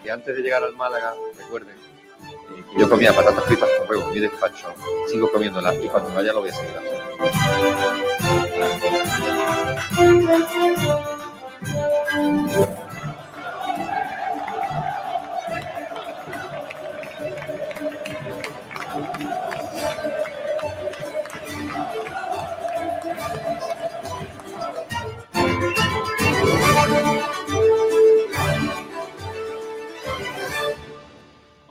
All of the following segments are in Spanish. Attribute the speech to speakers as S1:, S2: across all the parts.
S1: porque antes de llegar al Málaga, recuerden, eh, yo comía patatas fritas con huevo en mi despacho, sigo comiéndolas y cuando vaya lo voy a seguir haciendo.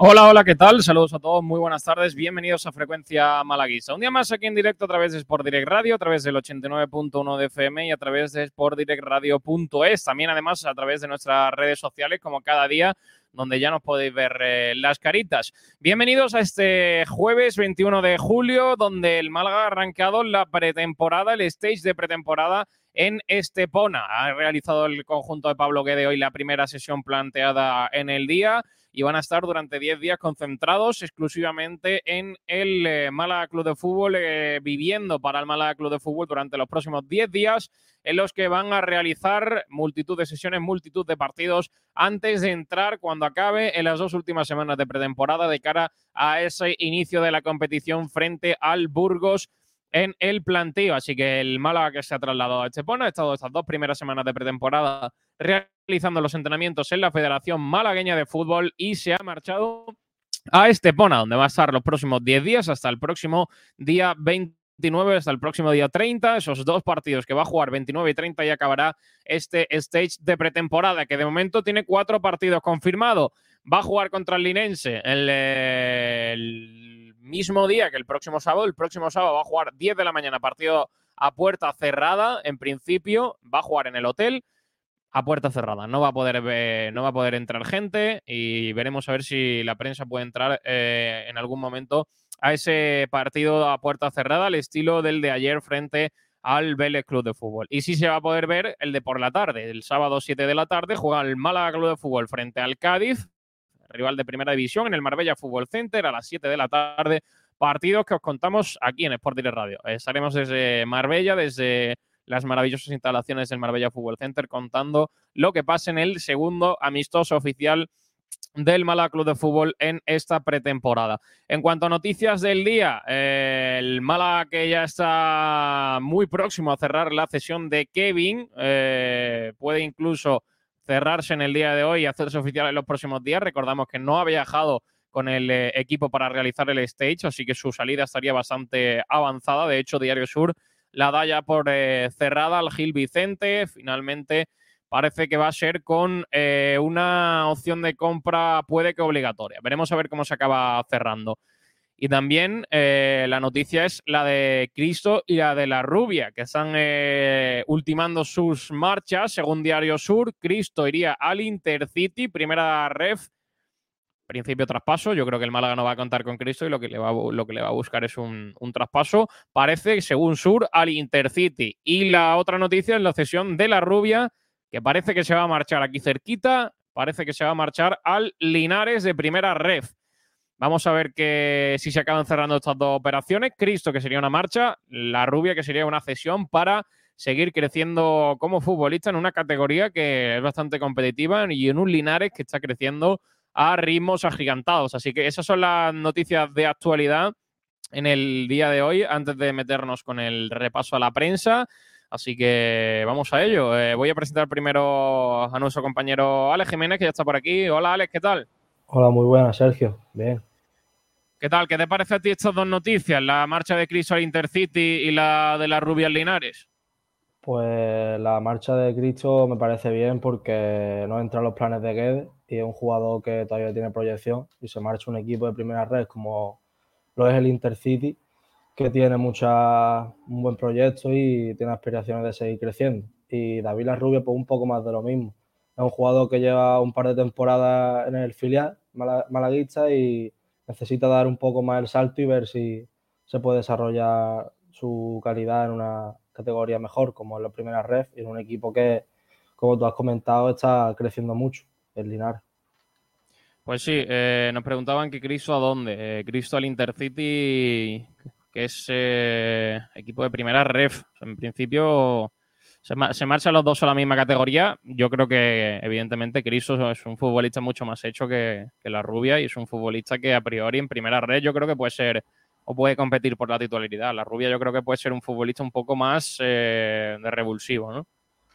S2: Hola, hola, ¿qué tal? Saludos a todos, muy buenas tardes, bienvenidos a Frecuencia Malaguisa. Un día más aquí en directo a través de Sport Direct Radio, a través del 89.1 de FM y a través de sportdirectradio.es. También, además, a través de nuestras redes sociales, como cada día, donde ya nos podéis ver eh, las caritas. Bienvenidos a este jueves 21 de julio, donde el Málaga ha arrancado la pretemporada, el stage de pretemporada en Estepona. Ha realizado el conjunto de Pablo Guede hoy la primera sesión planteada en el día y van a estar durante 10 días concentrados exclusivamente en el eh, Málaga Club de Fútbol, eh, viviendo para el Málaga Club de Fútbol durante los próximos 10 días en los que van a realizar multitud de sesiones, multitud de partidos antes de entrar cuando acabe en las dos últimas semanas de pretemporada de cara a ese inicio de la competición frente al Burgos en el planteo. Así que el Málaga que se ha trasladado a Estepona ha estado estas dos primeras semanas de pretemporada realizando los entrenamientos en la Federación Malagueña de Fútbol y se ha marchado a Estepona, donde va a estar los próximos 10 días hasta el próximo día 29, hasta el próximo día 30. Esos dos partidos que va a jugar 29 y 30 y acabará este stage de pretemporada, que de momento tiene cuatro partidos confirmados. Va a jugar contra el Linense el, mismo día que el próximo sábado. El próximo sábado va a jugar 10 de la mañana, partido a puerta cerrada. En principio, va a jugar en el hotel a puerta cerrada. No va a poder, no va a poder entrar gente y veremos a ver si la prensa puede entrar eh, en algún momento a ese partido a puerta cerrada, al estilo del de ayer frente al Vélez Club de Fútbol. Y sí se va a poder ver el de por la tarde. El sábado 7 de la tarde juega el Málaga Club de Fútbol frente al Cádiz, rival de primera división, en el Marbella Fútbol Center a las 7 de la tarde. Partidos que os contamos aquí en Sport Radio. estaremos desde Marbella, desde las maravillosas instalaciones del Marbella Fútbol Center, contando lo que pasa en el segundo amistoso oficial del Málaga Club de Fútbol en esta pretemporada. En cuanto a noticias del día, eh, el Málaga que ya está muy próximo a cerrar la cesión de Kevin, eh, puede incluso cerrarse en el día de hoy y hacerse oficial en los próximos días. Recordamos que no ha viajado con el eh, equipo para realizar el stage, así que su salida estaría bastante avanzada. De hecho, Diario Sur la da ya por eh, cerrada al Gil Vicente. Finalmente parece que va a ser con eh, una opción de compra puede que obligatoria. Veremos a ver cómo se acaba cerrando. Y también eh, la noticia es la de Cristo y la de la Rubia, que están ultimando sus marchas. Según Diario Sur, Cristo iría al Intercity, primera ref principio traspaso. Yo creo que el Málaga no va a contar con Cristo y lo que le va, lo que le va a buscar es un, traspaso. Parece, según Sur, al Intercity. Y la otra noticia es la cesión de la Rubia, que parece que se va a marchar aquí cerquita. Parece que se va a marchar al Linares de primera ref. Vamos a ver que si se acaban cerrando estas dos operaciones. Cristo, que sería una marcha, la Rubia, que sería una cesión para seguir creciendo como futbolista en una categoría que es bastante competitiva y en un Linares que está creciendo a ritmos agigantados. Así que esas son las noticias de actualidad en el día de hoy, antes de meternos con el repaso a la prensa. Así que vamos a ello. Eh, voy a presentar primero a nuestro compañero Alex Jiménez, que ya está por aquí. Hola, Alex, ¿qué tal?
S3: Hola, muy buenas, Sergio. Bien.
S2: ¿Qué tal? ¿Qué te parece a ti estas dos noticias? La marcha de Cristo al Intercity y la de las Rubias Linares.
S3: Pues la marcha de Cristo me parece bien porque no entra en los planes de Guedes y es un jugador que todavía tiene proyección y se marcha un equipo de primera red como lo es el Intercity, que tiene mucha, un buen proyecto y tiene aspiraciones de seguir creciendo. Y David Larrubia, pues un poco más de lo mismo. Es un jugador que lleva un par de temporadas en el filial malaguista y necesita dar un poco más el salto y ver si se puede desarrollar su calidad en una categoría mejor, como en la primera red, y en un equipo que, como tú has comentado, está creciendo mucho, el.
S2: Pues sí, eh, nos preguntaban que Cristo a dónde. Eh, Cristo al Intercity, que es eh, equipo de primera ref. En principio se, marchan los dos a la misma categoría. Yo creo que, evidentemente, Cristo es un futbolista mucho más hecho que, la rubia y es un futbolista que, a priori, en primera red, yo creo que puede ser o puede competir por la titularidad. La rubia, yo creo que puede ser un futbolista un poco más eh, de revulsivo, ¿no?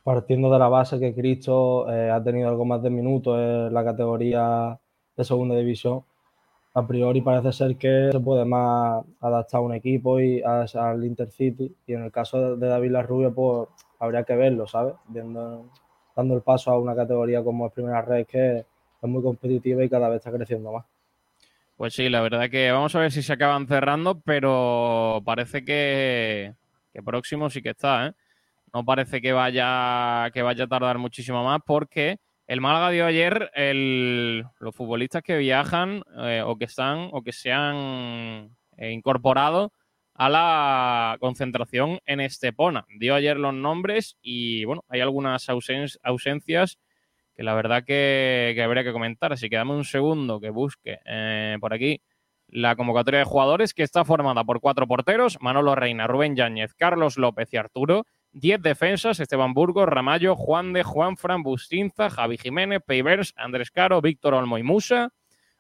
S3: Partiendo de la base que Cristo eh, ha tenido algo más de minutos en la categoría de segunda división, a priori parece ser que se puede más adaptar a un equipo y al Intercity. Y en el caso de David Larrubia, pues habría que verlo, ¿sabes? Dando el paso a una categoría como es Primera Red, que es muy competitiva y cada vez está creciendo más.
S2: Pues sí, la verdad que vamos a ver si se acaban cerrando, pero parece que, que próximo sí que está, ¿eh? No parece que vaya, que vaya a tardar muchísimo más porque el Málaga dio ayer los futbolistas que viajan eh, o que están o que se han eh, incorporado a la concentración en Estepona. Dio ayer los nombres y bueno, hay algunas ausencias que la verdad que, habría que comentar. Así que dame un segundo que busque eh, por aquí la convocatoria de jugadores que está formada por cuatro porteros, Manolo Reina, Rubén Yáñez, Carlos López y Arturo. 10 defensas, Esteban Burgos, Ramallo, Juan de, Juanfran, Bustinza, Javi Jiménez, Peivers, Andrés Caro, Víctor Olmo y Musa.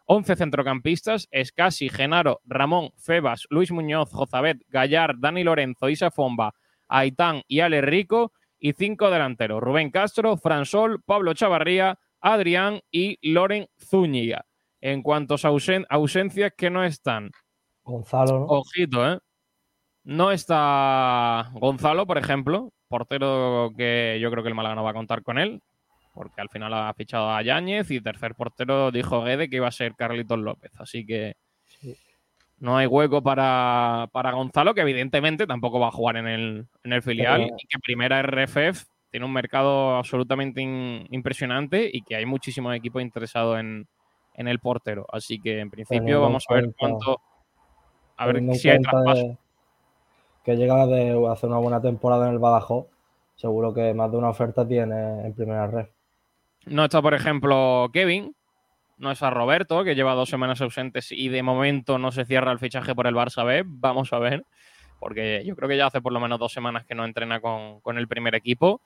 S2: 11 centrocampistas, Escasi, Genaro, Ramón, Febas, Luis Muñoz, Jozabet, Gallar, Dani Lorenzo, Isa Fomba, Aitán y Ale Rico. Y 5 delanteros, Rubén Castro, Fransol, Pablo Chavarría, Adrián y Loren Zúñiga. En cuanto a ausencias que no están.
S3: Gonzalo.
S2: Ojito, ¿eh? No está Gonzalo, por ejemplo, portero que yo creo que el Málaga no va a contar con él, porque al final ha fichado a Yáñez y tercer portero dijo Guede que iba a ser Carlitos López. Así que no hay hueco para, Gonzalo, que evidentemente tampoco va a jugar en el, filial y que primera RFF tiene un mercado absolutamente impresionante y que hay muchísimos equipos interesados en, el portero. Así que en principio vamos a ver cuánto. A ver si hay traspaso
S3: que llega de hacer una buena temporada en el Badajoz, seguro que más de una oferta tiene en primera red.
S2: No está, por ejemplo, Kevin, no está Roberto, que lleva dos semanas ausentes y de momento no se cierra el fichaje por el Barça B. Vamos a ver, porque yo creo que ya hace por lo menos dos semanas que no entrena con, el primer equipo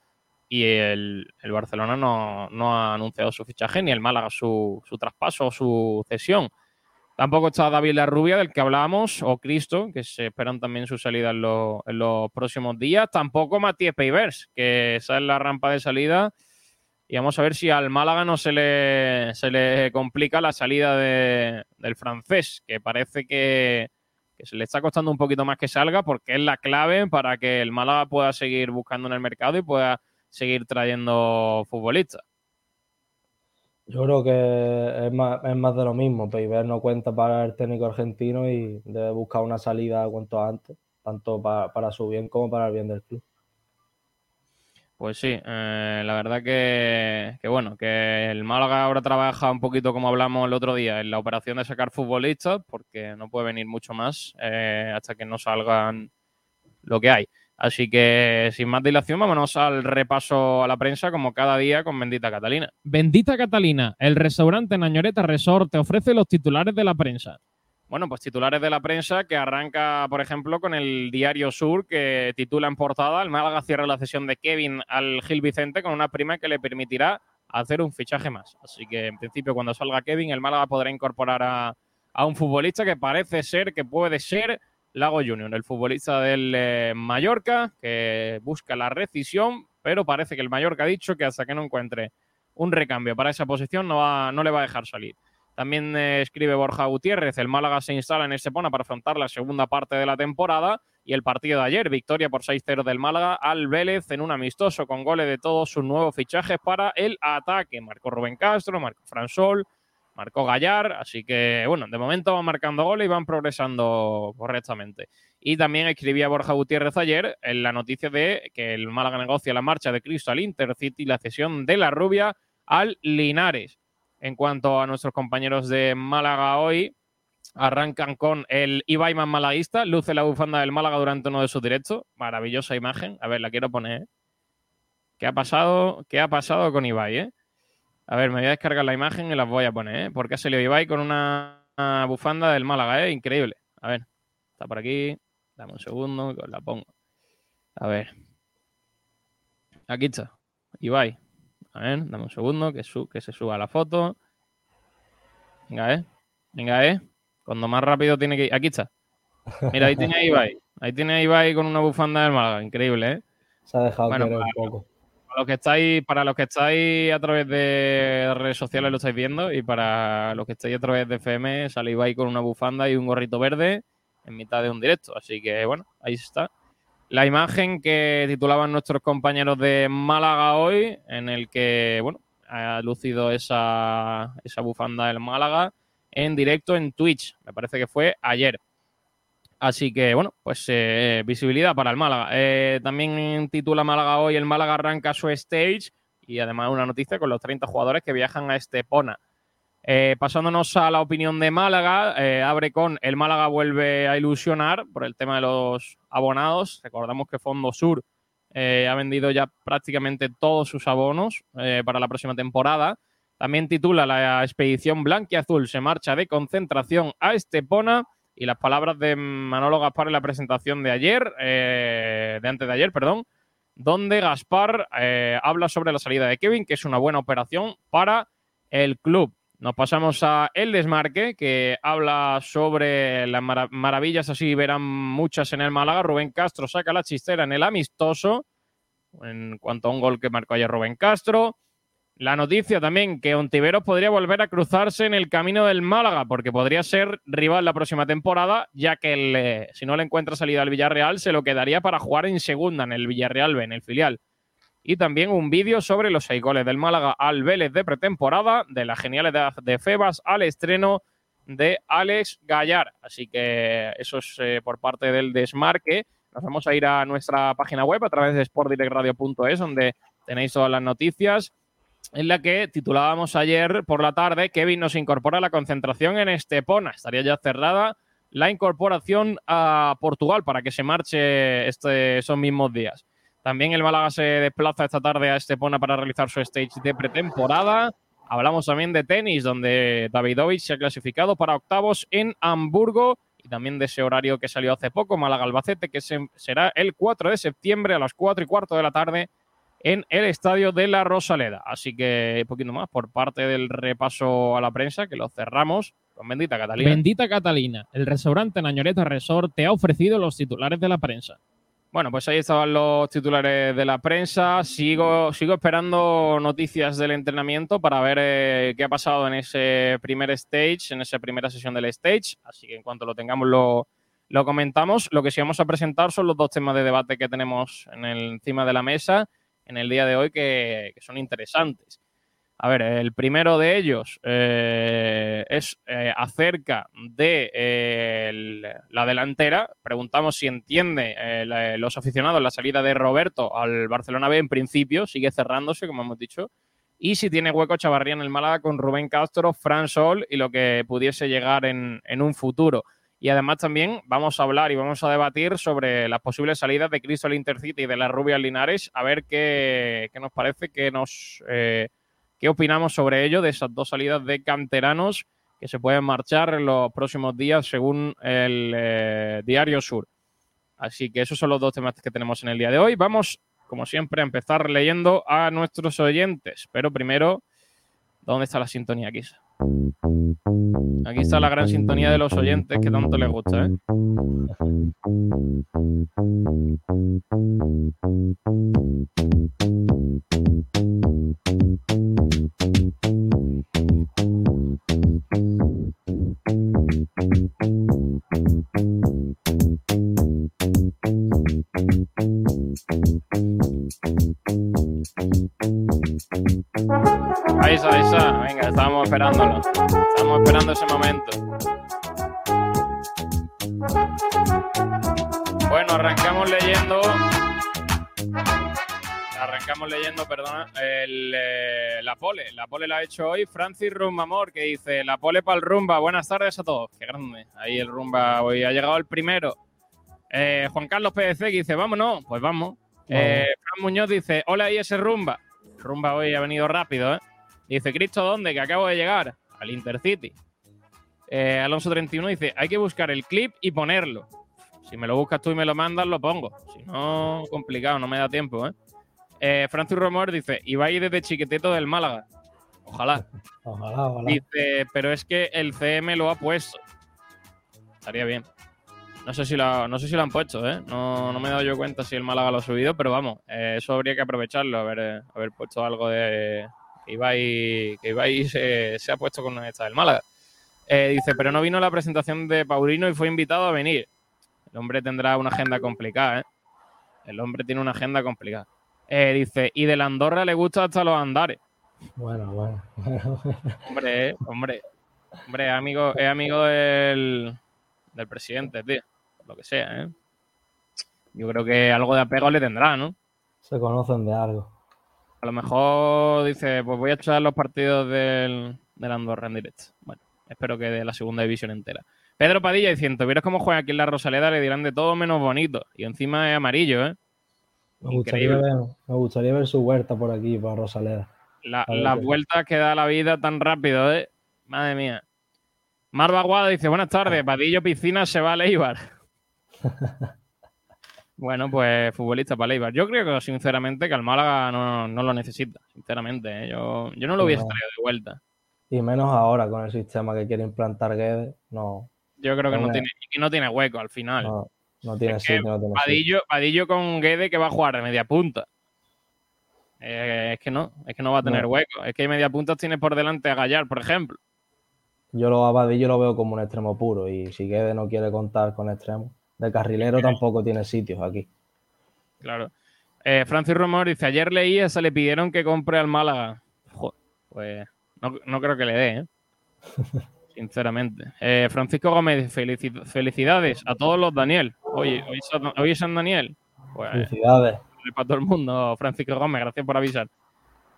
S2: y el, Barcelona no, ha anunciado su fichaje ni el Málaga su, su traspaso o su cesión. Tampoco está David La Rubia, del que hablábamos, o Cristo, que se esperan también su salida en, los próximos días. Tampoco Matías Peivers, que sale la rampa de salida. Y vamos a ver si al Málaga no se le, se le complica la salida del francés, que parece que, que se le está costando un poquito más que salga, porque es la clave para que el Málaga pueda seguir buscando en el mercado y pueda seguir trayendo futbolistas.
S3: Yo creo que es más, es más de lo mismo. Peiber no cuenta para el técnico argentino y debe buscar una salida cuanto antes, tanto para, su bien como para el bien del club.
S2: Pues sí, eh, la verdad que, bueno, que el Málaga ahora trabaja un poquito como hablamos el otro día en la operación de sacar futbolistas, porque no puede venir mucho más eh, hasta que no salgan lo que hay. Así que sin más dilación, vámonos al repaso a la prensa como cada día con Bendita Catalina.
S4: Bendita Catalina, el restaurante Nañoreta Resort te ofrece los titulares de la prensa.
S2: Bueno, pues titulares de la prensa que arranca, por ejemplo, con el Diario Sur que titula en portada el Málaga cierra la cesión de Kevin al Gil Vicente con una prima que le permitirá hacer un fichaje más. Así que en principio cuando salga Kevin el Málaga podrá incorporar a, a un futbolista que parece ser, que puede ser Lago Junior, el futbolista del eh, Mallorca, que busca la rescisión, pero parece que el Mallorca ha dicho que hasta que no encuentre un recambio para esa posición no, va, le va a dejar salir. También eh, escribe Borja Gutiérrez, el Málaga se instala en Estepona para afrontar la segunda parte de la temporada y el partido de ayer, victoria por 6-0 del Málaga al Vélez en un amistoso con goles de todos sus nuevos fichajes para el ataque. Marcó Rubén Castro, marcó Fransol, marcó Gallar, así que bueno, de momento van marcando goles y van progresando correctamente. Y también escribía Borja Gutiérrez ayer en la noticia de que el Málaga negocia la marcha de Cristo al Intercity y la cesión de la rubia al Linares. En cuanto a nuestros compañeros de Málaga hoy, arrancan con el Ibaiman malaguista, luce la bufanda del Málaga durante uno de sus directos. Maravillosa imagen. A ver, la quiero poner. ¿eh? ¿Qué ha pasado? ¿Qué ha pasado con Ibai? Eh? A ver, me voy a descargar la imagen y las voy a poner, ¿eh? Porque se le Ibai con una, bufanda del Málaga, ¿eh? Increíble. A ver, está por aquí. Dame un segundo, que os la pongo. A ver. Aquí está. Ibai. A ver, dame un segundo que, su- que se suba la foto. Venga, eh. Venga, eh. Cuando más rápido tiene que ir. Aquí está. Mira, ahí tiene a Ibai. Ahí tiene a Ibai con una bufanda del Málaga. Increíble, ¿eh?
S3: Se ha dejado
S2: Bueno,
S3: un poco.
S2: Para los que estáis, para los que estáis a través de redes sociales lo estáis viendo y para los que estáis a través de FM sale Ibai con una bufanda y un gorrito verde en mitad de un directo. Así que bueno, ahí está. La imagen que titulaban nuestros compañeros de Málaga hoy, en el que bueno, ha lucido esa, esa bufanda del Málaga en directo en Twitch. Me parece que fue ayer. Así que, bueno, pues eh, visibilidad para el Málaga. Eh, también titula Málaga hoy, el Málaga arranca su stage y además una noticia con los 30 jugadores que viajan a Estepona. Eh, pasándonos a la opinión de Málaga, eh, abre con el Málaga vuelve a ilusionar por el tema de los abonados. Recordamos que Fondo Sur ha vendido ya prácticamente todos sus abonos para la próxima temporada. También titula la expedición Blanquiazul se marcha de concentración a Estepona y las palabras de Manolo Gaspar en la presentación de ayer, eh, de antes de ayer, perdón, donde Gaspar eh, habla sobre la salida de Kevin, que es una buena operación para el club. Nos pasamos a El Desmarque, que habla sobre las mara- maravillas, así verán muchas en el Málaga. Rubén Castro saca la chistera en el amistoso, en cuanto a un gol que marcó ayer Rubén Castro. La noticia también que Ontiveros podría volver a cruzarse en el camino del Málaga, porque podría ser rival la próxima temporada, ya que eh, si no le encuentra salida al Villarreal, se lo quedaría para jugar en segunda en el Villarreal B, en el filial. Y también un vídeo sobre los seis goles del Málaga al Vélez de pretemporada, de la genialidad de Febas al estreno de Alex Gallar. Así que eso es eh, por parte del desmarque. Nos vamos a ir a nuestra página web a través de sportdirectradio.es, donde tenéis todas las noticias en la que titulábamos ayer por la tarde, Kevin nos incorpora a la concentración en Estepona. Estaría ya cerrada la incorporación a Portugal para que se marche este, esos mismos días. También el Málaga se desplaza esta tarde a Estepona para realizar su stage de pretemporada. Hablamos también de tenis, donde Davidovich se ha clasificado para octavos en Hamburgo y también de ese horario que salió hace poco, Málaga-Albacete, que se- será el 4 de septiembre a las 4 y cuarto de la tarde en el estadio de la Rosaleda. Así que un poquito más por parte del repaso a la prensa, que lo cerramos con Bendita Catalina.
S4: Bendita Catalina, el restaurante Nañoreta Resort te ha ofrecido los titulares de la prensa.
S2: Bueno, pues ahí estaban los titulares de la prensa. Sigo, sigo esperando noticias del entrenamiento para ver eh, qué ha pasado en ese primer stage, en esa primera sesión del stage. Así que en cuanto lo tengamos lo, lo comentamos. Lo que sí vamos a presentar son los dos temas de debate que tenemos en el- encima de la mesa en el día de hoy que, son interesantes. A ver, el primero de ellos eh, es eh, acerca de eh, la delantera. Preguntamos si entiende eh, los aficionados la salida de Roberto al Barcelona B en principio, sigue cerrándose, como hemos dicho. Y si tiene hueco Chavarría en el Málaga con Rubén Castro, Fran Sol y lo que pudiese llegar en, en un futuro. Y además también vamos a hablar y vamos a debatir sobre las posibles salidas de Crystal Intercity y de las Rubias Linares, a ver qué, qué nos parece, qué nos eh, qué opinamos sobre ello, de esas dos salidas de canteranos que se pueden marchar en los próximos días según el eh, Diario Sur. Así que esos son los dos temas que tenemos en el día de hoy. Vamos, como siempre, a empezar leyendo a nuestros oyentes. Pero primero, ¿dónde está la sintonía aquí? Aquí está la gran sintonía de los oyentes que tanto les gusta, ¿eh? Ahí está, ahí está. Venga, estábamos Estábamos esperando ese momento. Bueno, arrancamos leyendo. Arrancamos leyendo, perdona, el, eh, la pole. La pole la ha hecho hoy Francis Rumbamor, que dice: La pole para el rumba. Buenas tardes a todos. Qué grande. Ahí el rumba hoy ha llegado el primero. Eh, Juan Carlos PDC que dice: Vámonos. Pues vamos. Eh, Fran Muñoz dice: Hola, y ese rumba. Rumba hoy ha venido rápido, ¿eh? Dice, Cristo, ¿dónde? Que acabo de llegar. Al Intercity. Eh, Alonso 31 dice, hay que buscar el clip y ponerlo. Si me lo buscas tú y me lo mandas, lo pongo. Si no, complicado, no me da tiempo, ¿eh? Eh, Francis Romor dice, Ibai desde chiquitito del Málaga. Ojalá.
S3: Ojalá, ojalá.
S2: Dice, pero es que el CM lo ha puesto. Estaría bien. No sé si lo, no sé si lo han puesto, ¿eh? No, no me he dado yo cuenta si el Málaga lo ha subido, pero vamos, eh, eso habría que aprovecharlo, haber, haber puesto algo de que Ibai, que Ibai se, se ha puesto con esta del Málaga. Eh, dice, pero no vino a la presentación de Paulino y fue invitado a venir. El hombre tendrá una agenda complicada, ¿eh? El hombre tiene una agenda complicada. Eh, dice, y de la Andorra le gusta hasta los andares.
S3: Bueno, bueno.
S2: Hombre, eh, hombre. Hombre, es amigo, es amigo del, del presidente, tío. Lo que sea, ¿eh? Yo creo que algo de apego le tendrá, ¿no?
S3: Se conocen de algo.
S2: A lo mejor dice, pues voy a echar los partidos del, del Andorra en directo. Bueno, espero que de la segunda división entera. Pedro Padilla diciendo, ¿vieras cómo juega aquí en la Rosaleda? Le dirán de todo menos bonito. Y encima es amarillo, ¿eh?
S3: Me gustaría, ver, me gustaría ver su huerta por aquí, para Rosaleda.
S2: La- las
S3: qué-
S2: vueltas que da la vida tan rápido, ¿eh? Madre mía. Marva Aguada dice, buenas tardes, Padillo Piscina se va a Leibar. bueno, pues futbolista para Leibar. Yo creo que sinceramente que al Málaga no, no lo necesita, sinceramente. ¿eh? Yo, yo no lo hubiese
S3: No.
S2: traído de vuelta.
S3: Y menos ahora con el sistema que quiere implantar Guedes. No,
S2: Yo creo que no
S3: Hombre.
S2: tiene, y no tiene hueco al final.
S3: no, no tiene sitio, no tiene sitio.
S2: Padillo, Padillo con Guede que va a jugar de media punta. Eh, es que no, es que no va a tener
S3: No.
S2: hueco. Es que media punta tiene por delante a Gallar, por ejemplo.
S3: Yo lo a Vadillo lo veo como un extremo puro y si Guedes no quiere contar con extremo, de carrilero tampoco tiene sitios aquí.
S2: Claro. Eh, Francis Romor dice, ayer leí se le pidieron que compre al Málaga. Pues no, no creo que le dé, ¿eh? Sinceramente. Eh, Francisco Gómez, felici- felicidades a todos los Daniel. Oye, hoy, San- hoy San Daniel. Pues
S3: Felicidades.
S2: para todo el mundo, Francisco Gómez, gracias por avisar.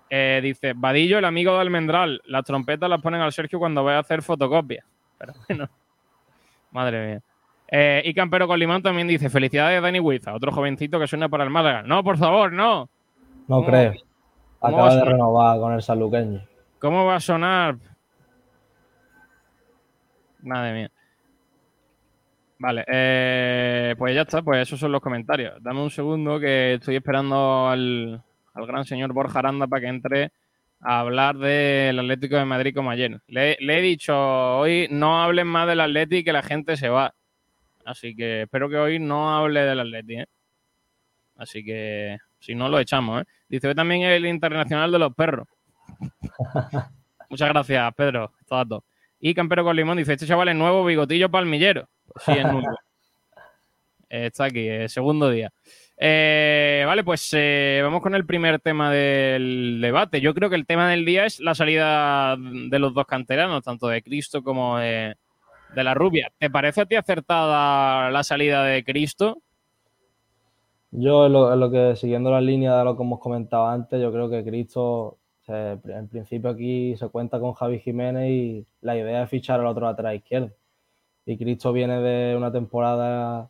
S2: Eh, dice, Vadillo, el amigo del Almendral, las trompetas las ponen al Sergio cuando va a hacer fotocopias. Pero bueno, madre mía. Eh, y Campero con Limón también dice, felicidades Dani Huiza, otro jovencito que suena para el Málaga. No, por favor, no.
S3: No
S2: ¿Cómo-
S3: creo. Acaba de renovar con el saluqueño.
S2: ¿Cómo va a sonar? Madre mía. Vale, eh, pues ya está, pues esos son los comentarios. Dame un segundo que estoy esperando al, al gran señor Borja Aranda para que entre a hablar del Atlético de Madrid como ayer. Le, le he dicho hoy no hablen más del Atlético que la gente se va. Así que espero que hoy no hable del Atlético, ¿eh? Así que si no lo echamos, ¿eh? Dice hoy también el Internacional de los Perros. Muchas gracias, Pedro. Datos. Y Campero con Limón dice: Este chaval es nuevo, bigotillo palmillero. Pues sí, es nuevo. Está aquí, eh, segundo día. Eh, vale, pues eh, vamos con el primer tema del debate. Yo creo que el tema del día es la salida de los dos canteranos, tanto de Cristo como de, de la rubia. ¿Te parece a ti acertada la salida de Cristo?
S3: Yo, lo, lo que, siguiendo la línea de lo que hemos comentado antes, yo creo que Cristo, en principio aquí se cuenta con Javi Jiménez y la idea es fichar al otro lateral izquierdo. Y Cristo viene de una temporada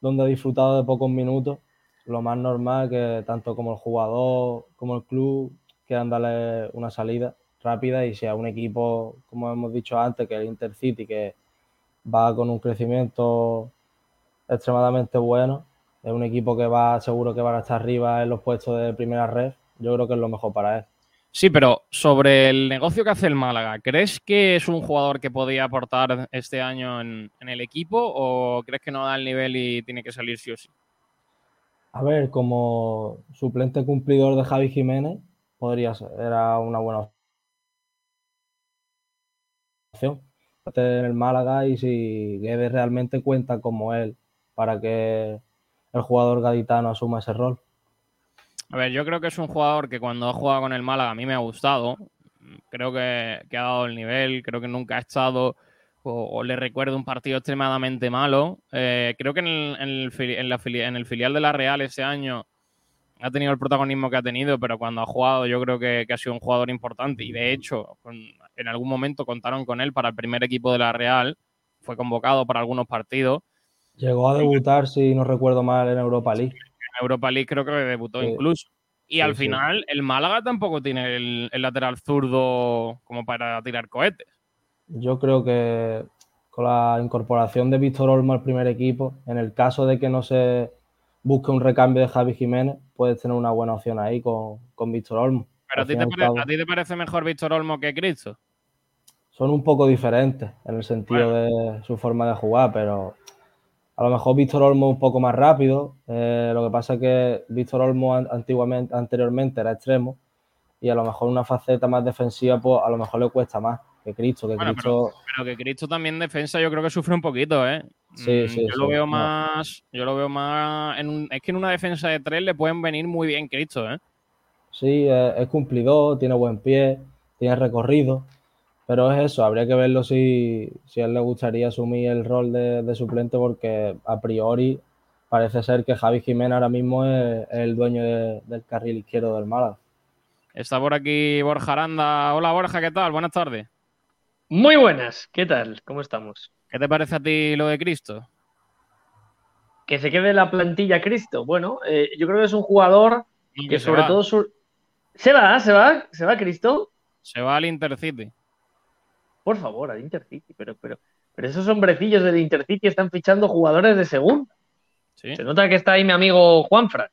S3: donde ha disfrutado de pocos minutos. Lo más normal que tanto como el jugador como el club quieran darle una salida rápida y sea un equipo, como hemos dicho antes, que el Intercity, que va con un crecimiento extremadamente bueno. Es un equipo que va seguro que va a estar arriba en los puestos de primera red. Yo creo que es lo mejor para él.
S2: Sí, pero sobre el negocio que hace el Málaga, ¿crees que es un jugador que podía aportar este año en, en el equipo o crees que no da el nivel y tiene que salir sí o sí?
S3: A ver, como suplente cumplidor de Javi Jiménez, podría ser, era una buena opción. En el Málaga y si Guedes realmente cuenta como él para que el jugador gaditano asuma ese rol.
S2: A ver, yo creo que es un jugador que cuando ha jugado con el Málaga a mí me ha gustado. Creo que, que ha dado el nivel, creo que nunca ha estado o, le recuerdo un partido extremadamente malo. Eh, creo que en el, en, el, en la fili- en el filial de la Real ese año ha tenido el protagonismo que ha tenido, pero cuando ha jugado yo creo que, que ha sido un jugador importante y de hecho en algún momento contaron con él para el primer equipo de la Real, fue convocado para algunos partidos.
S3: Llegó a debutar, si no recuerdo mal, en Europa League.
S2: En Europa League creo que debutó
S3: Sí.
S2: incluso. Y
S3: Sí,
S2: al
S3: sí.
S2: final el Málaga tampoco tiene el, el lateral zurdo como para tirar cohetes.
S3: Yo creo que con la incorporación de Víctor Olmo al primer equipo, en el caso de que no se busque un recambio de Javi Jiménez, puedes tener una buena opción ahí con, con Víctor Olmo.
S2: Pero a ti, te pare- ¿a ti te parece mejor Víctor Olmo que Cristo?
S3: Son un poco diferentes en el sentido de su forma de jugar, pero a lo mejor Víctor Olmo un poco más rápido. eh, lo que pasa es que Víctor Olmo an- antiguamente, anteriormente era extremo y a lo mejor una faceta más defensiva, pues a lo mejor le cuesta más que Cristo, que
S2: Bueno,
S3: Cristo
S2: Pero que Cristo también defensa yo creo que sufre un poquito, ¿eh?
S3: Sí,
S2: Mm,
S3: sí,
S2: yo lo veo
S3: no.
S2: más, yo lo veo más en un- es que en una defensa de tres le pueden venir muy bien Cristo, ¿eh?
S3: Sí, es, es cumplidor, tiene buen pie, tiene recorrido, pero es eso, habría que verlo si, si a él le gustaría asumir el rol de, de suplente porque a priori parece ser que Javi Jiménez ahora mismo es, es el dueño de- del carril izquierdo del Málaga.
S2: Está por aquí Borja Aranda. Hola Borja, ¿qué tal? Buenas tardes.
S5: Muy buenas, ¿qué tal? ¿Cómo estamos?
S2: ¿Qué te parece a ti lo de Cristo?
S5: Que se quede la plantilla Cristo. Bueno, eh, yo creo que es un jugador que sobre
S2: va.
S5: todo su... se va, se va, se va Cristo.
S2: se va al Intercity.
S5: Por favor, al Intercity, pero, pero, pero esos hombrecillos del Intercity están fichando jugadores de segunda.
S2: Sí.
S5: Se nota que está ahí mi amigo Juanfran,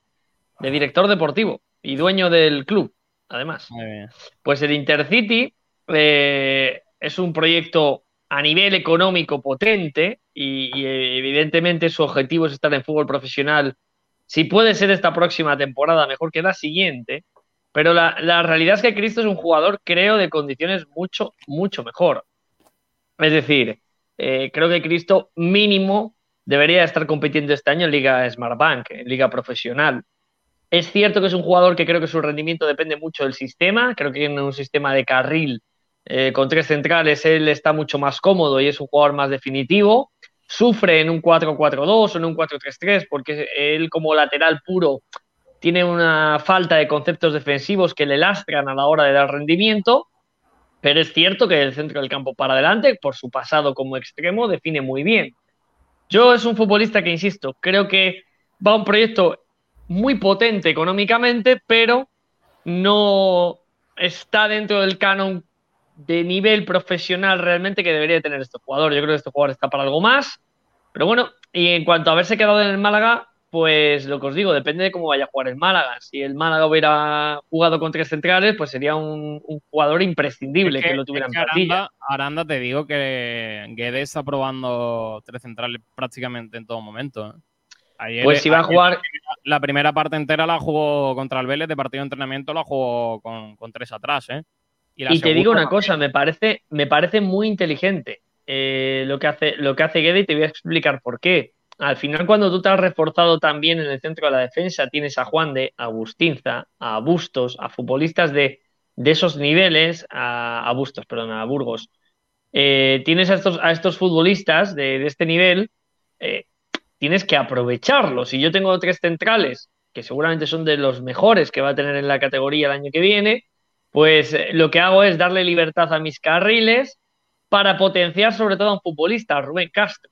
S5: de director deportivo y dueño del club, además.
S2: Muy bien.
S5: Pues el Intercity eh, es un proyecto a nivel económico potente y, y, eh, evidentemente su objetivo es estar en fútbol profesional. Si puede ser esta próxima temporada, mejor que la siguiente. Pero la, realidad es que Cristo es un jugador, creo, de condiciones mucho, mucho mejor. Es decir, eh, creo que Cristo mínimo debería estar compitiendo este año en Liga Smartbank, en Liga Profesional. Es cierto que es un jugador que creo que su rendimiento depende mucho del sistema. Creo que en un sistema de carril eh, con tres centrales él está mucho más cómodo y es un jugador más definitivo. Sufre en un 4-4-2 o en un 4-3-3 porque él como lateral puro tiene una falta de conceptos defensivos que le lastran a la hora de dar rendimiento. Pero es cierto que el centro del campo para adelante, por su pasado como extremo, define muy bien. Yo es un futbolista que, insisto, creo que va a un proyecto muy potente económicamente, pero no está dentro del canon de nivel profesional realmente que debería tener este jugador. Yo creo que este jugador está para algo más. Pero bueno, y en cuanto a haberse quedado en el Málaga, pues lo que os digo, depende de cómo vaya a jugar el Málaga. Si el Málaga hubiera jugado con tres centrales, pues sería un, un jugador imprescindible
S2: Es
S5: que, lo tuviera
S2: es
S5: en
S2: que
S5: plantilla.
S2: Aranda, Aranda, te digo que Guedes está probando tres centrales prácticamente en todo momento. ¿eh? Ayer-
S5: Pues si va a jugar,
S2: La primera parte entera la jugó contra el Vélez de partido de entrenamiento, la jugó con, con tres atrás, ¿eh?
S5: Y te digo una cosa, me parece, me parece muy inteligente eh, lo que hace, lo que hace Guede y te voy a explicar por qué. Al final, cuando tú te has reforzado también en el centro de la defensa, tienes a Juan de, a Bustinza, a Bustos, a futbolistas de, esos niveles, a, Bustos, perdón, a Burgos. Eh, tienes a estos, futbolistas de, este nivel, eh, tienes que aprovecharlos. Y yo tengo tres centrales, que seguramente son de los mejores que va a tener en la categoría el año que viene, pues eh, lo que hago es darle libertad a mis carriles para potenciar sobre todo a un futbolista, a Rubén Castro.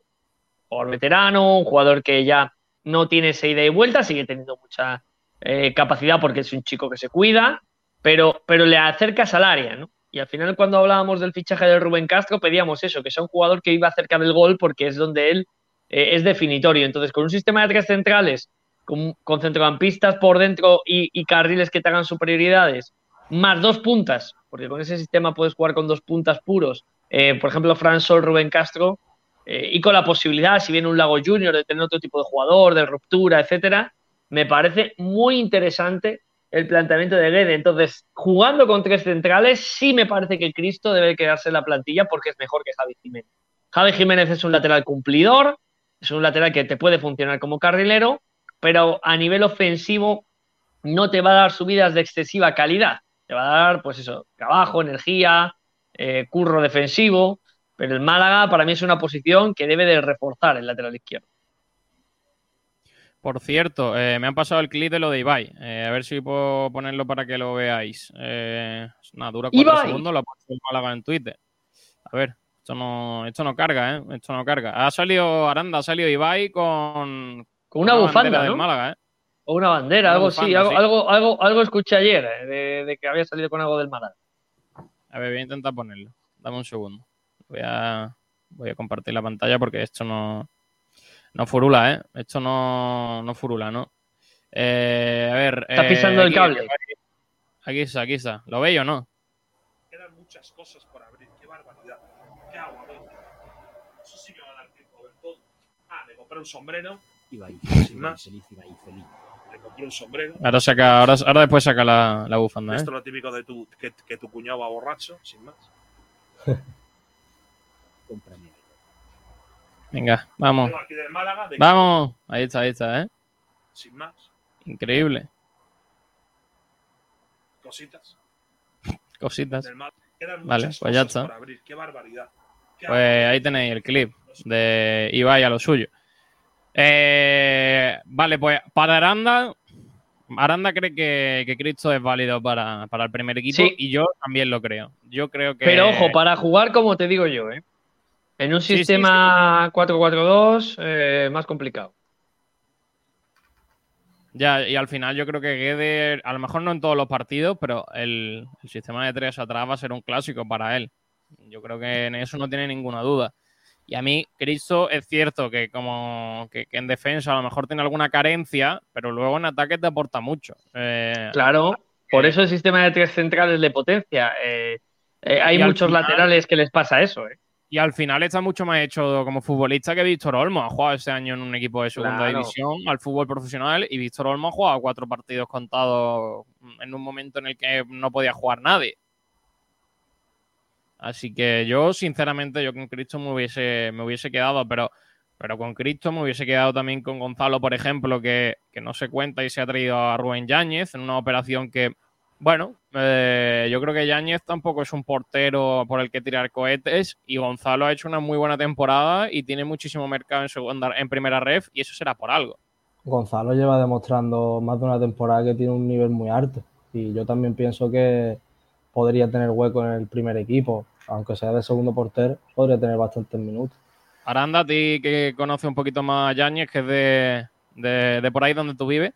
S5: Jugador veterano, un jugador que ya no tiene esa ida y vuelta, sigue teniendo mucha eh, capacidad porque es un chico que se cuida, pero, pero le acercas al área, ¿no? Y al final cuando hablábamos del fichaje de Rubén Castro pedíamos eso, que sea un jugador que iba cerca del gol porque es donde él eh, es definitorio. Entonces con un sistema de tres centrales, con, centrocampistas por dentro y, y carriles que te hagan superioridades, más dos puntas, porque con ese sistema puedes jugar con dos puntas puros. Eh, por ejemplo, Fran Sol, Rubén Castro, eh, y con la posibilidad, si viene un Lago Junior, de tener otro tipo de jugador, de ruptura, etcétera, me parece muy interesante el planteamiento de Guede. Entonces, jugando con tres centrales, sí me parece que Cristo debe quedarse en la plantilla porque es mejor que Javi Jiménez. Javi Jiménez es un lateral cumplidor, es un lateral que te puede funcionar como carrilero, pero a nivel ofensivo no te va a dar subidas de excesiva calidad. Te va a dar, pues eso, trabajo, energía, eh, curro defensivo. Pero el Málaga para mí es una posición que debe de reforzar el lateral izquierdo.
S2: Por cierto, eh, me han pasado el clip de lo de Ibai. Eh, a ver si puedo ponerlo para que lo veáis. Eh, una dura cuatro
S5: Ibai.
S2: segundos, lo ha puesto el Málaga en Twitter. A ver, esto no, esto no carga, ¿eh? Esto no carga. Ha salido Aranda, ha salido Ibai con,
S5: Con una,
S2: bandera
S5: bufanda,
S2: del
S5: ¿no?
S2: Málaga, ¿eh?
S5: O una bandera,
S2: Una
S5: algo
S2: bufanda,
S5: Algo,
S2: sí.
S5: algo, algo, algo escuché ayer eh, de, de que había salido con algo del Málaga.
S2: A ver, voy a intentar ponerlo. Dame un segundo. Voy a, voy a compartir la pantalla porque esto no. No furula, ¿eh? Esto no, no furula, ¿no? Eh, a ver.
S5: Está
S2: eh,
S5: pisando el
S2: aquí-
S5: cable.
S2: Aquí está, aquí está. ¿Lo veis o no?
S6: Quedan muchas cosas por abrir. ¡Qué barbaridad! ¿Qué hago? Eso sí me va a dar tiempo a ver todo. Ah, me compré un sombrero.
S7: Iba ahí,
S6: Sin más.
S7: feliz, iba ahí feliz.
S6: Me compré un sombrero.
S2: Ahora saca, ahora, ahora después saca la, la bufanda, ¿eh?
S6: Esto es lo típico de tu, que, que tu cuñado va borracho, sin más.
S7: Cómprame algo.
S2: Venga, vamos.
S6: Málaga, de
S2: Vamos. Ahí está, ahí está, ¿eh?
S6: sin más.
S2: Increíble.
S6: Cositas.
S2: Cositas.
S6: Del Málaga. Quedan
S2: Vale, pues ya está.
S6: ¡Qué barbaridad! ¿Qué
S2: Pues ahí tenéis el clip de Ibai a lo suyo. Eh, vale, pues para Aranda, Aranda cree que, que Cristo es válido para, para el primer equipo
S5: Sí.
S2: y yo también lo creo. Yo creo que.
S5: Pero ojo, para jugar, como te digo yo, ¿eh? En un
S2: Sí, sí,
S5: sistema 4-4-2, eh, más complicado.
S2: Ya, y al final yo creo que Guede, a lo mejor no en todos los partidos, pero el, el sistema de tres atrás va a ser un clásico para él. Yo creo que en eso no tiene ninguna duda. Y a mí, Cristo, es cierto que como que, que en defensa a lo mejor tiene alguna carencia, pero luego en ataque te aporta mucho. Eh,
S5: Claro, por eso el sistema de tres centrales de potencia. eh, eh, hay muchos
S2: final-
S5: laterales que les pasa eso, ¿eh?
S2: Y al final está mucho más hecho como futbolista que Víctor Olmo. Ha jugado este año en un equipo de segunda
S5: Claro.
S2: división al fútbol profesional y Víctor Olmo ha jugado cuatro partidos contados en un momento en el que no podía jugar nadie. Así que yo, sinceramente, yo con Cristo me hubiese, me hubiese quedado, pero, pero con Cristo me hubiese quedado también con Gonzalo, por ejemplo, que, que no se cuenta y se ha traído a Rubén Yáñez en una operación que, bueno, eh, yo creo que Yáñez tampoco es un portero por el que tirar cohetes y Gonzalo ha hecho una muy buena temporada y tiene muchísimo mercado en, segunda, en primera ref y eso será por algo.
S3: Gonzalo lleva demostrando más de una temporada que tiene un nivel muy alto. Y yo también pienso que podría tener hueco en el primer equipo. Aunque sea de segundo portero, podría tener bastantes minutos.
S2: Aranda, a ti que conoce un poquito más a Yáñez, que es de, de, de por ahí donde tú vives.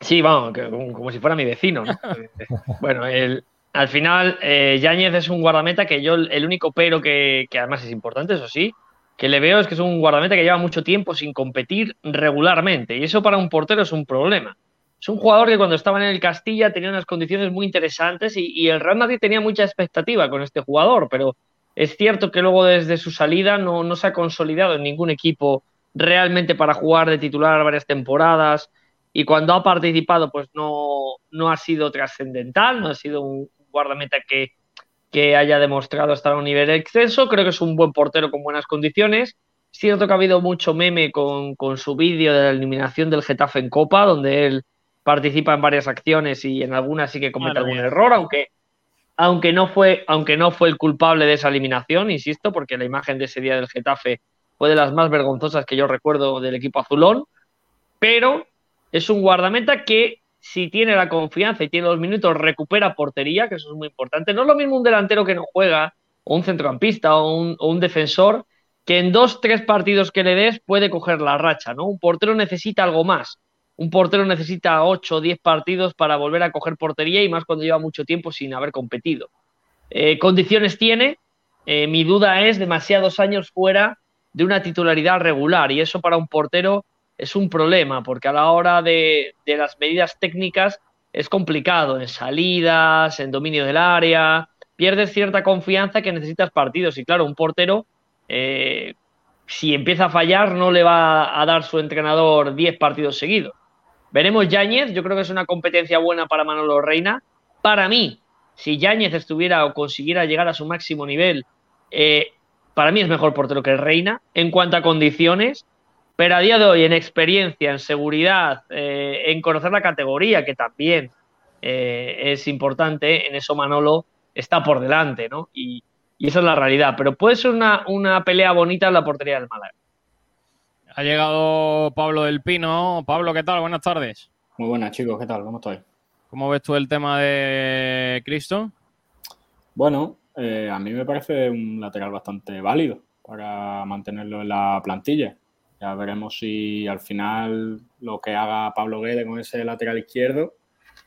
S5: Sí, vamos, que como, si fuera mi vecino, ¿no? bueno, el, al final, eh, Yáñez es un guardameta que yo, el único pero que, que además es importante, eso sí, que le veo es que es un guardameta que lleva mucho tiempo sin competir regularmente. Y eso para un portero es un problema. Es un jugador que cuando estaba en el Castilla tenía unas condiciones muy interesantes y, y el Real Madrid tenía mucha expectativa con este jugador, pero es cierto que luego desde su salida no, no se ha consolidado en ningún equipo realmente para jugar de titular varias temporadas y cuando ha participado pues no, no ha sido trascendental, no ha sido un guardameta que, que haya demostrado estar a un nivel exceso, creo que es un buen portero con buenas condiciones. Es cierto que ha habido mucho meme con, con su vídeo de la eliminación del Getafe en Copa, donde él participa en varias acciones y en algunas sí que comete
S2: Madre
S5: algún
S2: mía.
S5: error, aunque, aunque, no fue, aunque no fue el culpable de esa eliminación, insisto, porque la imagen de ese día del Getafe fue de las más vergonzosas que yo recuerdo del equipo azulón, pero es un guardameta que si tiene la confianza y tiene los minutos recupera portería, que eso es muy importante. No es lo mismo un delantero que no juega, o un centrocampista, o un, defensor, que en dos, tres partidos que le des puede coger la racha, ¿no? Un portero necesita algo más. Un portero necesita 8 o 10 partidos para volver a coger portería y más cuando lleva mucho tiempo sin haber competido. Eh, condiciones tiene, eh, mi duda es demasiados años fuera de una titularidad regular y eso para un portero es un problema porque a la hora de, de las medidas técnicas es complicado en salidas, en dominio del área, pierdes cierta confianza que necesitas partidos y claro, un portero eh, si empieza a fallar no le va a dar su entrenador 10 partidos seguidos. Veremos Yáñez, yo creo que es una competencia buena para Manolo Reina. Para mí, si Yáñez estuviera o consiguiera llegar a su máximo nivel, eh, para mí es mejor portero que Reina en cuanto a condiciones, pero a día de hoy en experiencia, en seguridad, eh, en conocer la categoría, que también eh, es importante, en eso Manolo está por delante, ¿no? Y, y esa es la realidad, pero puede ser una, una pelea bonita en la portería del Málaga.
S2: Ha llegado Pablo del Pino. Pablo, ¿qué tal? Buenas tardes.
S8: Muy buenas, chicos, ¿qué tal? ¿Cómo estáis?
S2: ¿Cómo ves tú el tema de Cristo?
S8: Bueno, eh, a mí me parece un lateral bastante válido para mantenerlo en la plantilla. Ya veremos si al final lo que haga Pablo Guede con ese lateral izquierdo,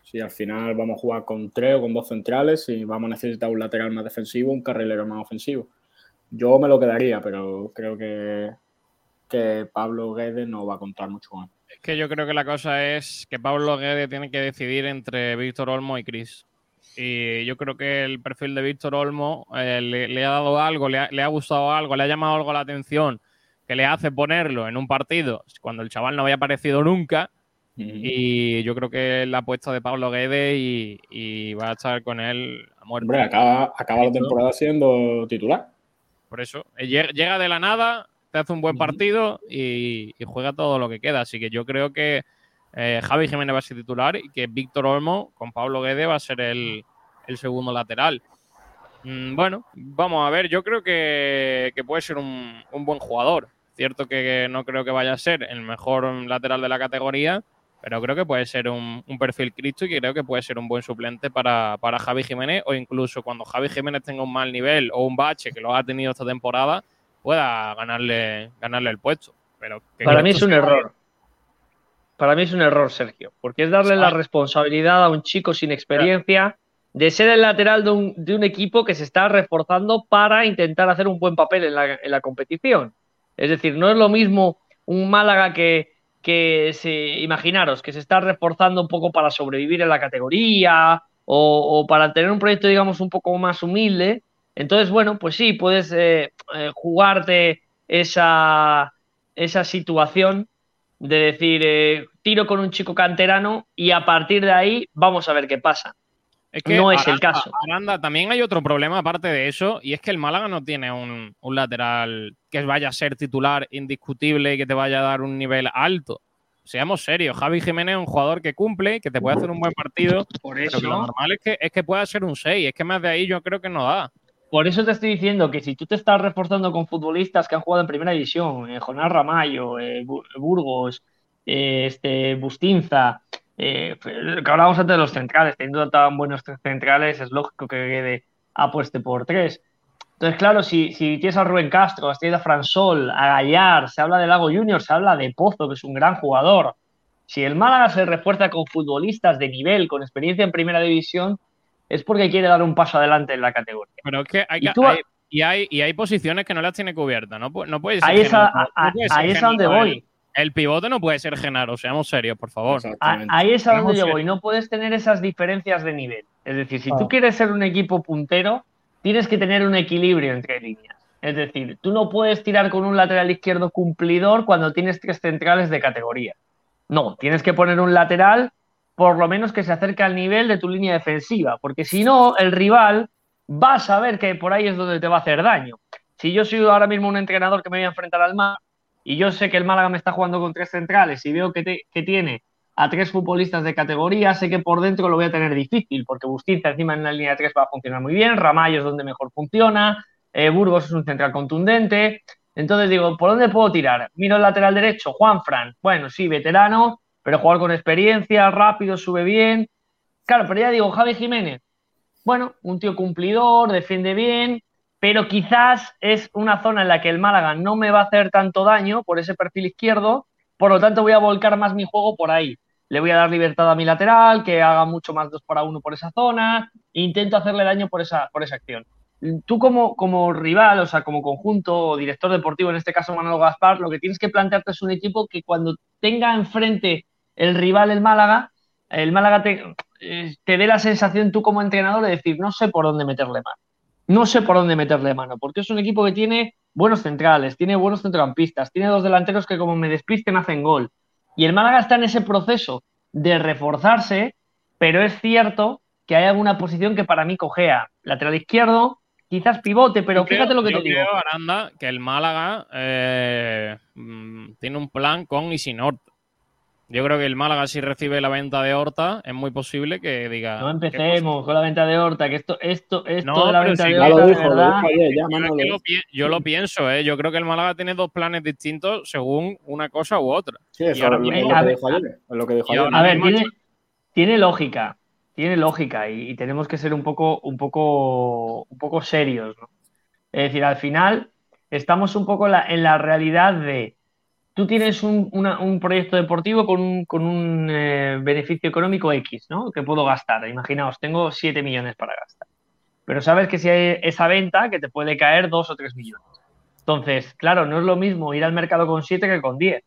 S8: si al final vamos a jugar con tres o con dos centrales, si vamos a necesitar un lateral más defensivo, un carrilero más ofensivo. Yo me lo quedaría, pero creo que, que Pablo Guedes no va a contar mucho con él.
S2: Es que yo creo que la cosa es que Pablo Guedes tiene que decidir entre Víctor Olmo y Chris. Y yo creo que el perfil de Víctor Olmo eh, le, le ha dado algo, le ha, le ha gustado algo, le ha llamado algo la atención, que le hace ponerlo en un partido cuando el chaval no había aparecido nunca. Y yo creo que la apuesta de Pablo Guedes y, y va a estar con él a muerte.
S8: Hombre, acaba, acaba la temporada siendo titular.
S2: Por eso, eh, llega de la nada, te hace un buen partido y, y juega todo lo que queda. Así que yo creo que eh, Javi Jiménez va a ser titular y que Víctor Olmo con Pablo Guede va a ser el, el segundo lateral. Mm, bueno, vamos a ver, yo creo que, que puede ser un, un buen jugador. Cierto que no creo que vaya a ser el mejor lateral de la categoría, pero creo que puede ser un, un perfil Cristo y que creo que puede ser un buen suplente para, para Javi Jiménez o incluso cuando Javi Jiménez tenga un mal nivel o un bache que lo ha tenido esta temporada, pueda ganarle, ganarle el puesto. Pero
S5: Para mí es un error. Para mí es un error, Sergio, porque es darle la
S2: Ah.
S5: responsabilidad a un chico sin experiencia de ser el lateral de un, de un equipo que se está reforzando para intentar hacer un buen papel en la, en la competición. Es decir, no es lo mismo un Málaga que, se, imaginaros, que se está reforzando un poco para sobrevivir en la categoría o, para tener un proyecto, digamos, un poco más humilde. Entonces, bueno, pues sí, puedes eh, eh, jugarte esa, esa situación de decir, eh, tiro con un chico canterano y a partir de ahí vamos a ver qué pasa.
S2: Es que
S5: No es el caso.
S2: Aranda, también hay otro problema aparte de eso, y es que el Málaga no tiene un, un lateral que vaya a ser titular indiscutible y que te vaya a dar un nivel alto. Seamos serios, Javi Jiménez es un jugador que cumple, que te puede hacer un buen partido,
S5: Por
S2: pero que lo normal es que, es que pueda ser un 6, es que más de ahí yo creo que no da.
S5: Por eso te estoy diciendo que si tú te estás reforzando con futbolistas que han jugado en primera división, eh, Jonás Ramallo, eh, Bu- Burgos, eh, este, Bustinza, eh, que hablábamos antes de los centrales, teniendo tan buenos centrales, es lógico que Guede apueste por tres. Entonces, claro, si, si tienes a Rubén Castro, has tenido a Fransol, a Gallar, se habla de Lago Junior, se habla de Pozo, que es un gran jugador. Si el Málaga se refuerza con futbolistas de nivel, con experiencia en primera división, es porque quiere dar un paso adelante en la categoría.
S2: Pero es que hay,
S5: Y tú-
S2: hay- y, hay, y hay posiciones que no las tiene cubiertas, no, no puede ser
S5: Ahí es, a,
S2: no
S5: a donde voy.
S2: El, pivote no puede ser Genaro, seamos serios, por favor.
S5: Ahí es a donde yo voy. No puedes tener esas diferencias de nivel. Es decir, si
S3: Ah.
S5: tú quieres ser un equipo puntero, tienes que tener un equilibrio entre líneas. Es decir, tú no puedes tirar con un lateral izquierdo cumplidor cuando tienes tres centrales de categoría. No, tienes que poner un lateral por lo menos que se acerque al nivel de tu línea defensiva, porque si no, el rival va a saber que por ahí es donde te va a hacer daño. Si yo soy ahora mismo un entrenador que me voy a enfrentar al Málaga y yo sé que el Málaga me está jugando con tres centrales y veo que, tiene a tres futbolistas de categoría, sé que por dentro lo voy a tener difícil, porque Bustinza encima en la línea de tres va a funcionar muy bien, Ramallo es donde mejor funciona, eh, Burgos es un central contundente. Entonces digo, ¿por dónde puedo tirar? Miro el lateral derecho, Juan Fran. Bueno, sí, veterano, pero jugar con experiencia, rápido, sube bien. Claro, pero ya digo, Javi Jiménez. Bueno, un tío cumplidor, defiende bien, pero quizás es una zona en la que el Málaga no me va a hacer tanto daño por ese perfil izquierdo, por lo tanto voy a volcar más mi juego por ahí. Le voy a dar libertad a mi lateral, que haga mucho más dos para uno por esa zona, e intento hacerle daño por esa, por esa acción. Tú como, como rival, o sea, como conjunto o director deportivo, en este caso Manuel Gaspar, lo que tienes que plantearte es un equipo que cuando tenga enfrente el rival el Málaga, el Málaga te, eh, dé la sensación tú como entrenador de decir, no sé por dónde meterle mano. No sé por dónde meterle mano, porque es un equipo que tiene buenos centrales, tiene buenos centrocampistas, tiene dos delanteros que como me despisten hacen gol. Y el Málaga está en ese proceso de reforzarse, pero es cierto que hay alguna posición que para mí cojea. Lateral izquierdo, quizás pivote, pero
S2: Yo creo-
S5: fíjate lo que
S2: yo
S5: te digo.
S2: creo, Aranda, que el Málaga eh, mm, tiene un plan con y sin Horta. Yo creo que el Málaga, si recibe la venta de Horta, es muy posible que diga.
S5: No
S2: ¿qué
S5: empecemos con la venta de Horta, que esto, esto, esto
S2: No,
S5: de la
S2: pero
S5: venta
S2: sí,
S5: de
S8: Ya lo
S5: Horta,
S8: dijo, lo
S5: verdad.
S8: dijo ya,
S2: Yo, lo pi- yo lo pienso, ¿eh? Yo creo que el Málaga tiene dos planes distintos según una cosa u otra.
S8: Sí, eso
S2: ahora
S8: es lo-
S2: mismo-
S8: es lo
S5: a
S8: que
S5: ver,
S8: dijo ayer. Es lo que dijo ayer.
S5: A ver, tiene, tiene lógica, tiene lógica y, y tenemos que ser un poco, un poco, un poco serios, ¿no? Es decir, al final estamos un poco la, en la realidad de tú tienes un, un proyecto deportivo con un, con un eh, beneficio económico X, ¿no? Que puedo gastar. Imaginaos, tengo 7 millones para gastar. pero sabes que si hay esa venta que te puede caer 2 o 3 millones. Entonces, claro, no es lo mismo ir al mercado con 7 que con 10,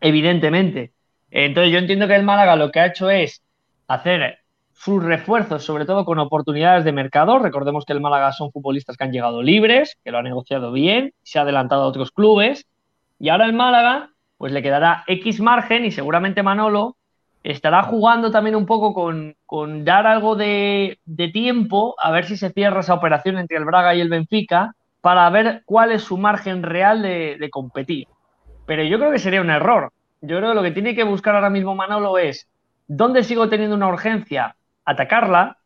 S5: evidentemente. Entonces yo entiendo que el Málaga lo que ha hecho es hacer sus refuerzos, sobre todo con oportunidades de mercado. Recordemos que el Málaga son futbolistas que han llegado libres, que lo han negociado bien, se ha adelantado a otros clubes. Y ahora el Málaga, pues le quedará X margen y seguramente Manolo estará jugando también un poco con, dar algo de, de, tiempo a ver si se cierra esa operación entre el Braga y el Benfica para ver cuál es su margen real de, de competir. Pero yo creo que sería un error. Yo creo que lo que tiene que buscar ahora mismo Manolo es dónde sigo teniendo una urgencia, atacarla,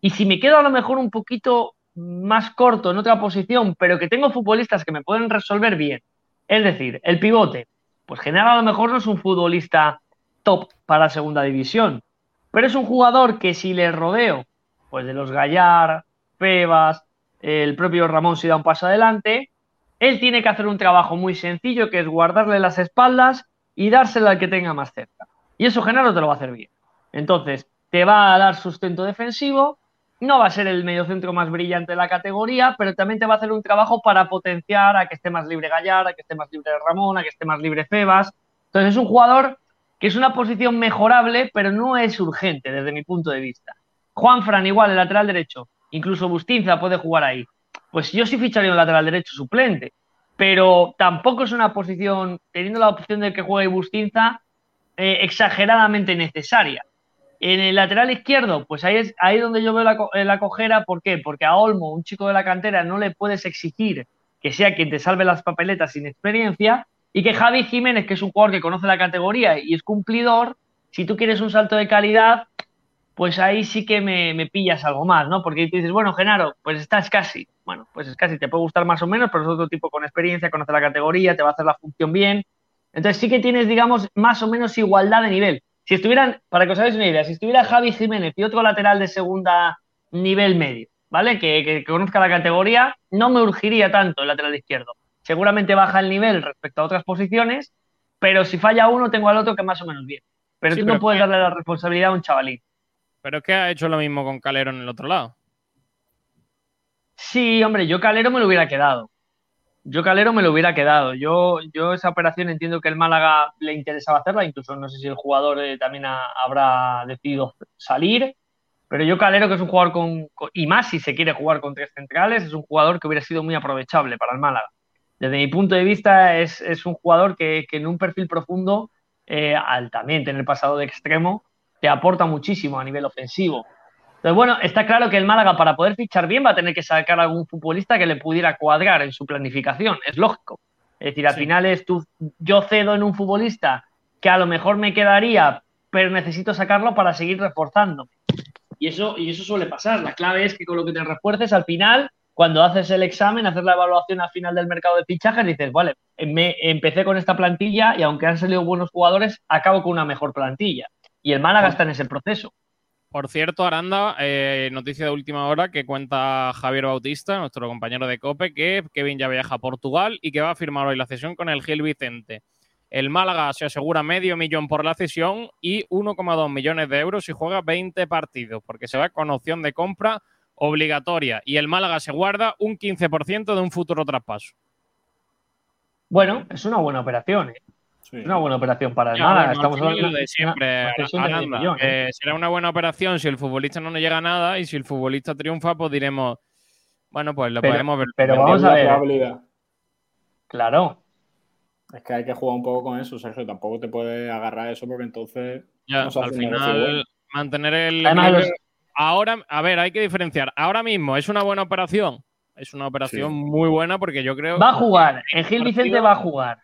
S5: y si me quedo a lo mejor un poquito más corto en otra posición, pero que tengo futbolistas que me pueden resolver bien. Es decir, el pivote, pues general a lo mejor no es un futbolista top para segunda división, pero es un jugador que si le rodeo, pues de los Gallar, Pebas, el propio Ramón si da un paso adelante, él tiene que hacer un trabajo muy sencillo que es guardarle las espaldas y dársela al que tenga más cerca. Y eso Genaro te lo va a hacer bien. Entonces, te va a dar sustento defensivo, no va a ser el mediocentro más brillante de la categoría, pero también te va a hacer un trabajo para potenciar a que esté más libre Gallar, a que esté más libre Ramón, a que esté más libre Febas. Entonces es un jugador que es una posición mejorable, pero no es urgente desde mi punto de vista. Juan Fran igual, el lateral derecho, incluso Bustinza puede jugar ahí. Pues yo sí ficharía un lateral derecho suplente, pero tampoco es una posición, teniendo la opción de que juegue Bustinza, eh, exageradamente necesaria. En el lateral izquierdo, pues ahí es ahí donde yo veo la, la, cojera. ¿Por qué? Porque a Olmo, un chico de la cantera, no le puedes exigir que sea quien te salve las papeletas sin experiencia. Y que Javi Jiménez, que es un jugador que conoce la categoría y es cumplidor, si tú quieres un salto de calidad, pues ahí sí que me, me pillas algo más, ¿no? Porque tú dices, bueno, Genaro, pues estás casi. Bueno, pues es casi, te puede gustar más o menos, pero es otro tipo con experiencia, conoce la categoría, te va a hacer la función bien. Entonces sí que tienes, digamos, más o menos igualdad de nivel. Si estuvieran, para que os hagáis una idea, si estuviera Javi Jiménez y otro lateral de segunda nivel medio, ¿vale? Que, que, conozca la categoría, no me urgiría tanto el lateral izquierdo. Seguramente baja el nivel respecto a otras posiciones, pero si falla uno, tengo al otro que más o menos bien. Pero sí, tú pero no puedes darle la responsabilidad a un chavalín.
S2: Pero es que ha hecho lo mismo con Calero en el otro lado.
S5: Sí, hombre, yo Calero me lo hubiera quedado. Yo Calero me lo hubiera quedado. Yo, yo esa operación entiendo que el Málaga le interesaba hacerla, incluso no sé si el jugador eh, también ha, habrá decidido salir, pero yo Calero, que es un jugador con, y más si se quiere jugar con tres centrales, es un jugador que hubiera sido muy aprovechable para el Málaga. Desde mi punto de vista es, es un jugador que, que, en un perfil profundo, eh, al también tener pasado de extremo, te aporta muchísimo a nivel ofensivo. Entonces, bueno, está claro que el Málaga para poder fichar bien va a tener que sacar a algún futbolista que le pudiera cuadrar en su planificación, es lógico. Es decir, al sí. final es tú, yo cedo en un futbolista que a lo mejor me quedaría, pero necesito sacarlo para seguir reforzando. Y eso, y eso suele pasar. La clave es que con lo que te refuerces, al final, cuando haces el examen, haces la evaluación al final del mercado de fichajes, dices, vale, me empecé con esta plantilla y aunque han salido buenos jugadores, acabo con una mejor plantilla. Y el Málaga está en ese proceso.
S2: Por cierto, Aranda, eh, noticia de última hora que cuenta Javier Bautista, nuestro compañero de COPE, que Kevin ya viaja a Portugal y que va a firmar hoy la cesión con el Gil Vicente. El Málaga se asegura medio millón por la cesión y 1,2 millones de euros si juega 20 partidos, porque se va con opción de compra obligatoria. Y el Málaga se guarda un 15% de un futuro traspaso.
S5: Bueno, es una buena operación. ¿eh? Sí. Una buena operación para el
S2: ya,
S5: Málaga.
S2: Bueno,
S5: Estamos hablando
S2: de siempre.
S5: Una,
S2: Aranda,
S5: de millón, ¿eh?
S2: eh, será una buena operación si el futbolista no nos llega a nada y si el futbolista triunfa, pues diremos, bueno, pues lo
S5: pero,
S2: podemos ver.
S5: Pero vamos a ver. Claro.
S8: Es que hay que jugar un poco con eso, Sergio. Tampoco te puedes agarrar eso porque entonces.
S2: Ya,
S8: no
S2: al final, mantener el.
S5: Además, los...
S2: Ahora, a ver, hay que diferenciar. Ahora mismo, ¿es una buena operación? Es una operación sí. muy buena porque yo creo.
S5: Va a jugar. En Gil Vicente va a jugar.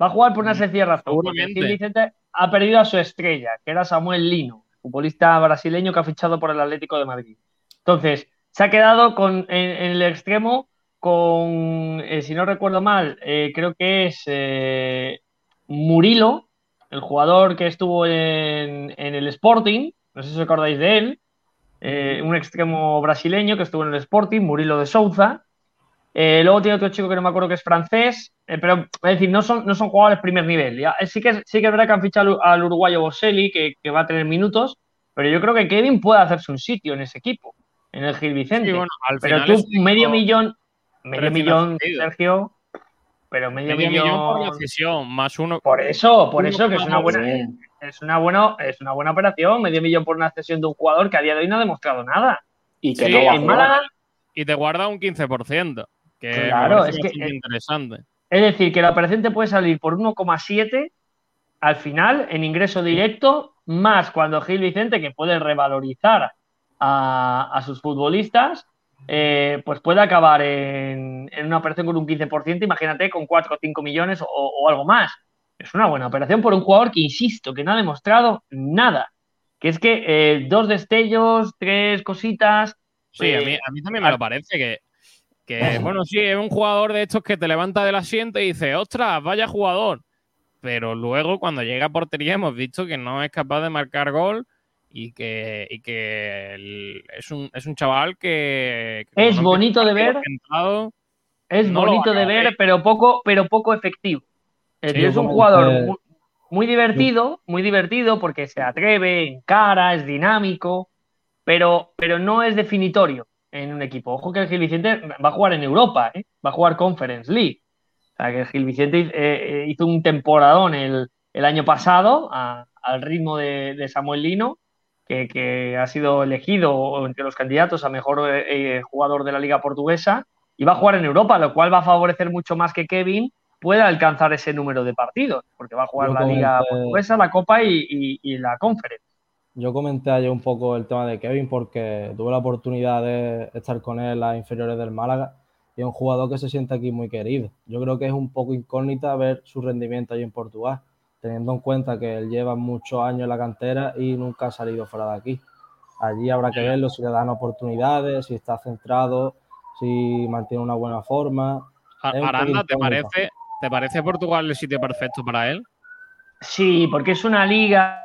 S5: Va a jugar por una sencilla razón. Vicente ha perdido a su estrella, que era Samuel Lino, futbolista brasileño que ha fichado por el Atlético de Madrid. Entonces, se ha quedado con, en, en el extremo con, eh, si no recuerdo mal, eh, creo que es eh, Murilo, el jugador que estuvo en, en, el Sporting, no sé si os acordáis de él, un extremo brasileño que estuvo en el Sporting, Murilo de Souza. Eh, luego tiene otro chico que no me acuerdo que es francés, eh, pero es decir, no son, no son jugadores primer nivel. ¿ya? Sí, que, sí que es verdad que han fichado al uruguayo Boselli, que, que, va a tener minutos, pero yo creo que Kevin puede hacerse un sitio en ese equipo. en el Gil Vicente.
S2: Sí, bueno, al
S5: pero
S2: final
S5: tú, medio millón, medio millón. Sergio, pero medio,
S2: medio millón por la
S5: millón.
S2: cesión, más uno.
S5: Por eso, por
S2: uno
S5: eso que es una buena,
S8: Bien.
S5: es una buena, es una buena operación, medio millón por una cesión de un jugador que a día de hoy no ha demostrado nada.
S8: Y que
S2: Sí,
S8: no va a
S5: en
S8: jugar.
S5: Málaga,
S2: y te guarda un 15%. Que
S5: Claro, es que, eh,
S2: interesante.
S5: es decir, que la operación te puede salir por 1,7 al final en ingreso directo, más cuando Gil Vicente, que puede revalorizar a, a sus futbolistas, eh, pues puede acabar en, en una operación con un 15%, imagínate, con 4 o 5 millones o, o algo más. Es una buena operación por un jugador que, insisto, que no ha demostrado nada. Que es que eh, dos destellos, tres cositas.
S2: Sí, a
S5: eh,
S2: mí, a mí también me lo parece que, que, bueno, sí, es un jugador de estos que te levanta del asiento y dice, ostras, vaya jugador. Pero luego, cuando llega a portería, hemos visto que no es capaz de marcar gol y que, y que el- es, un, es un chaval que. que
S5: Es bonito de ver. Es
S2: No
S5: bonito de ver,
S2: ¿eh?
S5: pero poco, pero poco efectivo. Es
S3: Sí,
S5: decir, es un jugador muy, muy divertido, muy divertido porque se atreve, encara, es dinámico, pero, pero no es definitorio en un equipo. Ojo que el Gil Vicente va a jugar en Europa, ¿eh? va a jugar Conference League. O sea, que el Gil Vicente eh, eh, hizo un temporadón el, el año pasado a- al ritmo de, de Samuel Lino, que, que ha sido elegido entre los candidatos a mejor eh, jugador de la Liga Portuguesa y va a jugar en Europa, lo cual va a favorecer mucho más que Kevin pueda alcanzar ese número de partidos, porque va a jugar
S3: Yo
S5: la Liga Portuguesa, la Copa y, y- y la Conference.
S3: Yo comenté ayer un poco el tema de Kevin porque tuve la oportunidad de estar con él en las inferiores del Málaga y es un jugador que se siente aquí muy querido. Yo creo que es un poco incógnita ver su rendimiento allí en Portugal, teniendo en cuenta que él lleva muchos años en la cantera y nunca ha salido fuera de aquí. Allí habrá que verlo si le dan oportunidades, si está centrado, si mantiene una buena forma.
S2: Aranda, ¿te parece, ¿te parece Portugal el sitio perfecto para él?
S5: Sí, porque es una liga,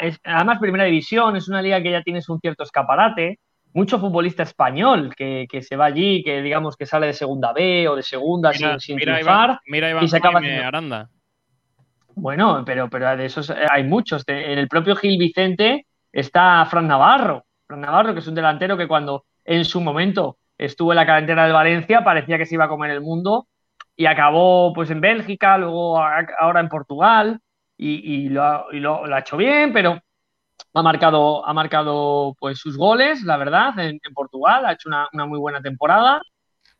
S5: es- además primera división, es una liga que ya tienes un cierto escaparate. Mucho futbolista español que, que se va allí, que digamos que sale de segunda B o de segunda
S2: Mira,
S5: sin, sin
S2: mira,
S5: triunfar.
S2: Iván, mira Iván
S5: y se acaba haciendo-
S2: Aranda.
S5: Bueno, pero, pero de esos eh, hay muchos. De- En el propio Gil Vicente está Fran Navarro. Fran Navarro, que es un delantero que cuando en su momento estuvo en la cantera del Valencia parecía que se iba a comer el mundo y acabó pues en Bélgica, luego ahora en Portugal y, lo, ha, hecho bien, pero ha marcado, ha marcado pues sus goles, la verdad, en, Portugal, ha hecho una, muy buena temporada,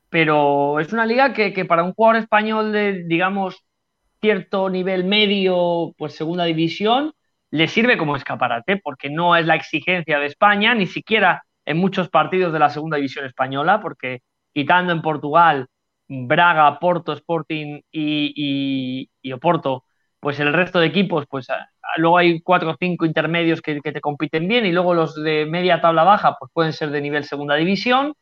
S5: pero es una liga que, para un jugador español de, digamos, cierto nivel medio, pues segunda división, le sirve como escaparate, porque no es la exigencia de España, ni siquiera en muchos partidos de la segunda división española, porque quitando en Portugal, Braga, Porto, Sporting y Oporto, pues el resto de equipos, pues luego hay cuatro o cinco intermedios que, que te compiten bien y luego los de media tabla baja, pues pueden ser de nivel segunda división.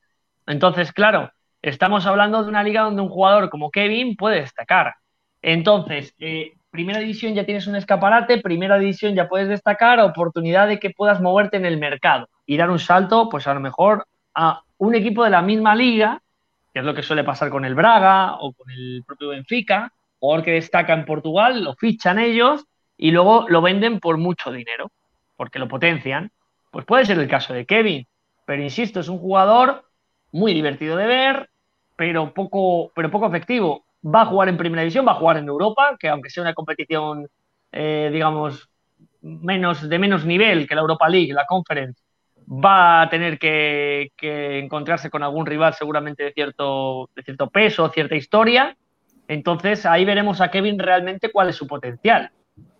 S5: Entonces, claro, estamos hablando de una liga donde un jugador como Kevin puede destacar. Entonces, eh, primera división ya tienes un escaparate, primera división ya puedes destacar, oportunidad de que puedas moverte en el mercado y dar un salto, pues a lo mejor a un equipo de la misma liga, que es lo que suele pasar con el Braga o con el propio Benfica, jugador que destaca en Portugal, lo fichan ellos y luego lo venden por mucho dinero, porque lo potencian. Pues puede ser el caso de Kevin, pero insisto, es un jugador muy divertido de ver, pero poco, pero poco efectivo. Va a jugar en primera división, va a jugar en Europa, que aunque sea una competición, eh, digamos, menos, de menos nivel que la Europa League, la Conference, va a tener que, que encontrarse con algún rival seguramente de cierto, de cierto peso, cierta historia. Entonces ahí veremos a Kevin realmente cuál es su potencial.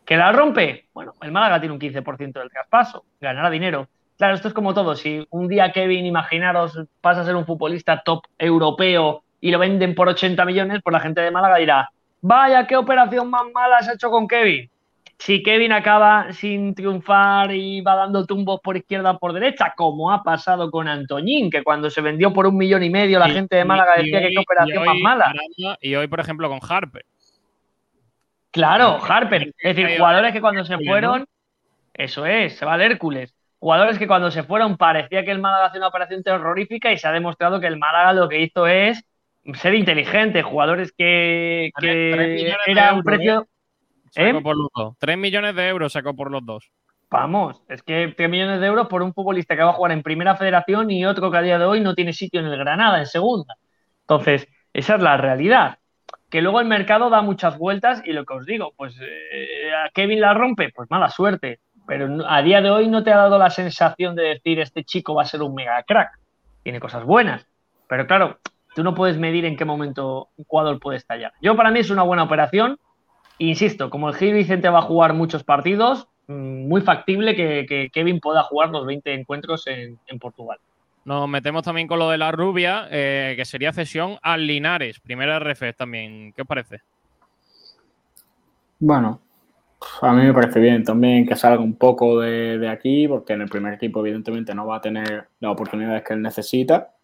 S5: ¿Que la rompe? Bueno, el Málaga tiene un 15% del traspaso, ganará dinero. Claro, esto es como todo. Si un día Kevin, imaginaros, pasa a ser un futbolista top europeo y lo venden por 80 millones, pues la gente de Málaga dirá, vaya, qué operación más mala has hecho con Kevin. Si Kevin acaba sin triunfar y va dando tumbos por izquierda o por derecha, como ha pasado con Antoñín, que cuando se vendió por un millón y medio la
S2: Y-
S5: gente de Málaga decía que qué operación más mala.
S2: Y hoy, por ejemplo, con Harper.
S5: Claro, Harper. Es decir, jugadores que cuando se fueron, eso es, se va el Hércules. Jugadores que cuando se fueron parecía que el Málaga hacía una operación terrorífica y se ha demostrado que el Málaga lo que hizo es ser inteligente. Jugadores que, que era un precio.
S2: Sacó
S5: ¿Eh?
S2: por los dos. 3 millones de euros sacó por los dos.
S5: Vamos, es que 3 millones de euros por un futbolista que va a jugar en primera federación y otro que a día de hoy no tiene sitio en el Granada, en segunda. Entonces, esa es la realidad. Que luego el mercado da muchas vueltas y lo que os digo, pues eh, a Kevin la rompe, pues mala suerte. Pero a día de hoy no te ha dado la sensación de decir este chico va a ser un mega crack. Tiene cosas buenas. Pero claro, tú no puedes medir en qué momento un jugador puede estallar. Yo para mí es una buena operación. Insisto, como el Gil Vicente va a jugar muchos partidos, mm, muy factible que, que Kevin pueda jugar los 20 encuentros en, en Portugal.
S2: Nos metemos también con lo de la rubia, eh, que sería cesión al Linares, primera RF también. ¿Qué os parece?
S8: Bueno, a mí me parece bien también que salga un poco de, de aquí, porque en el primer equipo evidentemente no va a tener las oportunidades que él necesita.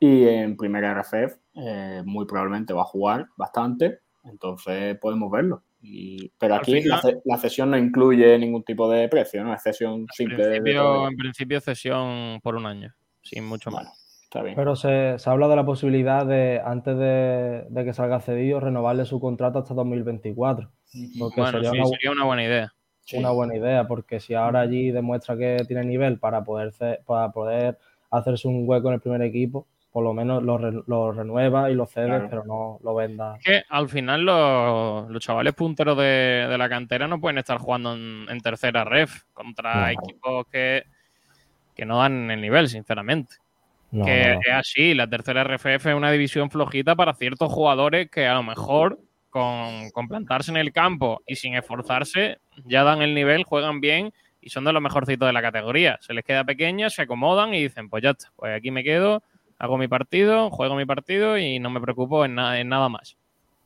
S8: Y en primera RFF eh, muy probablemente va a jugar bastante, entonces podemos verlo. Y- pero aquí
S2: final-
S8: la, ce- la cesión no incluye ningún tipo de precio, ¿no? Es cesión simple. de-
S2: en principio cesión por un año, sin mucho más.
S8: Bueno, está bien.
S3: Pero se, se habla de la posibilidad de, antes de, de que salga cedido, renovarle su contrato hasta 2024. Porque
S2: Bueno,
S3: sería
S2: sí,
S3: una,
S2: sería una buena idea.
S8: Sí.
S3: una buena idea, porque si ahora allí demuestra que tiene nivel para poder, para poder hacerse un hueco en el primer equipo, por lo menos lo, re- lo renueva y lo cede,
S8: Claro.
S3: pero no lo venda.
S2: Es que al final los, los chavales punteros de, de la cantera no pueden estar jugando en, en tercera ref contra
S3: No.
S2: equipos que, que no dan el nivel, sinceramente.
S3: No,
S2: que
S3: no.
S2: es así, la tercera RFF es una división flojita para ciertos jugadores que a lo mejor con, con plantarse en el campo y sin esforzarse ya dan el nivel, juegan bien y son de los mejorcitos de la categoría. Se les queda pequeña, se acomodan y dicen, pues ya está, pues aquí me quedo, hago mi partido, juego mi partido y no me preocupo en, na- en nada más.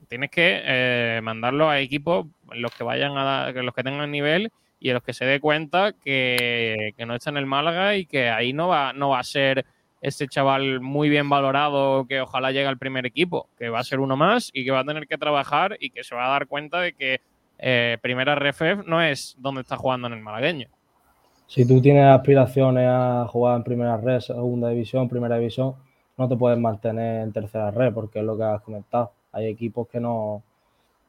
S2: Tienes que eh, mandarlo a equipos los que vayan a los que tengan nivel y en los que se dé cuenta que, que no está en el Málaga y que ahí no va, no va a ser este chaval muy bien valorado que ojalá llegue al primer equipo, que va a ser uno más y que va a tener que trabajar y que se va a dar cuenta de que eh, primera RFF no es donde está jugando en el malagueño.
S3: Si tú tienes aspiraciones a jugar en primera red, segunda división, primera división, no te puedes mantener en tercera red, porque es lo que has comentado. Hay equipos que no,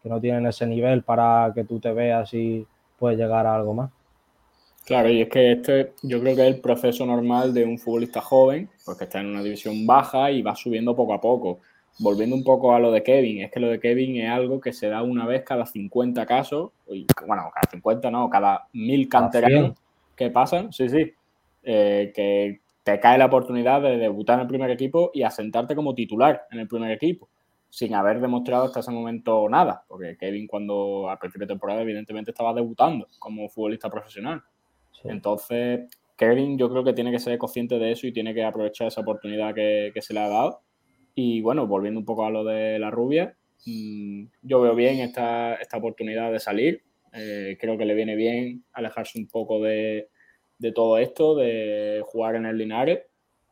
S3: que no tienen ese nivel para que tú te veas y puedes llegar a algo más.
S8: Claro, y es que este yo creo que es el proceso normal de un futbolista joven, porque está en una división baja y va subiendo poco a poco. Volviendo un poco a lo de Kevin, es que lo de Kevin es algo que se da una vez cada 50 casos, y, bueno, cada 50 no, cada mil canteranos que pasan, sí, sí, eh, que te cae la oportunidad de debutar en el primer equipo y asentarte como titular en el primer equipo, sin haber demostrado hasta ese momento nada, porque Kevin cuando al principio de temporada evidentemente estaba debutando como futbolista profesional.
S3: Sí.
S8: Entonces, Kevin yo creo que tiene que ser consciente de eso y tiene que aprovechar esa oportunidad que, que se le ha dado. Y bueno, volviendo un poco a lo de la rubia, mmm, yo veo bien esta, esta oportunidad de salir. Eh, creo que le viene bien alejarse un poco de, de, todo esto, de jugar en el Linares.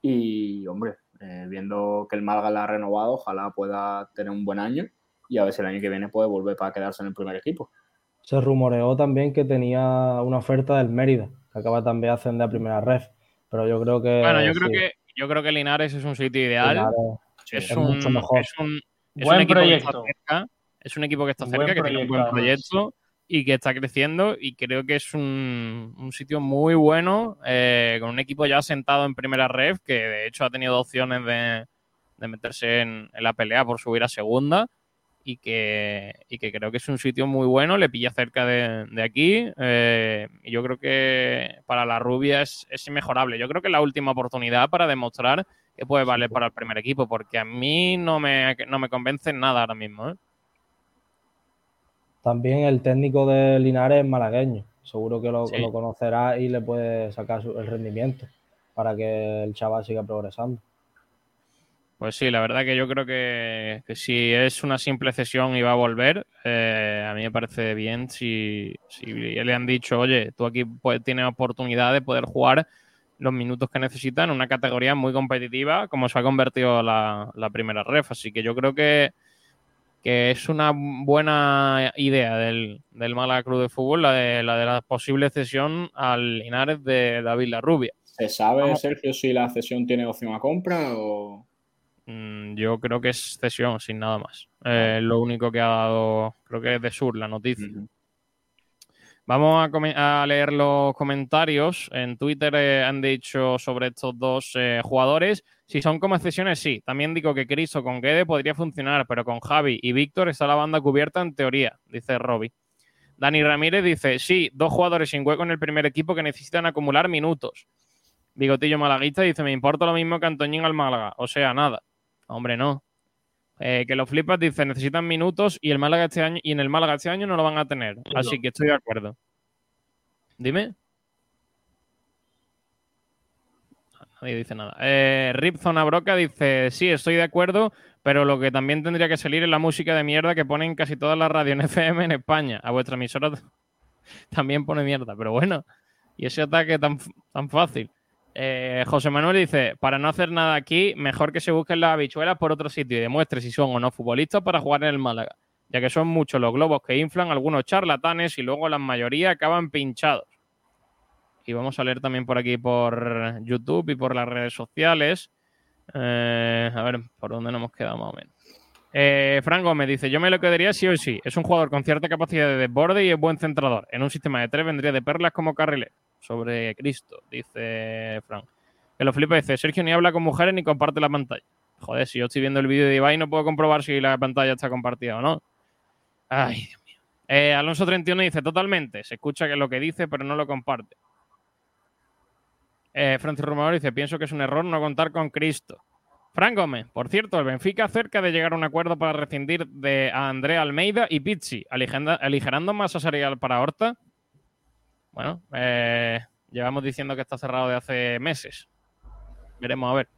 S8: Y, hombre, eh, viendo que el Málaga la ha renovado, ojalá pueda tener un buen año y a ver si el año que viene puede volver para quedarse en el primer equipo.
S3: Se rumoreó también que tenía una oferta del Mérida, que acaba también de ascender a primera ref. Pero yo creo que.
S2: Bueno, yo creo
S3: sí,
S2: que yo creo que Linares es un sitio ideal.
S3: Linares
S2: es,
S3: es
S2: un,
S3: mucho mejor.
S2: es un, es
S5: Buen
S2: un equipo
S5: proyecto.
S2: que está cerca, es un equipo que está
S5: Buen
S2: cerca, que tiene un buen
S5: proyecto, además.
S2: Y que está creciendo y creo que es un, un sitio muy bueno eh, con un equipo ya sentado en primera red que de hecho ha tenido opciones de, de meterse en, en la pelea por subir a segunda y que, y que creo que es un sitio muy bueno, le pilla cerca de, de aquí eh, y yo creo que para la rubia es, es inmejorable. Yo creo que es la última oportunidad para demostrar que puede valer para el primer equipo, porque a mí no me, no me convence nada ahora mismo. ¿eh?
S3: También el técnico de Linares es malagueño. Seguro que lo,
S2: Sí.
S3: lo conocerá y le puede sacar su- el rendimiento para que el chaval siga progresando.
S2: Pues sí, la verdad que yo creo que, que si es una simple cesión y va a volver, eh, a mí me parece bien si, si le han dicho, oye, tú aquí pues, tienes oportunidad de poder jugar los minutos que necesitas en una categoría muy competitiva como se ha convertido la, la primera ref. Así que yo creo que, que es una buena idea del, del Málaga Club de Fútbol la de la, de la posible cesión al Linares de David Larrubia.
S8: ¿Se sabe,
S2: Vamos.
S8: Sergio, si la cesión tiene opción a compra o...?
S2: Mm, Yo creo que es cesión, sin nada más. Eh, lo único que ha dado, creo que es de Sur la noticia. Vamos a, leer los comentarios. En Twitter eh, han dicho sobre estos dos eh, jugadores. Si son como excepciones, sí. También digo que Cristo con Guede podría funcionar, pero con Javi y Víctor está la banda cubierta en teoría, dice Robbie. Dani Ramírez dice, sí, dos jugadores sin hueco en el primer equipo que necesitan acumular minutos. Bigotillo Malaguista dice, me importa lo mismo que Antoñín al Málaga. O sea, nada. Hombre, no. Eh, que los flipas dice, necesitan minutos y el Málaga este año y en el Málaga este año no lo van a tener. Así que estoy de acuerdo. Dime. Nadie dice nada. Eh, Rip Zona Broca dice, sí, estoy de acuerdo, pero lo que también tendría que salir es la música de mierda que ponen casi todas las radios en FM en España. A vuestra emisora también pone mierda, pero bueno. Y ese ataque tan, tan fácil. Eh, José Manuel dice, para no hacer nada aquí, mejor que se busquen las habichuelas por otro sitio y demuestre si son o no futbolistas para jugar en el Málaga, ya que son muchos los globos que inflan algunos charlatanes y luego la mayoría acaban pinchados. Y vamos a leer también por aquí por YouTube y por las redes sociales. Eh, a ver, ¿por dónde nos hemos quedado más o menos? Eh, Fran Gómez dice, yo me lo quedaría sí o sí. Es un jugador con cierta capacidad de desborde y es buen centrador. En un sistema de tres vendría de perlas como carrilero. Sobre Cristo, dice Fran. Que lo flipa dice, Sergio ni habla con mujeres ni comparte la pantalla. Joder, si yo estoy viendo el vídeo de Ibai no puedo comprobar si la pantalla está compartida o no. Ay, Dios mío. Eh, Alonso 31 dice, totalmente. Se escucha que lo que dice, pero no lo comparte. Eh, Francis Romador dice, pienso que es un error no contar con Cristo. Fran Gómez, por cierto, el Benfica cerca de llegar a un acuerdo para rescindir de a Andrea Almeida y Pizzi, aligerando masa salarial para Horta. Bueno, eh, llevamos diciendo que está cerrado de hace meses. Veremos a ver.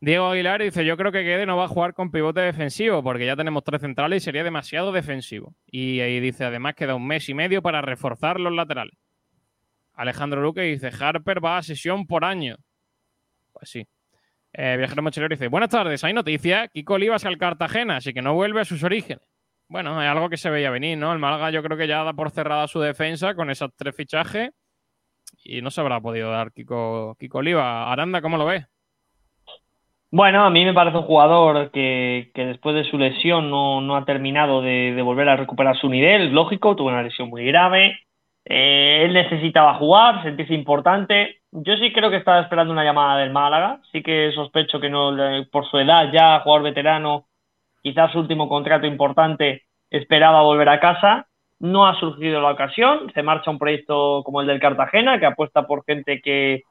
S2: Diego Aguilar dice, yo creo que Guede no va a jugar con pivote defensivo porque ya tenemos tres centrales y sería demasiado defensivo. Y ahí dice, además queda un mes y medio para reforzar los laterales. Alejandro Luque dice, Harper va a sesión por año. Pues sí. Eh, Viajero Mochilero dice, buenas tardes, hay noticia, Kiko Olivas al Cartagena, así que no vuelve a sus orígenes. Bueno, es algo que se veía venir, ¿no? El Málaga yo creo que ya da por cerrada su defensa con esos tres fichajes y no se habrá podido dar Kiko, Kiko Oliva. Aranda, ¿cómo lo ves?
S5: Bueno, a mí me parece un jugador que, que después de su lesión no, no ha terminado de, volver a recuperar su nivel. Lógico, tuvo una lesión muy grave. Eh, él necesitaba jugar, sentirse importante. Yo sí creo que estaba esperando una llamada del Málaga. Sí que sospecho que no, le- por su edad ya, jugador veterano, quizás su último contrato importante, esperaba volver a casa. No ha surgido la ocasión. Se marcha un proyecto como el del Cartagena, que apuesta por gente que,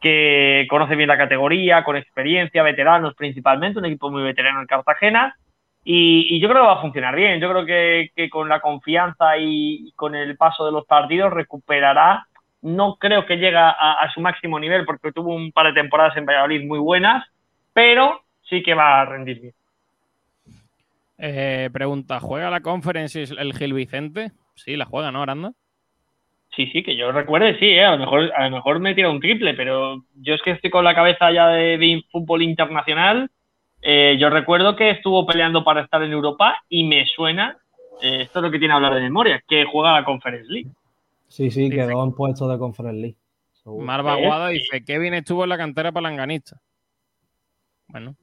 S5: que conoce bien la categoría, con experiencia, veteranos principalmente, un equipo muy veterano en Cartagena. Y, yo creo que va a funcionar bien. Yo creo que, que con la confianza y con el paso de los partidos recuperará. No creo que llegue a, a su máximo nivel porque tuvo un par de temporadas en Valladolid muy buenas, pero sí que va a rendir bien.
S2: Eh, pregunta, ¿juega la conference el Gil Vicente? Sí, la juega, ¿no, Aranda?
S5: Sí, sí, que yo recuerde, sí, ¿eh? a, lo mejor, a lo mejor me tira un triple, pero yo es que estoy con la cabeza ya de, de fútbol internacional. Eh, yo recuerdo que estuvo peleando para estar en Europa y me suena, eh, esto es lo que tiene que hablar de memoria, que juega la Conference League.
S3: Sí, sí,
S2: Dice-
S3: quedó en puestos de Conference League. seguro.
S2: Marva. Guada dice, Kevin estuvo en la cantera palanganista. Bueno.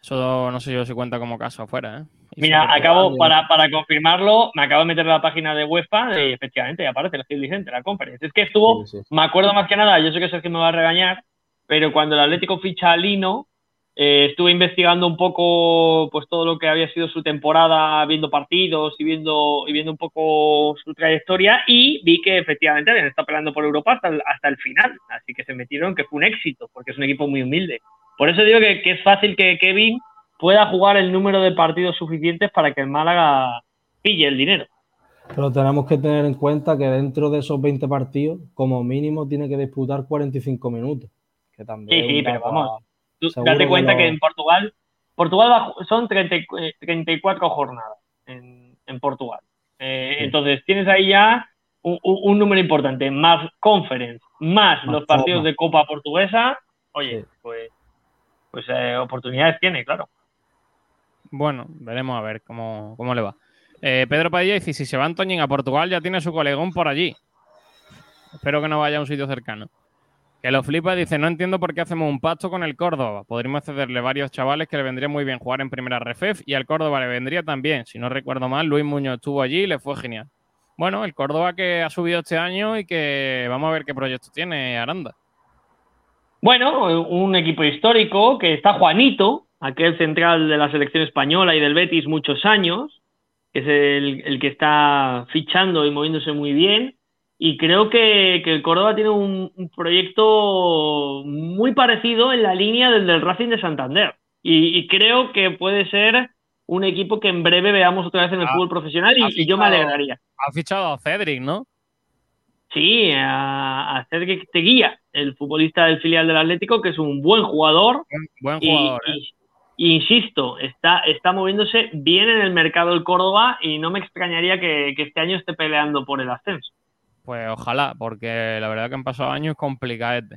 S2: Eso no sé yo si cuenta como caso afuera, ¿eh?
S5: Mira, acabo, para, para confirmarlo, me acabo de meter en la página de UEFA y efectivamente aparece el Gil Vicente, la Conference. Es que estuvo,
S3: Sí, sí.
S5: me acuerdo más que nada, yo sé que Sergio me va a regañar, pero cuando el Atlético ficha a Lino, eh, estuve investigando un poco pues todo lo que había sido su temporada, viendo partidos y viendo, y viendo un poco su trayectoria, y vi que efectivamente habían estado peleando por Europa hasta el, hasta el final. Así que se metieron, que fue un éxito, porque es un equipo muy humilde. Por eso digo que, que es fácil que Kevin pueda jugar el número de partidos suficientes para que el Málaga pille el dinero.
S3: Pero tenemos que tener en cuenta que dentro de esos 20 partidos, como mínimo, tiene que disputar 45 minutos. Que también
S5: Sí, sí, pero vamos, Tú date
S3: que
S5: cuenta
S3: lo-
S5: que en Portugal, Portugal va son 30 y- eh, 34 jornadas en, en Portugal. Eh,
S3: Sí.
S5: Entonces tienes ahí ya un, un- número importante, más conference, más,
S3: Más
S5: los partidos de Copa Portuguesa. Oye,
S3: Sí.
S5: pues, pues eh, oportunidades tiene, claro.
S2: Bueno, veremos a ver cómo, cómo le va. Eh, Pedro Padilla dice, si se va Antoñín a Portugal ya tiene su colegón por allí. Espero que no vaya a un sitio cercano. Que lo flipa dice, no entiendo por qué hacemos un pacto con el Córdoba. Podríamos cederle varios chavales que le vendría muy bien jugar en primera refef y al Córdoba le vendría también. Si no recuerdo mal, Luis Muñoz estuvo allí y le fue genial. Bueno, el Córdoba que ha subido este año y que vamos a ver qué proyecto tiene Aranda.
S5: Bueno, un equipo histórico que está Juanito, aquel central de la selección española y del Betis muchos años, que es el, el que está fichando y moviéndose muy bien. Y creo que, que el Córdoba tiene un, un proyecto muy parecido en la línea del del Racing de Santander. Y, y creo que puede ser un equipo que en breve veamos otra vez en el
S2: Ah,
S5: fútbol profesional y, y yo me alegraría.
S2: Ha fichado a Cedric, ¿no?
S5: Sí, a, a Cedric Teguía, el futbolista del filial del Atlético, que es un buen jugador.
S2: Buen, jugador. ¿eh?
S5: y- insisto, está, está moviéndose bien en el mercado el Córdoba y no me extrañaría que, que este año esté peleando por el ascenso.
S2: Pues ojalá, porque la verdad que han pasado años complicados.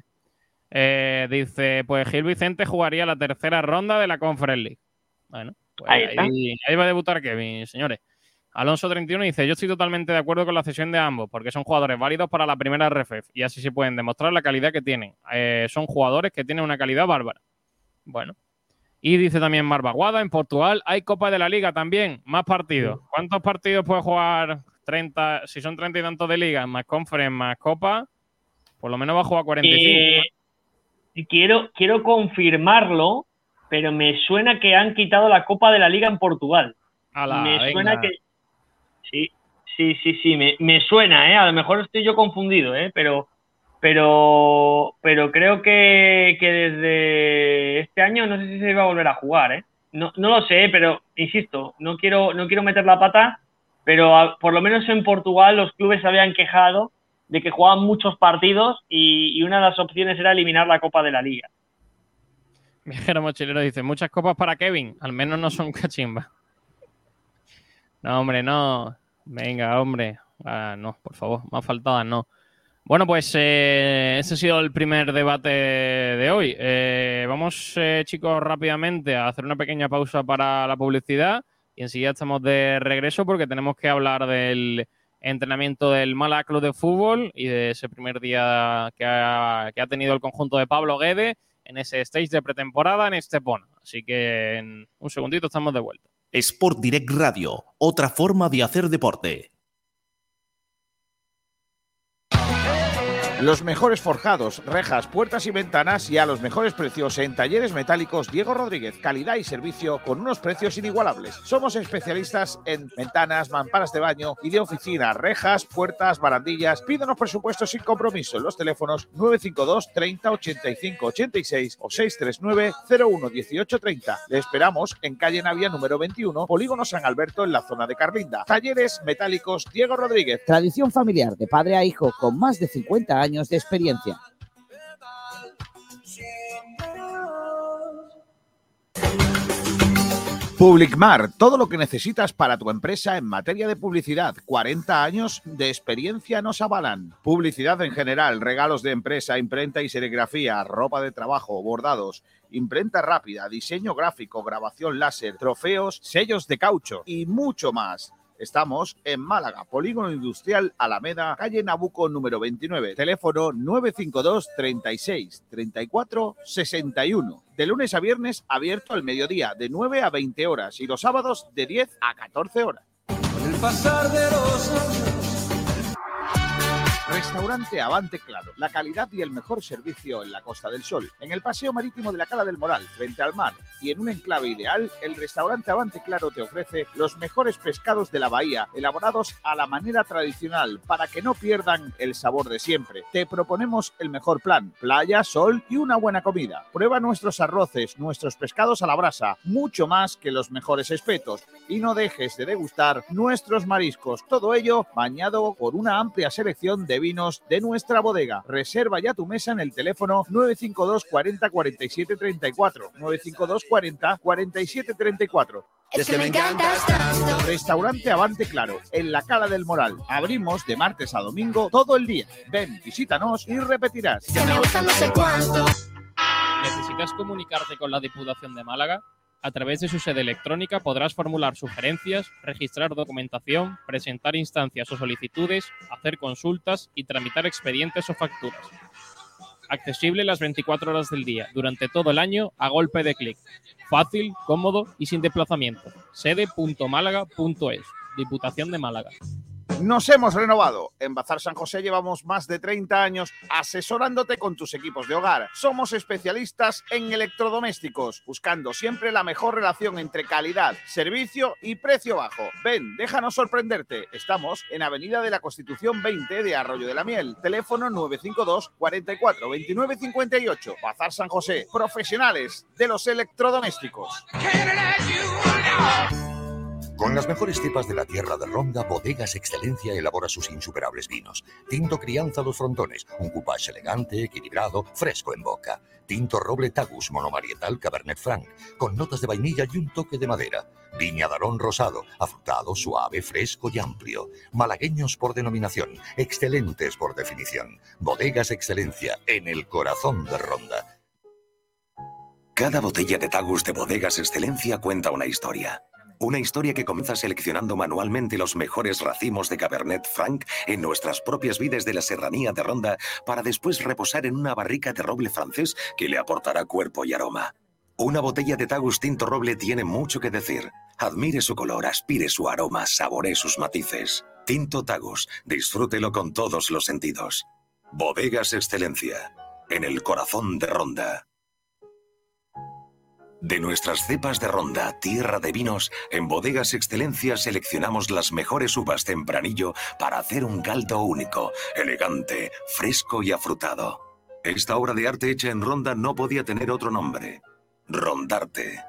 S2: Eh, dice, pues Gil Vicente jugaría la tercera ronda de la Conference League. Bueno, pues
S5: Ahí
S2: ahí,
S5: está.
S2: ahí va a debutar Kevin, señores. Alonso 31 dice, yo estoy totalmente de acuerdo con la cesión de ambos, porque son jugadores válidos para la primera RFF y así se pueden demostrar la calidad que tienen. Eh, son jugadores que tienen una calidad bárbara. Bueno. Y dice también Barbaguada, en Portugal hay Copa de la Liga también, más partidos. ¿Cuántos partidos puede jugar 30? Si son 30 y tantos de liga, más conference, más copa, por lo menos va a jugar 45.
S5: Eh, quiero, quiero confirmarlo, pero me suena que han quitado la Copa de la Liga en Portugal.
S2: Ala,
S5: me
S2: venga.
S5: suena que. Sí, sí, sí, sí, me, me suena, ¿eh? A lo mejor estoy yo confundido, ¿eh? Pero, pero, pero creo que, que desde este año no sé si se va a volver a jugar, ¿eh? No, no lo sé, pero insisto, no quiero, no quiero meter la pata, pero por lo menos en Portugal los clubes se habían quejado de que jugaban muchos partidos y, y una de las opciones era eliminar la Copa de la Liga.
S2: Viajero mochilero dice, muchas copas para Kevin, al menos no son cachimba. No, hombre, no. Venga, hombre. Ah, no, por favor, más faltadas no. Bueno, pues eh, ese ha sido el primer debate de hoy. Eh, vamos, eh, chicos, rápidamente a hacer una pequeña pausa para la publicidad y enseguida estamos de regreso porque tenemos que hablar del entrenamiento del Málaga Club de Fútbol y de ese primer día que ha, que ha tenido el conjunto de Pablo Guede en ese stage de pretemporada en Estepona. Así que en un segundito estamos de vuelta.
S7: Sport Direct Radio, otra forma de hacer deporte.
S9: Los mejores forjados, rejas, puertas y ventanas y a los mejores precios en talleres metálicos Diego Rodríguez. Calidad y servicio con unos precios inigualables. Somos especialistas en ventanas, mamparas de baño y de oficina, rejas, puertas, barandillas. Pídanos presupuesto sin compromiso en los teléfonos 952 30 85 86 o 639 01 18 30. Le esperamos en calle Navia número 21, Polígono San Alberto en la zona de Carlinda. Talleres metálicos Diego Rodríguez.
S10: Tradición familiar de padre a hijo con más de 50 años de experiencia.
S9: Publicmar, todo lo que necesitas para tu empresa en materia de publicidad. 40 años de experiencia nos avalan. Publicidad en general, regalos de empresa, imprenta y serigrafía, ropa de trabajo, bordados, imprenta rápida, diseño gráfico, grabación láser, trofeos, sellos de caucho y mucho más. Estamos en Málaga, Polígono Industrial Alameda, calle Nabuco número 29, teléfono 952 36 34 61. De lunes a viernes abierto al mediodía, de 9 a 20 horas y los sábados de 10 a 14 horas.
S11: Con el pasar de los años.
S9: Restaurante Avante Claro, la calidad y el mejor servicio en la Costa del Sol, en el paseo marítimo de la Cala del Moral, frente al mar, y en un enclave ideal, el restaurante Avante Claro te ofrece los mejores pescados de la bahía, elaborados a la manera tradicional, para que no pierdan el sabor de siempre. Te proponemos el mejor plan, playa, sol y una buena comida. Prueba nuestros arroces, nuestros pescados a la brasa, mucho más que los mejores espetos, y no dejes de degustar nuestros mariscos, todo ello bañado por una amplia selección de vinos de nuestra bodega. Reserva ya tu mesa en el teléfono 952 40 47 34. 952 40 47 34.
S11: Es que me encantas tanto.
S9: Restaurante Avante Claro, en la Cala del Moral. Abrimos de martes a domingo todo el día. Ven, visítanos y repetirás.
S11: Que me gusta no sé cuánto.
S4: ¿Necesitas comunicarte con la Diputación de Málaga? A través de su sede electrónica podrás formular sugerencias, registrar documentación, presentar instancias o solicitudes, hacer consultas y tramitar expedientes o facturas. Accesible las 24 horas del día, durante todo el año, a golpe de clic. Fácil, cómodo y sin desplazamiento. Sede.málaga.es. Diputación de Málaga.
S9: Nos hemos renovado. En Bazar San José llevamos más de 30 años asesorándote con tus equipos de hogar. Somos especialistas en electrodomésticos, buscando siempre la mejor relación entre calidad, servicio y precio bajo. Ven, déjanos sorprenderte. Estamos en Avenida de la Constitución 20 de Arroyo de la Miel. Teléfono 952 44 29 58. Bazar San José. Profesionales de los electrodomésticos.
S12: Con las mejores cepas de la tierra de Ronda, Bodegas Excelencia elabora sus insuperables vinos. Tinto Crianza Los Frontones, un coupage elegante, equilibrado, fresco en boca. Tinto Roble Tagus Monomarietal Cabernet Franc, con notas de vainilla y un toque de madera. Viña Darón Rosado, afrutado, suave, fresco y amplio. Malagueños por denominación, excelentes por definición. Bodegas Excelencia, en el corazón de Ronda.
S13: Cada botella de Tagus de Bodegas Excelencia cuenta una historia. Una historia que comienza seleccionando manualmente los mejores racimos de Cabernet Franc en nuestras propias vides de la serranía de Ronda para después reposar en una barrica de roble francés que le aportará cuerpo y aroma. Una botella de Tagus Tinto Roble tiene mucho que decir. Admire su color, aspire su aroma, saboree sus matices. Tinto Tagus, disfrútelo con todos los sentidos. Bodegas Excelencia, en el corazón de Ronda. De nuestras cepas de ronda, tierra de vinos, en Bodegas Excelencia seleccionamos las mejores uvas tempranillo para hacer un caldo único, elegante, fresco y afrutado. Esta obra de arte hecha en ronda no podía tener otro nombre. Rondarte.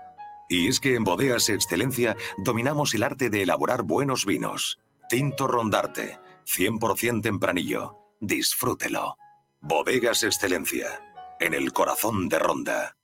S13: Y es que en Bodegas Excelencia dominamos el arte de elaborar buenos vinos. Tinto Rondarte, 100% tempranillo. Disfrútelo. Bodegas Excelencia, en el corazón de Ronda.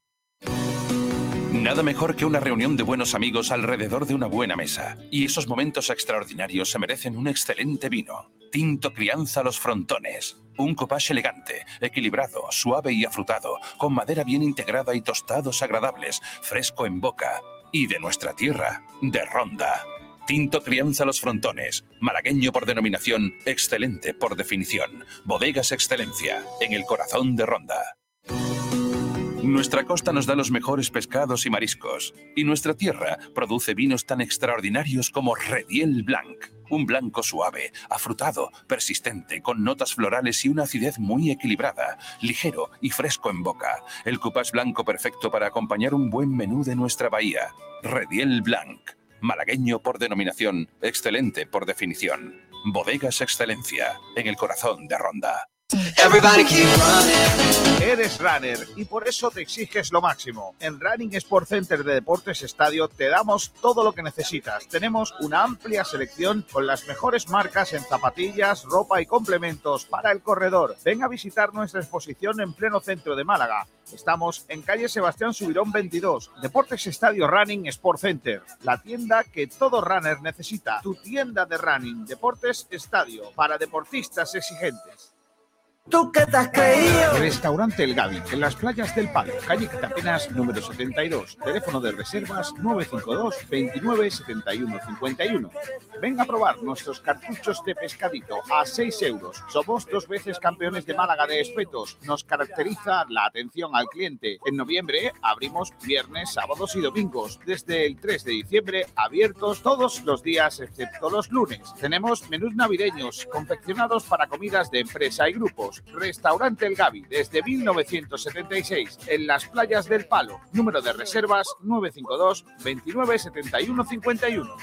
S14: Nada mejor que una reunión de buenos amigos alrededor de una buena mesa. Y esos momentos extraordinarios se merecen un excelente vino. Tinto Crianza Los Frontones. Un copage elegante, equilibrado, suave y afrutado, con madera bien integrada y tostados agradables, fresco en boca. Y de nuestra tierra, de Ronda. Tinto Crianza Los Frontones. Malagueño por denominación, excelente por definición. Bodegas Excelencia, en el corazón de Ronda. Nuestra costa nos da los mejores pescados y mariscos, y nuestra tierra produce vinos tan extraordinarios como Rediel Blanc, un blanco suave, afrutado, persistente, con notas florales y una acidez muy equilibrada, ligero y fresco en boca. El cupás blanco perfecto para acompañar un buen menú de nuestra bahía. Rediel Blanc, malagueño por denominación, excelente por definición. Bodegas Excelencia, en el corazón de Ronda.
S9: Eres runner y por eso te exiges lo máximo. En Running Sport Center de Deportes Estadio te damos todo lo que necesitas. Tenemos una amplia selección con las mejores marcas en zapatillas, ropa y complementos para el corredor. Ven a visitar nuestra exposición en pleno centro de Málaga. Estamos en calle Sebastián Subirón 22, Deportes Estadio Running Sport Center, la tienda que todo runner necesita. Tu tienda de running, Deportes Estadio, para deportistas exigentes.
S11: ¿Tú qué te has creído?
S9: Restaurante El Gavi, en las playas del Palo, calle Quitapenas número 72, teléfono de reservas 952 29 71 51. Ven a probar nuestros cartuchos de pescadito a 6 euros. Somos dos veces campeones de Málaga de espetos. Nos caracteriza la atención al cliente. En noviembre abrimos viernes, sábados y domingos. Desde el 3 de diciembre abiertos todos los días excepto los lunes. Tenemos menús navideños confeccionados para comidas de empresa y grupos. Restaurante El Gavi, desde 1976, en las playas del Palo. Número de reservas 952 29 71 51.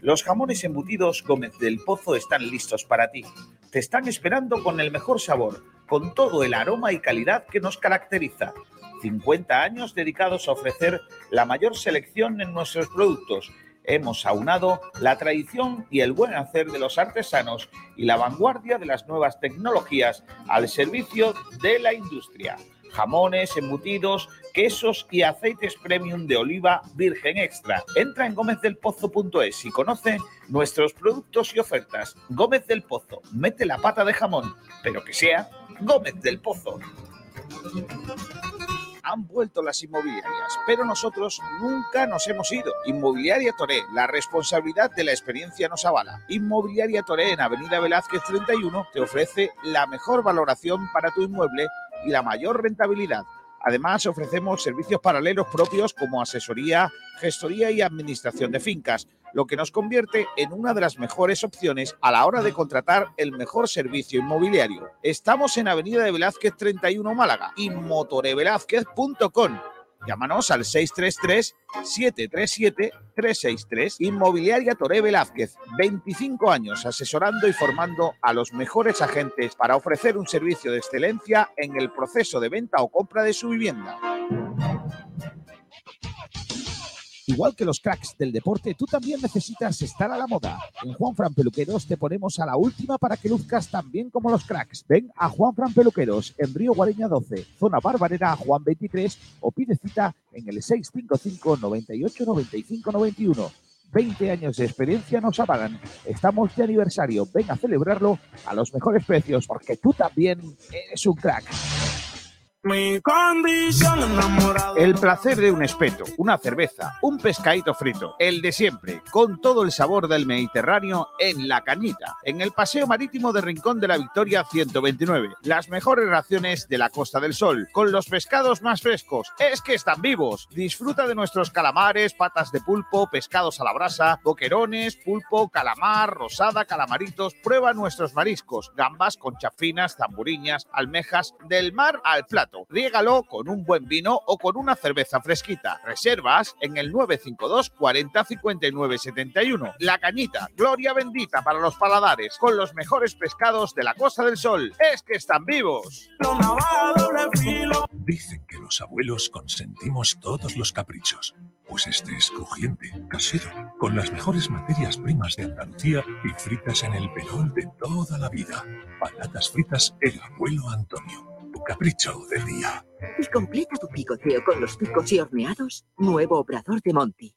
S9: Los jamones embutidos Gómez del Pozo están listos para ti. Te están esperando con el mejor sabor, con todo el aroma y calidad que nos caracteriza. 50 años dedicados a ofrecer la mayor selección en nuestros productos. Hemos aunado la tradición y el buen hacer de los artesanos y la vanguardia de las nuevas tecnologías al servicio de la industria. Jamones, embutidos, quesos y aceites premium de oliva virgen extra. Entra en gómezdelpozo.es y conoce nuestros productos y ofertas. Gómez del Pozo, mete la pata de jamón, pero que sea Gómez del Pozo han vuelto las inmobiliarias, pero nosotros nunca nos hemos ido. Inmobiliaria Toré, la responsabilidad de la experiencia nos avala. Inmobiliaria Toré en Avenida Velázquez 31 te ofrece la mejor valoración para tu inmueble y la mayor rentabilidad. Además, ofrecemos servicios paralelos propios como asesoría, gestoría y administración de fincas, lo que nos convierte en una de las mejores opciones a la hora de contratar el mejor servicio inmobiliario. Estamos en Avenida de Velázquez 31 Málaga y motorevelázquez.com. Llámanos al 633-737-363. Inmobiliaria Toré Velázquez, 25 años asesorando y formando a los mejores agentes para ofrecer un servicio de excelencia en el proceso de venta o compra de su vivienda. Igual que los cracks del deporte, tú también necesitas estar a la moda. En Juan Fran Peluqueros te ponemos a la última para que luzcas tan bien como los cracks. Ven a Juan Fran Peluqueros en Río Guareña 12, zona Barbarera Juan 23 o pide cita en el 655 98 95 91. 20 años de experiencia nos avalan. Estamos de aniversario. Ven a celebrarlo a los mejores precios porque tú también eres un crack.
S11: Mi condición enamorado.
S9: El placer de un espeto, una cerveza, un pescadito frito, el de siempre, con todo el sabor del Mediterráneo en La Cañita, en el Paseo Marítimo de Rincón de la Victoria 129. Las mejores raciones de la Costa del Sol, con los pescados más frescos. Es que están vivos. Disfruta de nuestros calamares, patas de pulpo, pescados a la brasa, boquerones, pulpo, calamar, rosada, calamaritos. Prueba nuestros mariscos, gambas, conchafinas, zamburiñas, almejas, del mar al plato. Riégalo con un buen vino o con una cerveza fresquita. Reservas en el 952 40 59 71. La Cañita, gloria bendita para los paladares, con los mejores pescados de la Costa del Sol. Es que están vivos.
S15: Dicen que los abuelos consentimos todos los caprichos. Pues este es crujiente, casero, con las mejores materias primas de Andalucía y fritas en el perol de toda la vida. Patatas fritas El Abuelo Antonio. Tu capricho del día.
S16: Y completa tu picoteo con los picos y horneados. Nuevo obrador de Monty.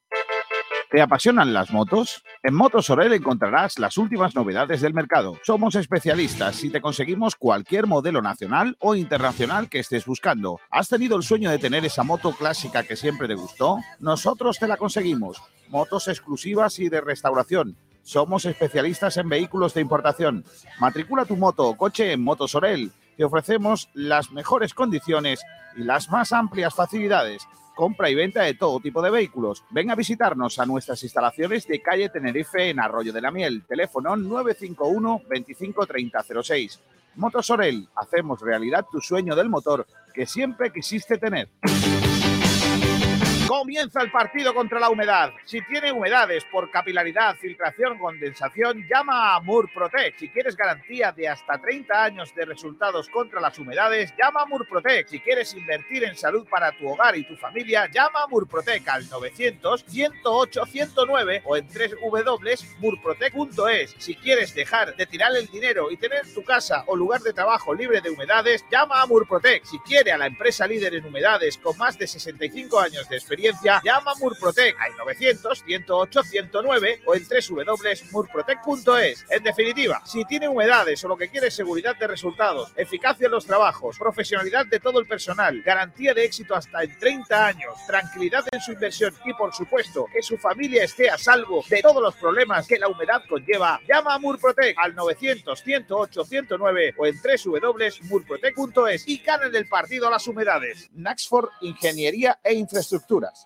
S9: ¿Te apasionan las motos? En Motos Orel encontrarás las últimas novedades del mercado. Somos especialistas y te conseguimos cualquier modelo nacional o internacional que estés buscando. ¿Has tenido el sueño de tener esa moto clásica que siempre te gustó? Nosotros te la conseguimos. Motos exclusivas y de restauración. Somos especialistas en vehículos de importación. Matricula tu moto o coche en Motos Orel. Te ofrecemos las mejores condiciones y las más amplias facilidades compra y venta de todo tipo de vehículos. Ven a visitarnos a nuestras instalaciones de calle Tenerife en Arroyo de la Miel. Teléfono 951 25 30 06. Motosorel, hacemos realidad tu sueño del motor que siempre quisiste tener. Comienza el partido contra la humedad. Si tiene humedades por capilaridad, filtración, condensación, llama a Murprotec. Si quieres garantía de hasta 30 años de resultados contra las humedades, llama a Murprotec. Si quieres invertir en salud para tu hogar y tu familia, llama a Murprotec al 900 108 109 o en www.murprotec.es. Si quieres dejar de tirar el dinero y tener tu casa o lugar de trabajo libre de humedades, llama a Murprotec. Si quiere a la empresa líder en humedades con más de 65 años de experiencia, llama a Murprotec al 900 108 109 o en www.murprotec.es. En definitiva, si tiene humedades o lo que quiere es seguridad de resultados, eficacia en los trabajos, profesionalidad de todo el personal, garantía de éxito hasta en 30 años, tranquilidad en su inversión y por supuesto que su familia esté a salvo de todos los problemas que la humedad conlleva, llama a Murprotec al 900 108 109 o en www.murprotec.es y ganen el partido a las humedades. Naxford Ingeniería e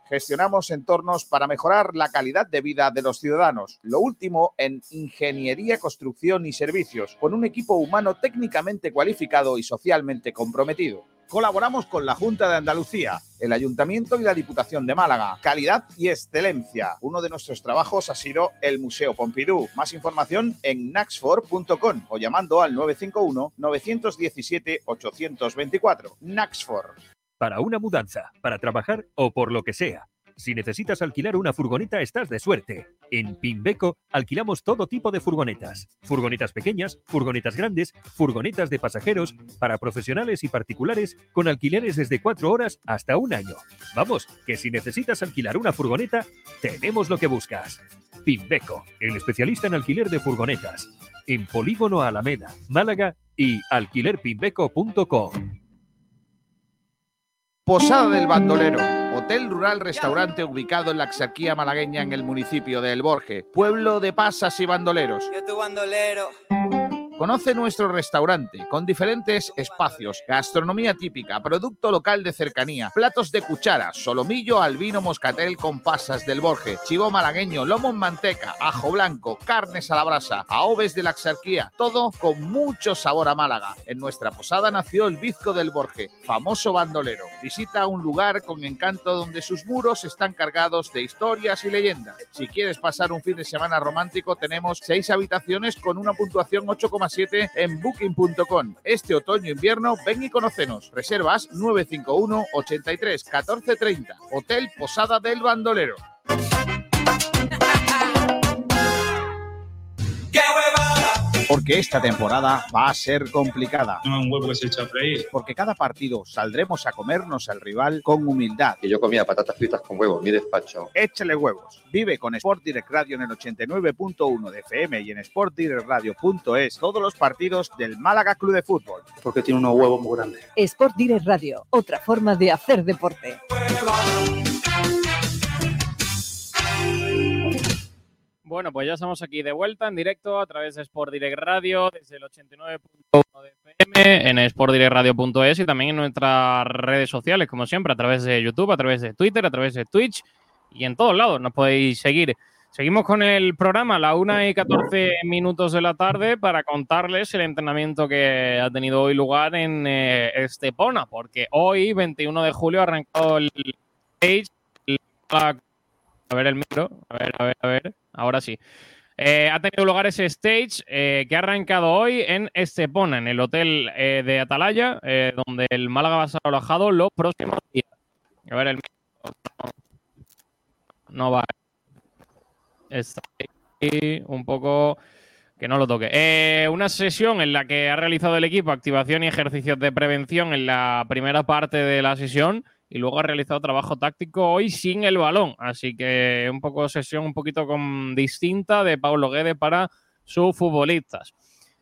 S9: Gestionamos entornos para mejorar la calidad de vida de los ciudadanos. Lo último en ingeniería, construcción y servicios, con un equipo humano técnicamente cualificado y socialmente comprometido. Colaboramos con la Junta de Andalucía, el Ayuntamiento y la Diputación de Málaga. Calidad y excelencia. Uno de nuestros trabajos ha sido el Museo Pompidou. Más información en naxfor.com o llamando al 951 917 824. Naxfor.
S17: Para una mudanza, para trabajar o por lo que sea. Si necesitas alquilar una furgoneta, estás de suerte. En Pimbeco alquilamos todo tipo de furgonetas. Furgonetas pequeñas, furgonetas grandes, furgonetas de pasajeros, para profesionales y particulares, con alquileres desde cuatro horas hasta un año. Vamos, que si necesitas alquilar una furgoneta, tenemos lo que buscas. Pimbeco, el especialista en alquiler de furgonetas. En Polígono Alameda, Málaga y alquilerpimbeco.com.
S9: Posada del Bandolero, hotel rural restaurante ubicado en la Axarquía malagueña en el municipio de El Borje, pueblo de pasas y bandoleros.
S11: Yo tu bandolero.
S9: Conoce nuestro restaurante con diferentes espacios, gastronomía típica, producto local de cercanía, platos de cuchara, solomillo al vino moscatel con pasas del Borge, chivo malagueño, lomo en manteca, ajo blanco, carnes a la brasa, aoves de la Axarquía, todo con mucho sabor a Málaga. En nuestra posada nació el Bizco del Borge, famoso bandolero. Visita un lugar con encanto donde sus muros están cargados de historias y leyendas. Si quieres pasar un fin de semana romántico, tenemos seis habitaciones con una puntuación 8,7 en booking.com. Este otoño-invierno, ven y conocenos. Reservas 951 83 14 30. Hotel Posada del Bandolero. Porque esta temporada va a ser complicada.
S6: No un huevo que se echa a freír.
S9: Porque cada partido saldremos a comernos al rival con humildad.
S1: Que yo comía patatas fritas con huevo en mi despacho.
S9: Échale huevos. Vive con Sport Direct Radio en el 89.1 de FM y en sportdirectradio.es todos los partidos del Málaga Club de Fútbol.
S18: Porque tiene unos huevos muy grandes.
S16: Sport Direct Radio, otra forma de hacer deporte.
S2: Bueno, pues ya estamos aquí de vuelta en directo a través de Sport Direct Radio, desde el 89.1 de FM, en sportdirectradio.es y también en nuestras redes sociales, como siempre, a través de YouTube, a través de Twitter, a través de Twitch y en todos lados nos podéis seguir. Seguimos con el programa a la 1 y 14 minutos de la tarde para contarles el entrenamiento que ha tenido hoy lugar en eh, Estepona, porque hoy, 21 de julio, ha arrancado el stage. A ver el micro, a ver, a ver, a ver. Ahora sí. Eh, ha tenido lugar ese stage eh, que ha arrancado hoy en Estepona, en el hotel eh, de Atalaya, donde el Málaga va a estar alojado los próximos días. A ver el. No va. Está ahí un poco que no lo toque. Una sesión en la que ha realizado el equipo activación y ejercicios de prevención en la primera parte de la sesión y luego ha realizado trabajo táctico hoy sin el balón. Así que un poco sesión un poquito con, distinta de Pablo Guede para sus futbolistas.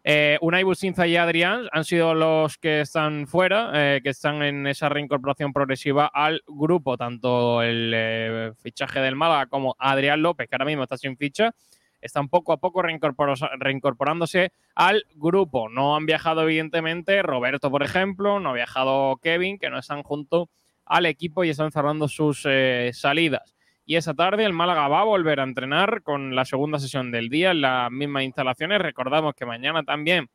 S2: Eh, Unai Businza y Adrián han sido los que están fuera, eh, que están en esa reincorporación progresiva al grupo, tanto el eh, fichaje del Málaga como Adrián López, que ahora mismo está sin ficha, están poco a poco reincorpor- reincorporándose al grupo. No han viajado, evidentemente, Roberto, por ejemplo, no ha viajado Kevin, que no están junto al equipo y están cerrando sus eh, salidas. Y esa tarde el Málaga va a volver a entrenar con la segunda sesión del día en las mismas instalaciones. Recordamos que mañana también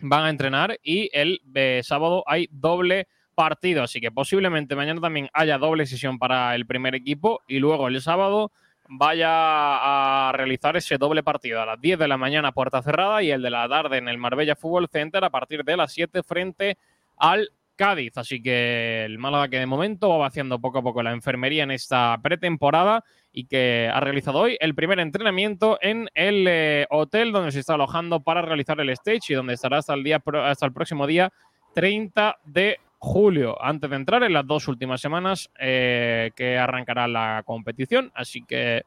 S2: van a entrenar y el sábado hay doble partido, así que posiblemente mañana también haya doble sesión para el primer equipo y luego el sábado vaya a realizar ese doble partido a las 10 de la mañana puerta cerrada y el de la tarde en el Marbella Fútbol Center a partir de las 7 frente al Cádiz. Así que el Málaga que de momento va vaciando poco a poco la enfermería en esta pretemporada y que ha realizado hoy el primer entrenamiento en el eh, hotel donde se está alojando para realizar el stage y donde estará hasta el, día, hasta el próximo día 30 de julio, antes de entrar en las dos últimas semanas eh, que arrancará la competición. Así que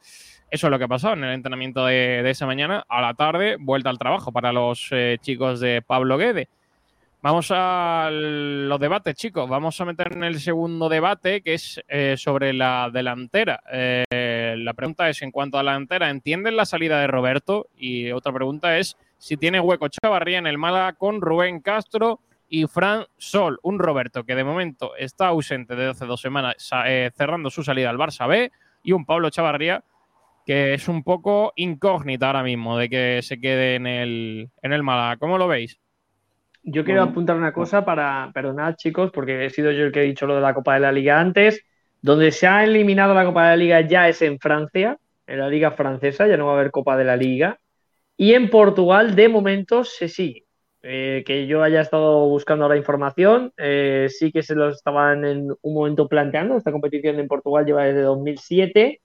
S2: eso es lo que ha pasado en el entrenamiento de, de esa mañana. A la tarde, vuelta al trabajo para los eh, chicos de Pablo Guede. Vamos a los debates, chicos. Vamos a meter en el segundo debate, que es eh, sobre la delantera. Eh, la pregunta es, en cuanto a la delantera, ¿entienden la salida de Roberto? Y otra pregunta es, si tiene hueco Chavarría en el Málaga con Rubén Castro y Fran Sol. Un Roberto que de momento está ausente desde hace dos semanas, eh, cerrando su salida al Barça B. Y un Pablo Chavarría que es un poco incógnita ahora mismo de que se quede en el, en el Málaga. ¿Cómo lo veis?
S5: Yo quiero
S2: Bueno.
S5: apuntar una cosa para, perdonad chicos, porque he sido yo el que he dicho lo de la Copa de la Liga antes. Donde se ha eliminado la Copa de la Liga ya es en Francia, en la Liga Francesa, ya no va a haber Copa de la Liga. Y en Portugal, de momento, se sigue. Eh, que yo haya estado buscando ahora información, eh, sí que se lo estaban en un momento planteando. Esta competición en Portugal lleva desde 2007,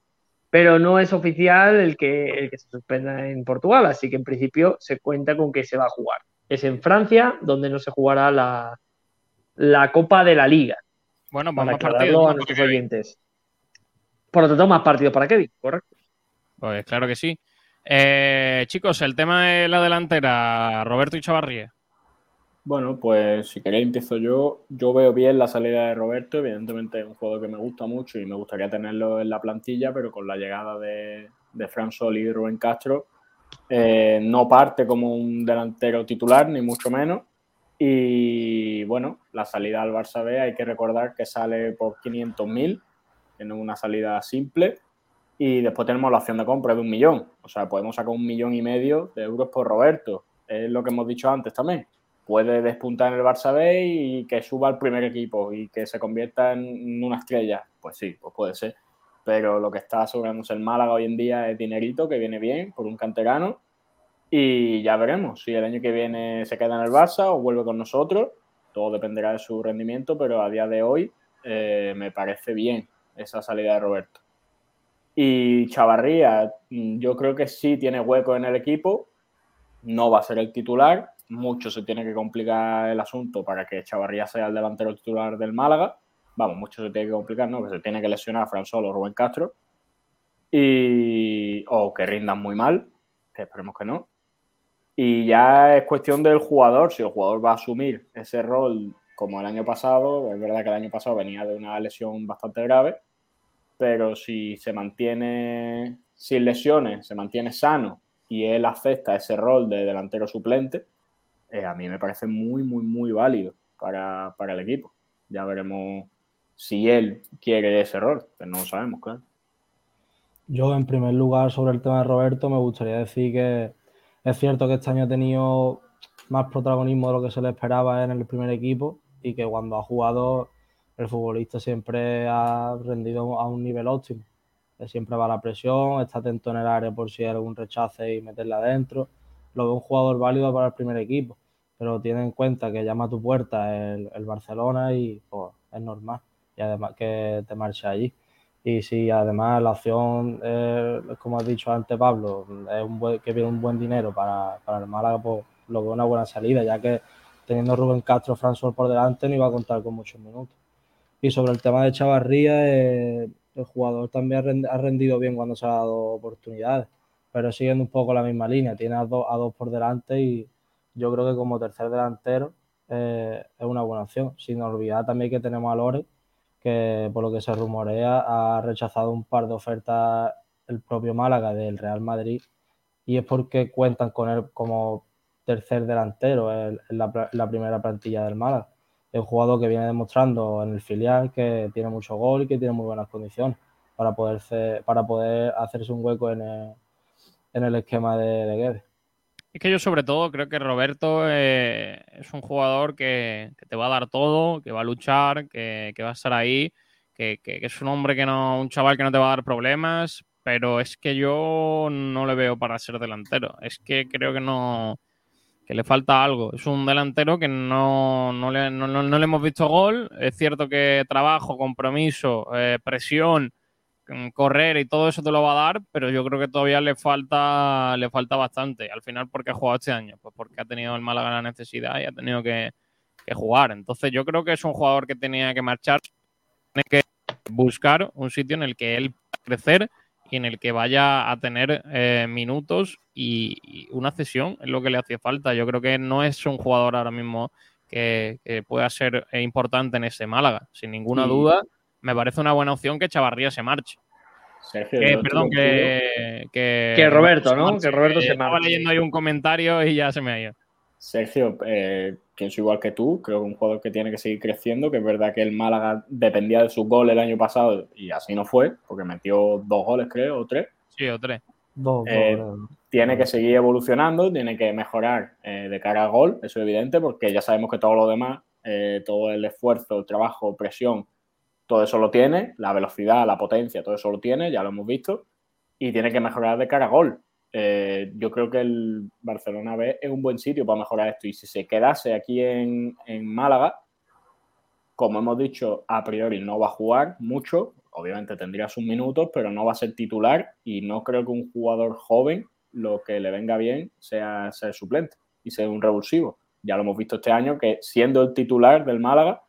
S5: pero no es oficial el que, el que se suspenda en Portugal. Así que en principio se cuenta con que se va a jugar. Es en Francia, donde no se jugará la, la Copa de la Liga.
S2: Bueno,
S5: para
S2: más partidos,
S5: a nuestros oyentes. Por lo tanto, más partidos para Kevin, correcto.
S2: Pues claro que sí. Eh, chicos, el tema de la delantera, Roberto y Chavarría.
S8: Bueno, pues si queréis empiezo yo. Yo veo bien la salida de Roberto. Evidentemente es un jugador que me gusta mucho y me gustaría tenerlo en la plantilla, pero con la llegada de, de Fran Sol y Rubén Castro, Eh, no parte como un delantero titular, ni mucho menos. Y bueno, la salida al Barça B hay que recordar que sale por 500.000, que no una salida simple. Y después tenemos la opción de compra de un millón. O sea, podemos sacar un millón y medio de euros por Roberto. Es lo que hemos dicho antes también. Puede despuntar en el Barça B y que suba al primer equipo y que se convierta en una estrella. Pues sí, pues puede ser. Pero lo que está asegurándose el Málaga hoy en día es dinerito, que viene bien por un canterano. Y ya veremos si el año que viene se queda en el Barça o vuelve con nosotros. Todo dependerá de su rendimiento, pero a día de hoy eh, me parece bien esa salida de Roberto. Y Chavarría, mm, yo creo que sí tiene hueco en el equipo, no va a ser el titular, mucho se tiene que complicar el asunto para que Chavarría sea el delantero titular del Málaga. Vamos, mucho se tiene que complicar, ¿no? Que se tiene que lesionar Fran Solo o Rubén Castro. Y. o que rindan muy mal, esperemos que no. Y ya es cuestión del jugador, si el jugador va a asumir ese rol como el año pasado, es verdad que el año pasado venía de una lesión bastante grave, pero si se mantiene sin lesiones, se mantiene sano y él acepta ese rol de delantero suplente, eh, a mí me parece muy, muy, muy válido para, para, el equipo. Ya veremos si él quiere ese rol, pero no lo sabemos, claro.
S3: Yo, en primer lugar, sobre el tema de Roberto, me gustaría decir que es cierto que este año ha tenido más protagonismo de lo que se le esperaba en el primer equipo y que cuando ha jugado el futbolista siempre ha rendido a un nivel óptimo. Siempre va a la presión, está atento en el área por si hay algún rechace y meterla adentro. Lo veo un jugador válido para el primer equipo, pero tiene en cuenta que llama a tu puerta el, Barcelona y pues, es normal. Y además que te marcha allí. Y si además la opción, eh, como has dicho antes Pablo, es un que viene un buen dinero para, para el Málaga, pues lo veo una buena salida, ya que teniendo Rubén Castro, François por delante, no iba a contar con muchos minutos. Y sobre el tema de Chavarría, eh, el jugador también ha rendido bien cuando se ha dado oportunidades, pero siguiendo un poco la misma línea, tiene a, dos a dos por delante y yo creo que como tercer delantero eh, es una buena opción. Sin olvidar también que tenemos a Lore, que por lo que se rumorea ha rechazado un par de ofertas el propio Málaga del Real Madrid y es porque cuentan con él como tercer delantero en la primera plantilla del Málaga es un jugador que viene demostrando en el filial que tiene mucho gol y que tiene muy buenas condiciones para poder, para poder hacerse un hueco en el, en el esquema de, de Guedes.
S2: Es que yo sobre todo creo que Roberto eh, es un jugador que, te va a dar todo, que va a luchar, que, va a estar ahí, que, es un hombre que no, un chaval que no te va a dar problemas, pero es que yo no le veo para ser delantero. Es que creo que no, que le falta algo. Es un delantero que no, no, le, no, le, hemos visto gol. Es cierto que trabajo, compromiso, eh, presión, correr y todo eso te lo va a dar, pero yo creo que todavía le falta, le falta bastante. Al final, ¿por qué ha jugado este año? Pues porque ha tenido el Málaga la necesidad y ha tenido que, que jugar. Entonces yo creo que es un jugador que tenía que marchar, tiene que buscar un sitio en el que él crecer y en el que vaya a tener eh, minutos y, una cesión es lo que le hacía falta. Yo creo que no es un jugador ahora mismo que, pueda ser eh, importante en ese Málaga. Sin ninguna duda, me parece una buena opción que Chavarría se marche. perdón, que,
S5: que, Roberto, ¿no? Que Roberto se marche.
S2: Estaba leyendo ahí un comentario y ya se me ha ido.
S8: Sergio, eh, pienso igual que tú, creo que es un jugador que tiene que seguir creciendo, que es verdad que el Málaga dependía de su gol el año pasado y así no fue, porque metió dos goles, creo, o tres.
S2: Sí, o tres.
S8: Eh, tiene que seguir evolucionando, tiene que mejorar eh, de cara a gol, eso es evidente, porque ya sabemos que todo lo demás, todo el esfuerzo, el trabajo, presión, todo eso lo tiene, la velocidad, la potencia, todo eso lo tiene, ya lo hemos visto, y tiene que mejorar de cara a gol. Eh, yo creo que el Barcelona B es un buen sitio para mejorar esto. Y si se quedase aquí en, Málaga, como hemos dicho, a priori no va a jugar mucho. Obviamente tendría sus minutos, pero no va a ser titular. Y no creo que un jugador joven lo que le venga bien sea ser suplente y ser un revulsivo. Ya lo hemos visto este año que siendo el titular del Málaga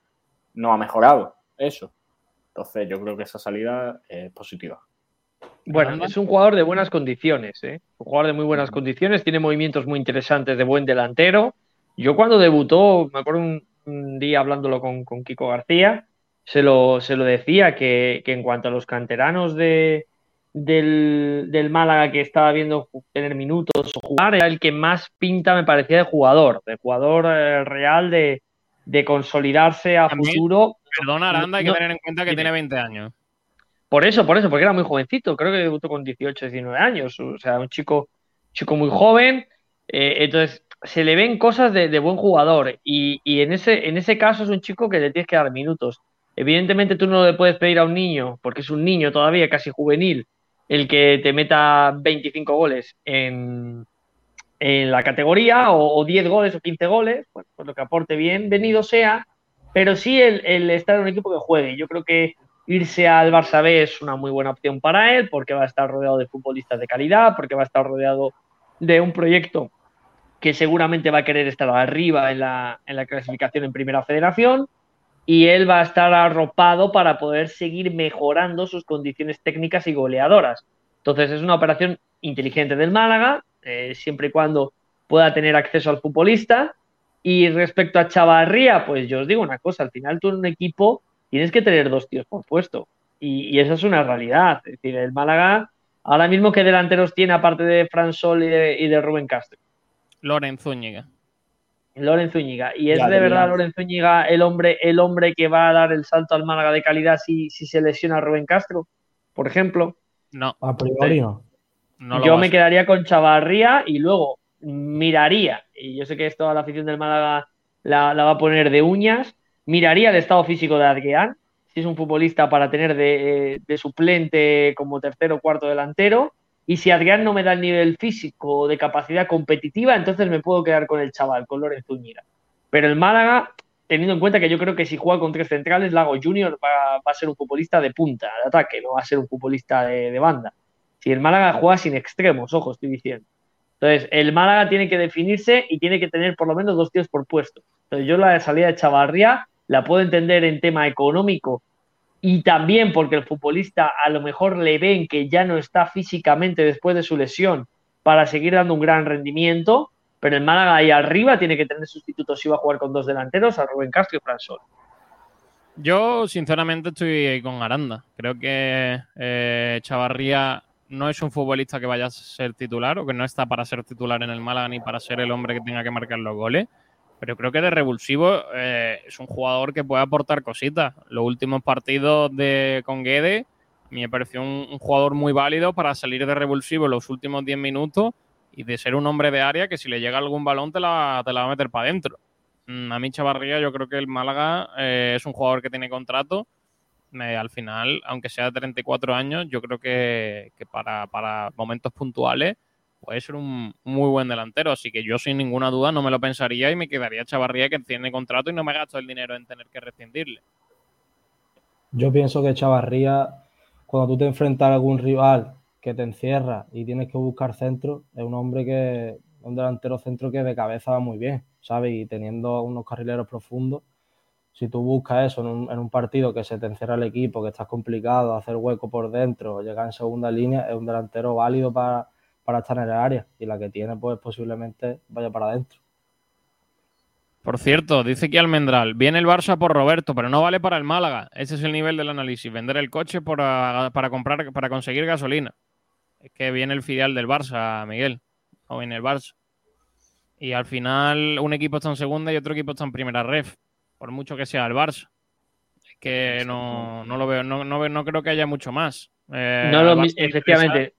S8: no ha mejorado eso. Entonces yo creo que esa salida es positiva.
S5: Bueno, es un jugador de buenas condiciones, ¿eh? un jugador de muy buenas condiciones, tiene movimientos muy interesantes de buen delantero. Yo cuando debutó, me acuerdo un, día hablándolo con, Kiko García, se lo, se lo decía que, en cuanto a los canteranos de, del, del Málaga que estaba viendo tener minutos o jugar era el que más pinta me parecía de jugador, de jugador eh, real, de, de consolidarse a
S2: También,
S5: futuro.
S2: Perdona, Aranda, hay que tener en cuenta que tiene 20 años.
S5: Por eso, por eso, porque era muy jovencito, creo que debutó con 18, 19 años, o sea, un chico, chico muy joven, eh, entonces se le ven cosas de, de buen jugador y, y en, ese, en ese caso es un chico que le tienes que dar minutos. Evidentemente tú no le puedes pedir a un niño, porque es un niño todavía casi juvenil, el que te meta 25 goles en, en la categoría o, o 10 goles o 15 goles, bueno, pues lo que aporte bienvenido sea, pero sí el, el estar en un equipo que juegue. Yo creo que irse al Barça B es una muy buena opción para él porque va a estar rodeado de futbolistas de calidad, porque va a estar rodeado de un proyecto que seguramente va a querer estar arriba en la, en la clasificación en Primera Federación y él va a estar arropado para poder seguir mejorando sus condiciones técnicas y goleadoras. Entonces es una operación inteligente del Málaga, eh, siempre y cuando pueda tener acceso al futbolista. Y respecto a Chavarría, pues yo os digo una cosa, al final tú en un equipo tienes que tener dos tíos por puesto. Y, y esa es una realidad. Es decir, el Málaga, ahora mismo, ¿qué delanteros tiene aparte de Fran Sol y de, y de Rubén Castro?
S2: Loren Zúñiga.
S5: Loren Zúñiga. ¿Y es
S2: Ya,
S5: de verdad
S2: verdad.
S5: Loren Zúñiga el hombre, el hombre que va a dar el salto al Málaga de calidad si, si se lesiona a Rubén Castro, por ejemplo?
S2: No.
S3: A priori no.
S2: No
S5: yo me quedaría con Chavarría y luego miraría, y yo sé que esto a la afición del Málaga la, la va a poner de uñas, miraría el estado físico de Adrián, si es un futbolista para tener de, de suplente como tercero o cuarto delantero, y si Adrián no me da el nivel físico o de capacidad competitiva, entonces me puedo quedar con el chaval, con Lorenzo Zúñiga. Pero el Málaga, teniendo en cuenta que yo creo que si juega con tres centrales, Lago Junior va, va a ser un futbolista de punta, de ataque, no va a ser un futbolista de, de banda. Si el Málaga juega sin extremos, ojo, estoy diciendo. Entonces, el Málaga tiene que definirse y tiene que tener por lo menos dos tíos por puesto. Entonces, yo la salida de Chavarría la puedo entender en tema económico y también porque el futbolista a lo mejor le ven que ya no está físicamente después de su lesión para seguir dando un gran rendimiento, pero el Málaga ahí arriba tiene que tener sustitutos si va a jugar con dos delanteros, a Rubén Castro y Fran Sol.
S2: Yo, sinceramente, estoy con Aranda. Creo que eh, Chavarría no es un futbolista que vaya a ser titular o que no está para ser titular en el Málaga ni para ser el hombre que tenga que marcar los goles. Pero creo que de revulsivo eh, es un jugador que puede aportar cositas. Los últimos partidos de con Guede me pareció un, jugador muy válido para salir de revulsivo los últimos 10 minutos y de ser un hombre de área que si le llega algún balón te la, te la va a meter para adentro. Mm, A mí Chavarría yo creo que el Málaga eh, es un jugador que tiene contrato. Al final, aunque sea de 34 años, yo creo que, que para, para momentos puntuales puede ser un muy buen delantero. Así que yo sin ninguna duda no me lo pensaría y me quedaría Chavarría que tiene contrato y no me gasto el dinero en tener que rescindirle.
S3: Yo pienso que Chavarría, cuando tú te enfrentas a algún rival que te encierra y tienes que buscar centro, es un hombre que, un delantero centro que de cabeza va muy bien, ¿sabes? Y teniendo unos carrileros profundos, si tú buscas eso en un, en un partido que se te encierra el equipo, que estás complicado, hacer hueco por dentro, llegar en segunda línea, es un delantero válido para, para estar en el área y la que tiene, pues posiblemente vaya para adentro.
S2: Por cierto, dice que Almendral, viene el Barça por Roberto, pero no vale para el Málaga. Ese es el nivel del análisis, vender el coche para, para comprar, para conseguir gasolina. Es que viene el filial del Barça, Miguel, o viene el Barça. Y al final un equipo está en segunda y otro equipo está en primera ref, por mucho que sea el Barça. Es que no, no lo veo, no, no, veo- no creo que haya mucho más. Eh,
S5: No lo efectivamente.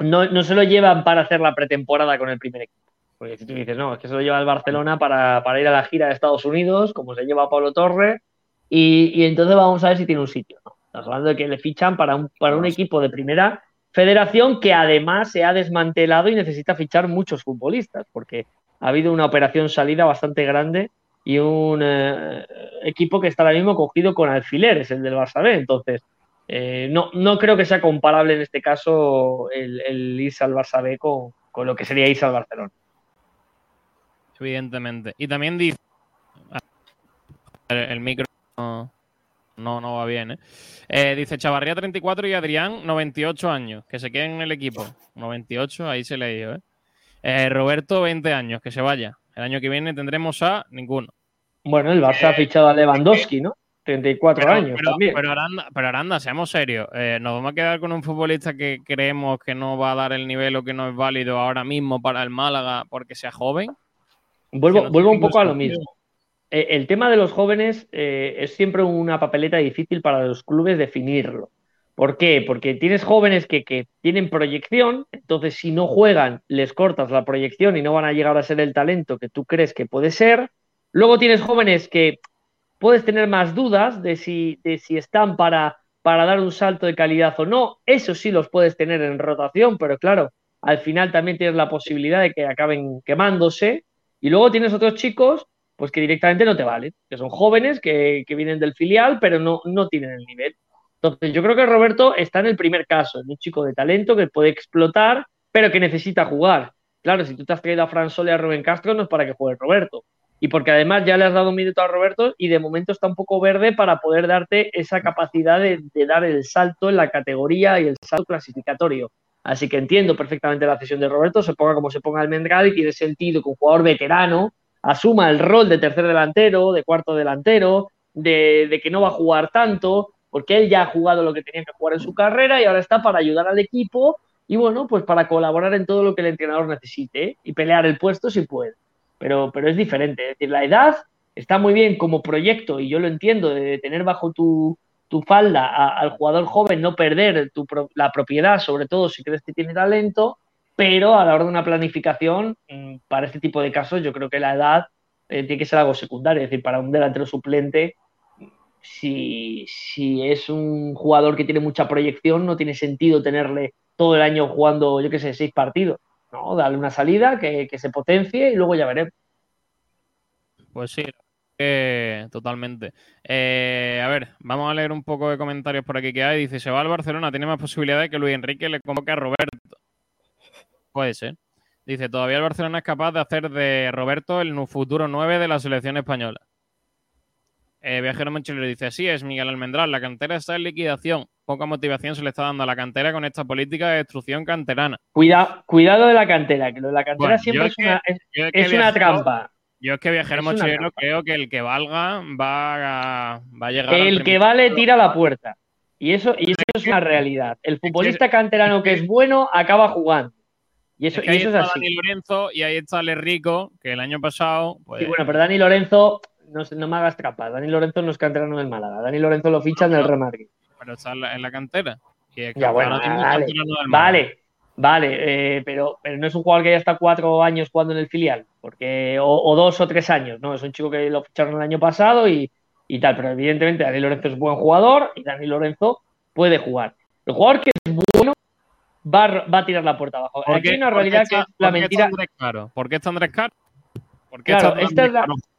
S5: No, no se lo llevan para hacer la pretemporada con el primer equipo. Porque si tú dices, no, es que se lo lleva el Barcelona para, para ir a la gira de Estados Unidos, como se lleva Pablo Torre, y, y entonces vamos a ver si tiene un sitio. ¿no? Estás hablando de que le fichan para un, para un equipo de primera federación que además se ha desmantelado y necesita fichar muchos futbolistas, porque ha habido una operación salida bastante grande y un eh, equipo que está ahora mismo cogido con alfileres, el del Barça B. Entonces, eh, no, no creo que sea comparable en este caso el, el al Barça B con, con lo que sería irse al Barcelona.
S2: Evidentemente. Y también dice. El, micro no, no, va bien, ¿eh? Eh, Dice Chavarría 34 y Adrián 98 años. Que se queden en el equipo. 98, ahí se le. Eh, Roberto 20 años, que se vaya. El año que viene tendremos a ninguno.
S5: Bueno, el Barça ha fichado a Lewandowski, ¿no? 34
S2: Pero,
S5: años
S2: pero,
S5: también.
S2: pero Aranda, pero Aranda, seamos serios. eh, nos vamos a quedar con un futbolista que creemos que no va a dar el nivel o que no es válido ahora mismo para el Málaga porque sea joven.
S5: Vuelvo,
S2: no
S5: vuelvo un poco a lo mismo. Eh, el tema de los jóvenes eh, es siempre una papeleta difícil para los clubes definirlo. ¿Por qué? Porque tienes jóvenes que, tienen proyección, entonces si no juegan, les cortas la proyección y no van a llegar a ser el talento que tú crees que puede ser. Luego tienes jóvenes que puedes tener más dudas de si, de si están para, para dar un salto de calidad o no. Eso sí los puedes tener en rotación, pero claro, al final también tienes la posibilidad de que acaben quemándose. Y luego tienes otros chicos, pues que directamente no te valen, que son jóvenes, que, que vienen del filial, pero no, no tienen el nivel. Entonces, yo creo que Roberto está en el primer caso, en un chico de talento que puede explotar, pero que necesita jugar. Claro, si tú te has traído a Fran Sol y a Rubén Castro, no es para que juegue Roberto. Y porque además ya le has dado un minuto a Roberto y de momento está un poco verde para poder darte esa capacidad de, dar el salto en la categoría y el salto clasificatorio. Así que entiendo perfectamente la cesión de Roberto, se ponga como se ponga el Mendral y tiene sentido que un jugador veterano asuma el rol de tercer delantero, de cuarto delantero, de, de que no va a jugar tanto, porque él ya ha jugado lo que tenía que jugar en su carrera y ahora está para ayudar al equipo y bueno, pues para colaborar en todo lo que el entrenador necesite y pelear el puesto si puede. Pero, pero es diferente, es decir, la edad está muy bien como proyecto y yo lo entiendo de tener bajo tu, tu falda al jugador joven, no perder tu la propiedad, sobre todo si crees que tiene talento, pero a la hora de una planificación, mm, para este tipo de casos, yo creo que la edad eh, tiene que ser algo secundario, es decir, para un delantero suplente si, si es un jugador que tiene mucha proyección, no tiene sentido tenerle todo el año jugando, yo qué sé, seis partidos. No, darle una salida, que, que se potencie y luego ya veremos.
S2: Pues sí, totalmente. Eh, a ver, vamos a leer un poco de comentarios por aquí que hay. Dice, se va al Barcelona, tiene más posibilidades de que Luis Enrique le convoque a Roberto. Puede ser. Dice, todavía el Barcelona es capaz de hacer de Roberto el futuro 9 de la selección española. Eh, Viajero Mochilero dice, así es, Miguel Almendral, la cantera está en liquidación. Poca motivación se le está dando a la cantera con esta política de destrucción canterana.
S5: Cuida, cuidado de la cantera, que lo de la cantera
S2: Bueno,
S5: siempre es
S2: que-
S5: una, es,
S2: yo que
S5: es una trampa.
S2: Yo es que Viajero Mochilero creo que el que valga va a, va a llegar
S5: El que vale tira la puerta. Y eso, y eso es una realidad. El futbolista canterano que es bueno acaba jugando. Y eso,
S2: Es que
S5: y así.
S2: Dani Lorenzo y ahí está Le Rico, que el año pasado, pues,
S5: Sí, bueno, pero Dani Lorenzo, no, no me hagas trampas. Dani Lorenzo no es canterano del Málaga. Dani Lorenzo lo fichan del Real Madrid.
S2: pero está en la, en la cantera. Y
S5: Ya, bueno, vale, vale, vale, eh, pero, pero no es un jugador que ya está cuatro años jugando en el filial, porque, o, o dos o tres años, ¿no? Es un chico que lo ficharon el año pasado y, y tal, pero evidentemente Dani Lorenzo es buen jugador y Dani Lorenzo puede jugar. El jugador que es bueno va, a- va a tirar la puerta abajo.
S2: ¿Por
S5: Aquí
S2: qué-
S5: hay una realidad
S2: está-
S5: que es la
S2: está
S5: mentira.
S2: Andrés Caro? ¿Por qué está Andrés Caro? ¿Por qué
S5: Claro,
S2: está
S5: esta es la,
S2: Andrés Caro?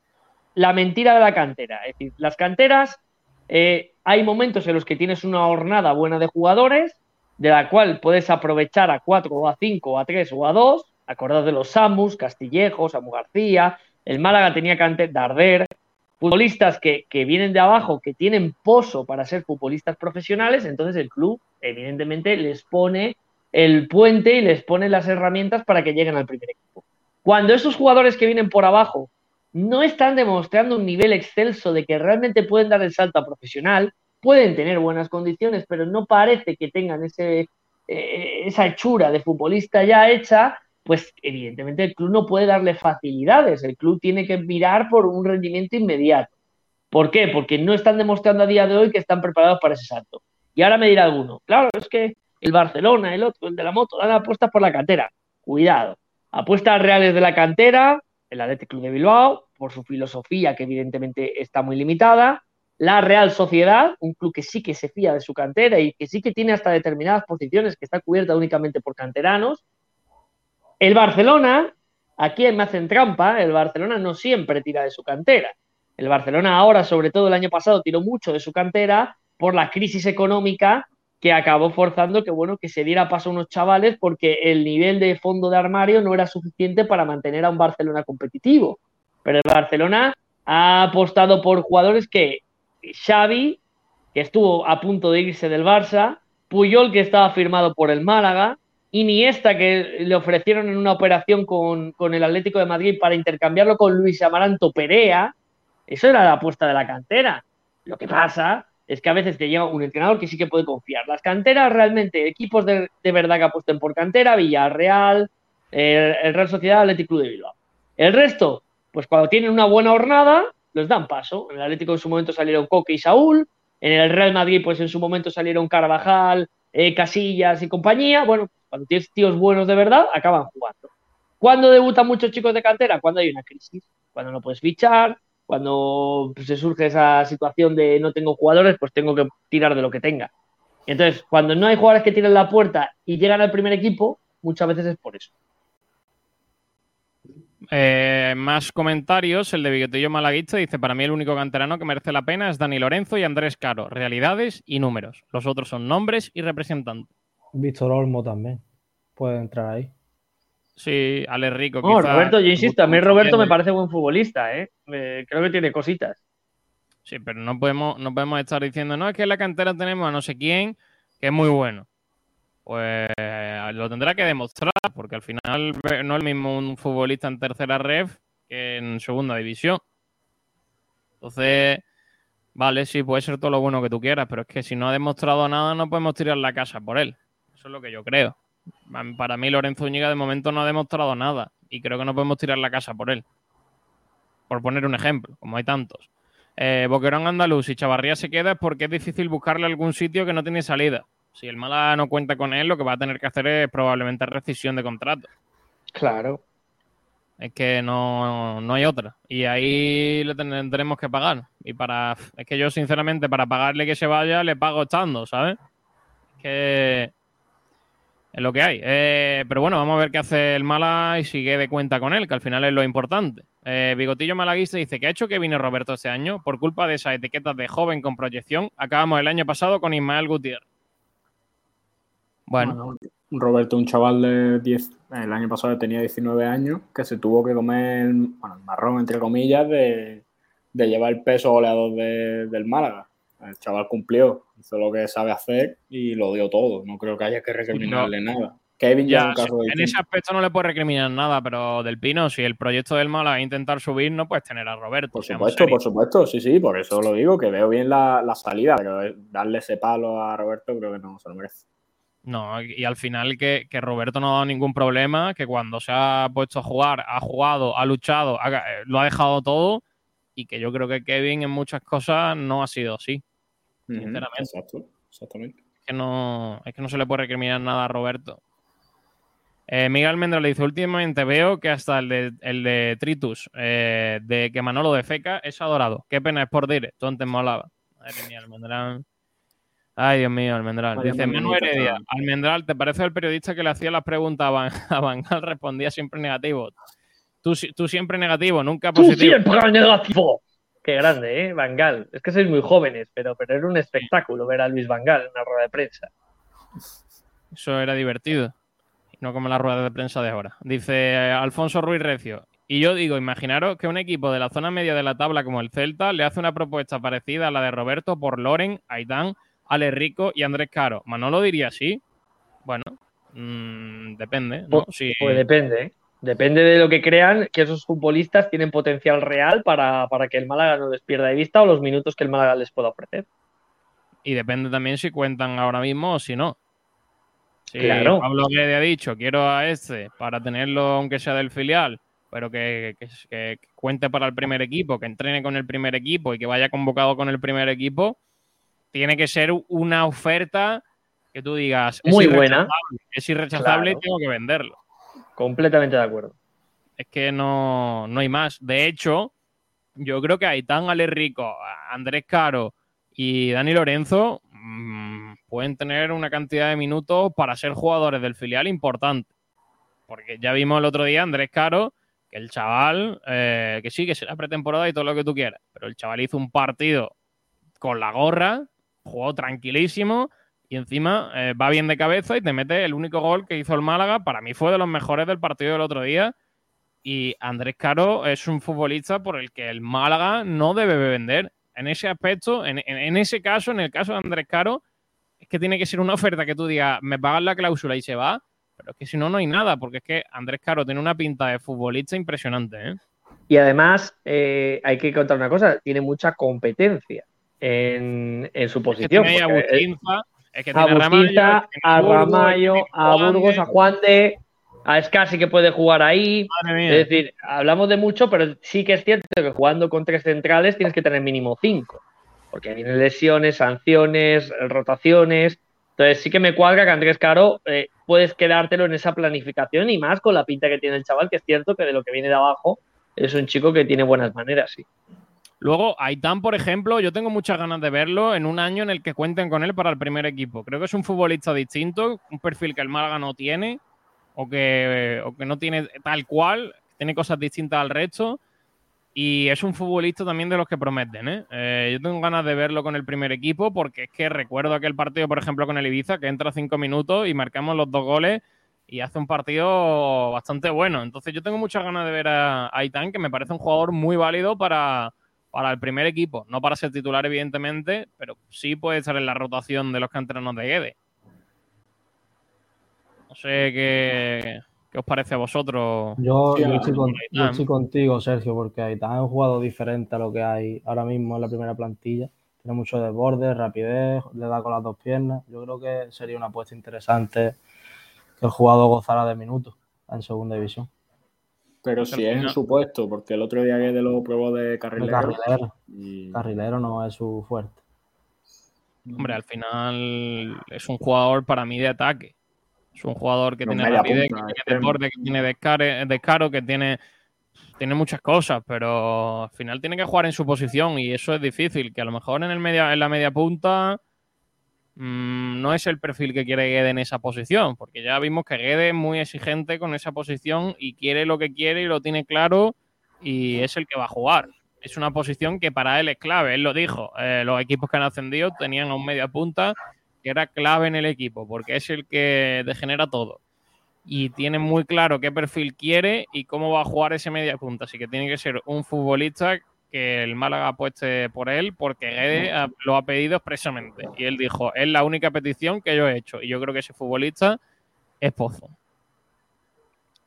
S5: La mentira de la cantera. Es decir, las canteras, eh, hay momentos en los que tienes una hornada buena de jugadores, de la cual puedes aprovechar a cuatro o a cinco o a tres o a dos. Acordad de los Samus, Castillejo, Samu García. El Málaga tenía cantera, Darder. Futbolistas que, que vienen de abajo, que tienen pozo para ser futbolistas profesionales, entonces el club, evidentemente, les pone el puente y les pone las herramientas para que lleguen al primer equipo. Cuando esos jugadores que vienen por abajo no están demostrando un nivel excelso de que realmente pueden dar el salto a profesional, pueden tener buenas condiciones, pero no parece que tengan ese, eh, esa hechura de futbolista ya hecha, pues evidentemente el club no puede darle facilidades, el club tiene que mirar por un rendimiento inmediato. ¿Por qué? Porque no están demostrando a día de hoy que están preparados para ese salto. Y ahora me dirá alguno, claro, es que el Barcelona, el otro, el de la moto, dan apuestas por la cantera. Cuidado. Apuestas reales de la cantera, el Athletic Club de Bilbao, por su filosofía que evidentemente está muy limitada. La Real Sociedad, un club que sí que se fía de su cantera y que sí que tiene hasta determinadas posiciones que está cubierta únicamente por canteranos. El Barcelona, aquí me hacen trampa, el Barcelona no siempre tira de su cantera. El Barcelona ahora, sobre todo el año pasado, tiró mucho de su cantera por la crisis económica que acabó forzando que bueno que se diera paso a unos chavales porque el nivel de fondo de armario no era suficiente para mantener a un Barcelona competitivo. Pero el Barcelona ha apostado por jugadores que Xavi, que estuvo a punto de irse del Barça, Puyol, que estaba firmado por el Málaga, Iniesta, que le ofrecieron en una operación con, con el Atlético de Madrid para intercambiarlo con Luis Amaranto Perea. Eso era la apuesta de la cantera. Lo que pasa es que a veces te llega un entrenador que sí que puede confiar. Las canteras realmente, equipos de, de verdad que apuesten por cantera, Villarreal, el, Real Sociedad, Atlético Club de Bilbao. El resto, pues cuando tienen una buena jornada, les dan paso. En el Atlético en su momento salieron Coque y Saúl, en el Real Madrid, pues en su momento salieron Carvajal, eh, Casillas y compañía. Bueno, cuando tienes tíos buenos de verdad, acaban jugando. ¿Cuándo debutan muchos chicos de cantera? Cuando hay una crisis, cuando no puedes fichar, cuando pues, se surge esa situación de no tengo jugadores, pues tengo que tirar de lo que tenga. Entonces, cuando no hay jugadores que tiren la puerta y llegan al primer equipo, muchas veces es por eso.
S2: Eh, más comentarios. El de Bigotillo Malaguista dice: Para mí, el único canterano que merece la pena es Dani Lorenzo y Andrés Caro. Realidades y números. Los otros son nombres y representantes.
S3: Víctor Olmo también puede entrar ahí.
S2: Sí, Ale Rico.
S5: No,
S2: quizá-
S5: Roberto, yo insisto, a mí Roberto me parece buen futbolista, ¿eh? Eh, creo que tiene cositas.
S2: Sí, pero no podemos, no podemos estar diciendo, no, es que en la cantera tenemos a no sé quién que es muy bueno. Pues lo tendrá que demostrar, porque al final no es lo mismo un futbolista en tercera ref que en segunda división. Entonces, vale, sí, puede ser todo lo bueno que tú quieras, pero es que si no ha demostrado nada, no podemos tirar la casa por él. Eso es lo que yo creo. Para mí, Lorenzo Úñiga de momento no ha demostrado nada y creo que no podemos tirar la casa por él. Por poner un ejemplo, como hay tantos. Eh, Boquerón Andaluz, si Chavarría se queda es porque es difícil buscarle algún sitio que no tiene salida. Si el Mala no cuenta con él, lo que va a tener que hacer es probablemente rescisión de contrato.
S5: Claro.
S2: Es que no, no hay otra. Y ahí le tendremos que pagar. Y para. Es que yo, sinceramente, para pagarle que se vaya, le pago estando, ¿sabes? Es que. Es lo que hay. Eh, pero bueno, vamos a ver qué hace el Mala y sigue de cuenta con él, que al final es lo importante. Eh, Bigotillo Malaguista dice que ha hecho que vine Roberto este año por culpa de esas etiquetas de joven con proyección. Acabamos el año pasado con Ismael Gutiérrez. Bueno,
S8: Roberto, un chaval de 10, el año pasado tenía 19 años, que se tuvo que comer, bueno, el marrón, entre comillas, de, de llevar el peso goleador de- del Málaga. El chaval cumplió, hizo lo que sabe hacer y lo dio todo. No creo que haya que recriminarle nada. Kevin ya, es un caso
S2: en ese aspecto no le puedes recriminar nada, pero del Pino, si el proyecto del Mala es intentar subir, no puedes tener a Roberto.
S8: Por supuesto, por supuesto, sí, sí, por eso lo digo, que veo bien la, la salida, pero darle ese palo a Roberto creo que no se lo merece.
S2: No, y al final que, que Roberto no ha dado ningún problema, que cuando se ha puesto a jugar, ha jugado, ha luchado, ha- eh, lo ha dejado todo y que yo creo que Kevin en muchas cosas no ha sido así. Sinceramente.
S8: Exacto, exactamente.
S2: Es que no, es que no se le puede recriminar nada a Roberto. Eh, Miguel Almendra le dice, últimamente veo que hasta el de, el de Tritus, eh, de que Manolo de Feca, es adorado. Qué pena es por dire, tú antes molaba. Madre mía, Almendral. Ay, Dios mío, Almendral. Dice Manu Heredia. Almendral, ¿te parece el periodista que le hacía las preguntas a Van, a? Respondía siempre negativo. Tú, si- tú siempre negativo, nunca
S5: Tú
S2: positivo.
S5: siempre negativo. Qué grande, ¿eh? Bangal. Es que sois muy jóvenes, pero, pero era un espectáculo ver a Luis Bangal en una rueda de prensa.
S2: Eso era divertido. No como la rueda de prensa de ahora. Dice eh, Alfonso Ruiz Recio. Y yo digo, imaginaros que un equipo de la zona media de la tabla como el Celta le hace una propuesta parecida a la de Roberto por Loren, Aitán, Ale Rico y Andrés Caro. Manolo diría así. Bueno, mm, depende. ¿no?
S5: Pues,
S2: Si-
S5: pues depende, ¿eh? Depende de lo que crean que esos futbolistas tienen potencial real para, para que el Málaga no les pierda de vista o los minutos que el Málaga les pueda ofrecer.
S2: Y depende también si cuentan ahora mismo o si no. Si
S5: Claro.
S2: Pablo Guede ha dicho, quiero a este para tenerlo aunque sea del filial, pero que, que- que cuente para el primer equipo, que entrene con el primer equipo y que vaya convocado con el primer equipo, tiene que ser una oferta que tú digas, es
S5: Muy buena.
S2: Es irrechazable
S5: Claro.
S2: y tengo que venderlo.
S5: Completamente de acuerdo.
S2: Es que no, no hay más. De hecho, yo creo que Aitán, Ale Rico, Andrés Caro y Dani Lorenzo mm, pueden tener una cantidad de minutos para ser jugadores del filial importante. Porque ya vimos el otro día Andrés Caro, que el chaval, eh, que sí, que será pretemporada y todo lo que tú quieras, pero el chaval hizo un partido con la gorra, jugó tranquilísimo y encima eh, va bien de cabeza y te mete el único gol que hizo el Málaga. Para mí fue de los mejores del partido del otro día. Y Andrés Caro es un futbolista por el que el Málaga no debe vender. En ese aspecto, en, en- en ese caso, en el caso de Andrés Caro, es que tiene que ser una oferta que tú digas, me pagas la cláusula y se va. Pero es que si no, no hay nada, porque es que Andrés Caro tiene una pinta de futbolista impresionante. ¿eh?
S5: Y además, eh, hay que contar una cosa, tiene mucha competencia. en, en su posición.
S2: tiene ahí a
S5: eh,
S2: Bustinza, es que
S5: a
S2: tiene a Ramallo,
S5: a
S2: Burgos,
S5: Ramallo, a
S2: Juan
S5: Burgos,
S2: de-
S5: a Juan de, a Scassi que puede jugar ahí.
S2: Madre mía.
S5: Es decir, hablamos de mucho, pero sí que es cierto que jugando con tres centrales tienes que tener mínimo cinco. Porque vienen lesiones, sanciones, rotaciones. Entonces sí que me cuadra que Andrés Caro eh, puedes quedártelo en esa planificación y más con la pinta que tiene el chaval, que es cierto que de lo que viene de abajo es un chico que tiene buenas maneras, sí.
S2: Luego, Aitán, por ejemplo, yo tengo muchas ganas de verlo en un año en el que cuenten con él para el primer equipo. Creo que es un futbolista distinto, un perfil que el Málaga no tiene, o que, no tiene tal cual, tiene cosas distintas al resto. Y es un futbolista también de los que prometen. ¿eh? Eh, yo tengo ganas de verlo con el primer equipo porque es que recuerdo aquel partido, por ejemplo, con el Ibiza, que entra cinco minutos y marcamos los dos goles y hace un partido bastante bueno. Entonces yo tengo muchas ganas de ver a Aitán, que me parece un jugador muy válido para, para el primer equipo. No para ser titular, evidentemente, pero sí puede estar en la rotación de los canteranos de Guede. No sé qué, qué os parece a vosotros.
S3: Yo,
S2: Sí,
S3: yo
S2: a-
S3: estoy con- yo
S2: Aitán.
S3: estoy contigo, Sergio, porque Aitán es un jugador diferente a lo que hay ahora mismo en la primera plantilla. Tiene mucho desborde, rapidez, le da con las dos piernas. Yo creo que sería una apuesta interesante que el jugador gozara de minutos en segunda división.
S8: Pero si es en su puesto, porque el otro día que lo probó de
S3: De
S8: carrilero.
S3: carrilero.
S8: y-
S3: Carrilero no es su fuerte.
S2: Hombre, al final es un jugador para mí de ataque. Es un jugador que tiene rapidez,
S8: punta,
S2: que tiene
S8: extremo.
S2: desborde, que tiene descare- descaro, que tiene, tiene muchas cosas, pero al final tiene que jugar en su posición y eso es difícil. Que a lo mejor en, el media, en la media punta mm, no es el perfil que quiere Guede en esa posición, porque ya vimos que Guede es muy exigente con esa posición y quiere lo que quiere y lo tiene claro y es el que va a jugar. Es una posición que para él es clave, él lo dijo. eh, los equipos que han ascendido tenían a un media punta que era clave en el equipo, porque es el que degenera todo. Y tiene muy claro qué perfil quiere y cómo va a jugar ese media punta. Así que tiene que ser un futbolista que el Málaga apueste por él, porque Guede ha- lo ha pedido expresamente. Y él dijo, es la única petición que yo he hecho. Y yo creo que ese futbolista es Pozo.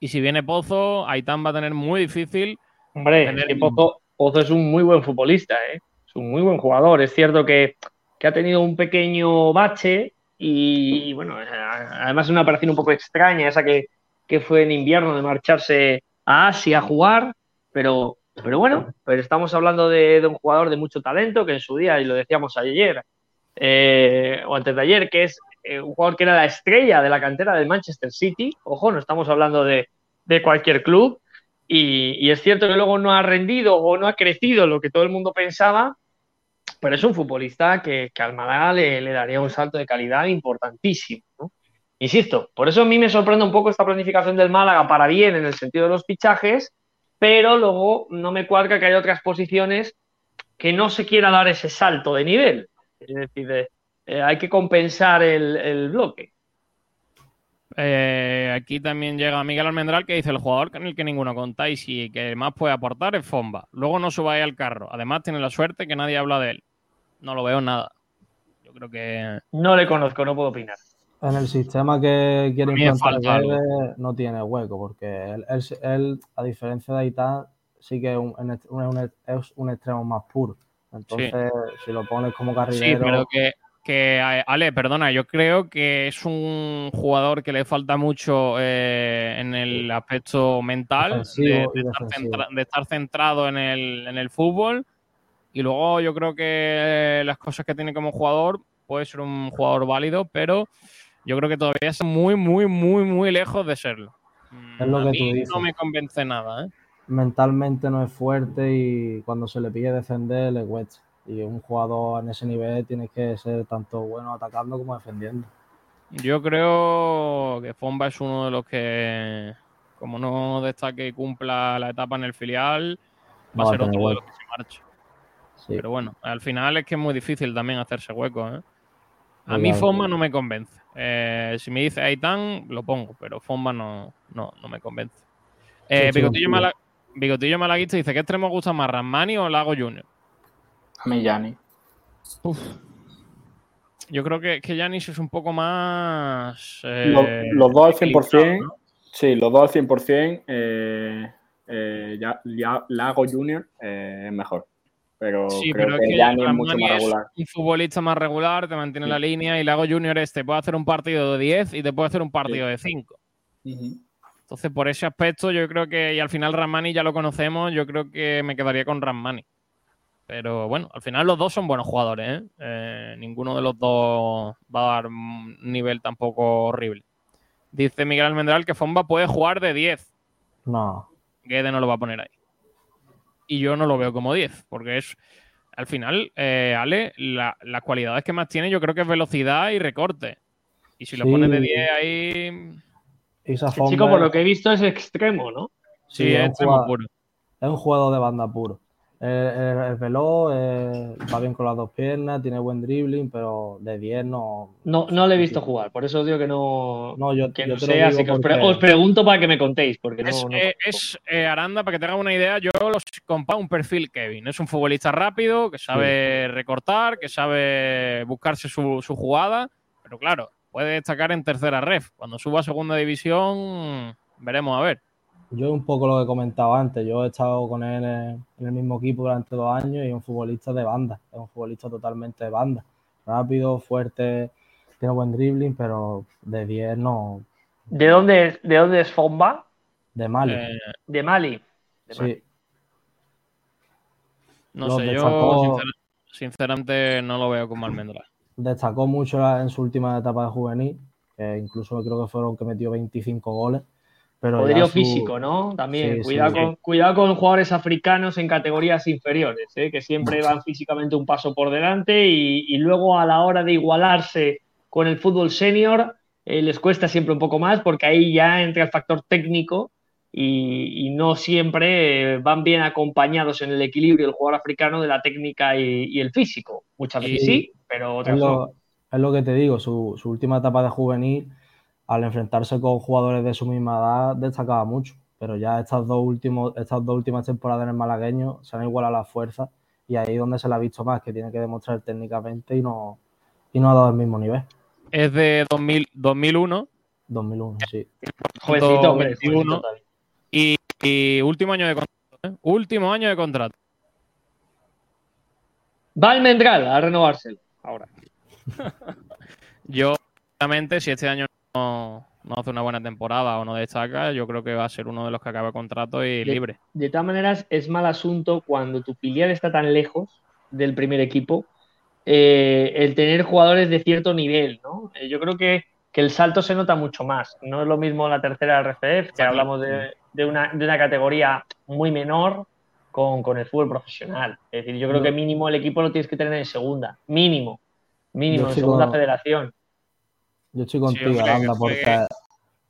S2: Y si viene Pozo, Aitán va a tener muy difícil.
S5: Hombre,
S2: tener-
S5: que Pozo, Pozo es un muy buen futbolista, ¿eh? es un muy buen jugador. Es cierto que, que ha tenido un pequeño bache y, bueno, eh, además es una operación un poco extraña, esa que, que fue en invierno de marcharse a Asia a jugar, pero, pero bueno, pero estamos hablando de, de un jugador de mucho talento que en su día, y lo decíamos ayer eh, o antes de ayer, que es eh, un jugador que era la estrella de la cantera del Manchester City. Ojo, no estamos hablando de, de cualquier club. Y, y es cierto que luego no ha rendido o no ha crecido lo que todo el mundo pensaba, pero es un futbolista que, que al Málaga le, le daría un salto de calidad importantísimo. ¿no? Insisto, por eso a mí me sorprende un poco esta planificación del Málaga para bien en el sentido de los fichajes, pero luego no me cuadra que haya otras posiciones que no se quiera dar ese salto de nivel. Es decir, eh, hay que compensar el, el bloque.
S2: Eh, aquí también llega Miguel Almendral que dice el jugador con el que ninguno contáis y que más puede aportar es Fomba. Luego no subáis al carro. Además tiene la suerte que nadie habla de él. No lo veo nada. Yo creo que
S5: No le conozco, no puedo opinar.
S3: En el sistema que quiere implantar no tiene hueco, porque él, él- él, a diferencia de Aitán, sí que es un, es extremo más puro. Entonces, si lo pones como
S2: Sí,
S3: carrilero,
S2: pero que, que, Ale, perdona, yo creo que es un jugador que le falta mucho eh, en el aspecto mental, de, estar
S3: defensivo.
S2: centra- de estar centrado en el, en el fútbol. Y luego yo creo que las cosas que tiene como jugador puede ser un jugador válido, pero yo creo que todavía es muy, muy, muy, muy lejos de serlo.
S3: es lo
S2: A
S3: que
S2: mí
S3: tú dices.
S2: no me convence nada, ¿eh?
S3: mentalmente no es fuerte y cuando se le pide defender le cuesta. Y un jugador en ese nivel tiene que ser tanto bueno atacando como defendiendo.
S2: Yo creo que Fomba es uno de los que, como no destaque y cumpla la etapa en el filial, va
S3: No
S2: a
S3: va a
S2: ser otro de los que se marche.
S3: Sí.
S2: Pero bueno, al final es que es muy difícil también hacerse hueco. ¿eh? A
S3: Muy
S2: mí
S3: claro.
S2: Fomba no me convence. Eh, si me dice Aitán, lo pongo, pero Fomba no, no, no me convence. Eh,
S8: Sí,
S2: Bigotillo,
S8: sí.
S2: Mala- Bigotillo Malaguista dice: ¿Qué extremo gusta más, Rasmani o Lago Junior?
S8: A mí, Yanni.
S2: Yo creo que, que Yanis es un poco más. eh,
S8: Los, los dos al 100%,
S2: equilibrado, ¿no?
S8: sí, los dos al 100%, eh, eh, ya, ya Lago Junior eh, es mejor. Pero
S2: Sí,
S8: creo
S2: pero
S8: que,
S2: es que
S8: Gianni es mucho
S2: es un futbolista más regular, te mantiene la línea y Lago Junior este puede hacer un partido de 10 y te puede hacer un partido de 5. Entonces, por ese aspecto, yo creo que, y al final Ramani ya lo conocemos, yo creo que me quedaría con Ramani. Pero bueno, al final los dos son buenos jugadores, ¿eh? Eh, ninguno de los dos va a dar un nivel tampoco horrible. Dice Miguel Almendral que Fomba puede jugar de 10.
S3: No.
S2: Guede no lo va a poner ahí. Y yo no lo veo como 10, porque es, al final, eh, Ale, la- las cualidades que más tiene yo creo que es velocidad y recorte. Y si lo
S3: Sí.
S2: pones de 10 ahí...
S5: El
S3: Fomba
S5: chico, por lo que he visto, es extremo, ¿no?
S2: Sí,
S3: es,
S2: extremo
S3: jugador,
S2: puro.
S3: es un jugador de banda puro. Es, es- es veloz, es- va bien con las dos piernas, tiene buen dribbling, pero de 10 no.
S5: No, no le he visto jugar, por eso digo que no,
S3: No, yo,
S5: que
S3: yo
S5: no
S3: te lo
S5: sé,
S3: digo
S5: así que os, pre-
S3: porque-
S5: os pregunto para que me contéis, porque no,
S2: Es,
S5: no-
S2: eh, es, eh, Aranda, para que tengan una idea, yo los comparo un perfil Kevin. Es un futbolista rápido, que sabe recortar, que sabe buscarse su, su jugada, pero claro, puede destacar en tercera ref. Cuando suba a segunda división, veremos a ver.
S3: Yo un poco lo que comentaba antes, yo he estado con él en, en el mismo equipo durante dos años y es un futbolista de banda, es un futbolista totalmente de banda. Rápido, fuerte, tiene buen dribbling, pero de 10 no,
S5: ¿De dónde es, de dónde es Fomba?
S3: de mal.
S2: Eh,
S5: De Mali.
S3: sí.
S2: no
S3: Lo
S2: sé, yo
S3: destacó-
S2: sinceramente no lo veo como Almendral.
S3: Destacó mucho en su última etapa de juvenil, que incluso creo que fueron que metió 25 goles. Pero
S5: Poderío
S3: su-
S5: físico, ¿no? También.
S3: Sí, sí,
S5: cuidado,
S3: sí.
S5: Con, cuidado con jugadores africanos en categorías inferiores, ¿eh? que siempre van físicamente un paso por delante y, y luego a la hora de igualarse con el fútbol senior eh, les cuesta siempre un poco más porque ahí ya entra el factor técnico y, y no siempre eh, van bien acompañados en el equilibrio el jugador africano de la técnica y, y el físico. Muchas veces sí, pero otras
S3: es
S5: no.
S3: lo, es lo que te digo, su, su última etapa de juvenil, al enfrentarse con jugadores de su misma edad, destacaba mucho. Pero ya estas dos, últimos, estas dos últimas temporadas en el malagueño se han igualado las fuerzas y ahí es donde se le ha visto más, que tiene que demostrar técnicamente y no, y no ha dado el mismo nivel.
S2: Es de 2000, 2001.
S3: 2001, sí.
S5: Jovencito, hombre,
S2: 21,
S5: jovencito todavía.
S2: y, y último año de contrato. ¿eh? Último año de contrato.
S5: Va Almendral a renovárselo ahora.
S2: Yo, obviamente, si este año no, no hace una buena temporada o no destaca, yo creo que va a ser uno de los que acabe contrato y
S5: De-
S2: libre.
S5: De todas maneras, es mal asunto cuando tu filial está tan lejos del primer equipo, eh, el tener jugadores de cierto nivel, ¿no? Eh, yo creo que, que el salto se nota mucho más. No es lo mismo la tercera RFF, que hablamos de, de una, de una categoría muy menor con, con el fútbol profesional. Es decir, yo creo
S3: Yo-
S5: que mínimo el equipo lo tienes que tener en segunda. Mínimo. Mínimo,
S3: Yo
S5: en
S3: sigo-
S5: segunda federación.
S3: Yo estoy contigo,
S2: hombre, que
S3: Aranda,
S2: fue-
S3: porque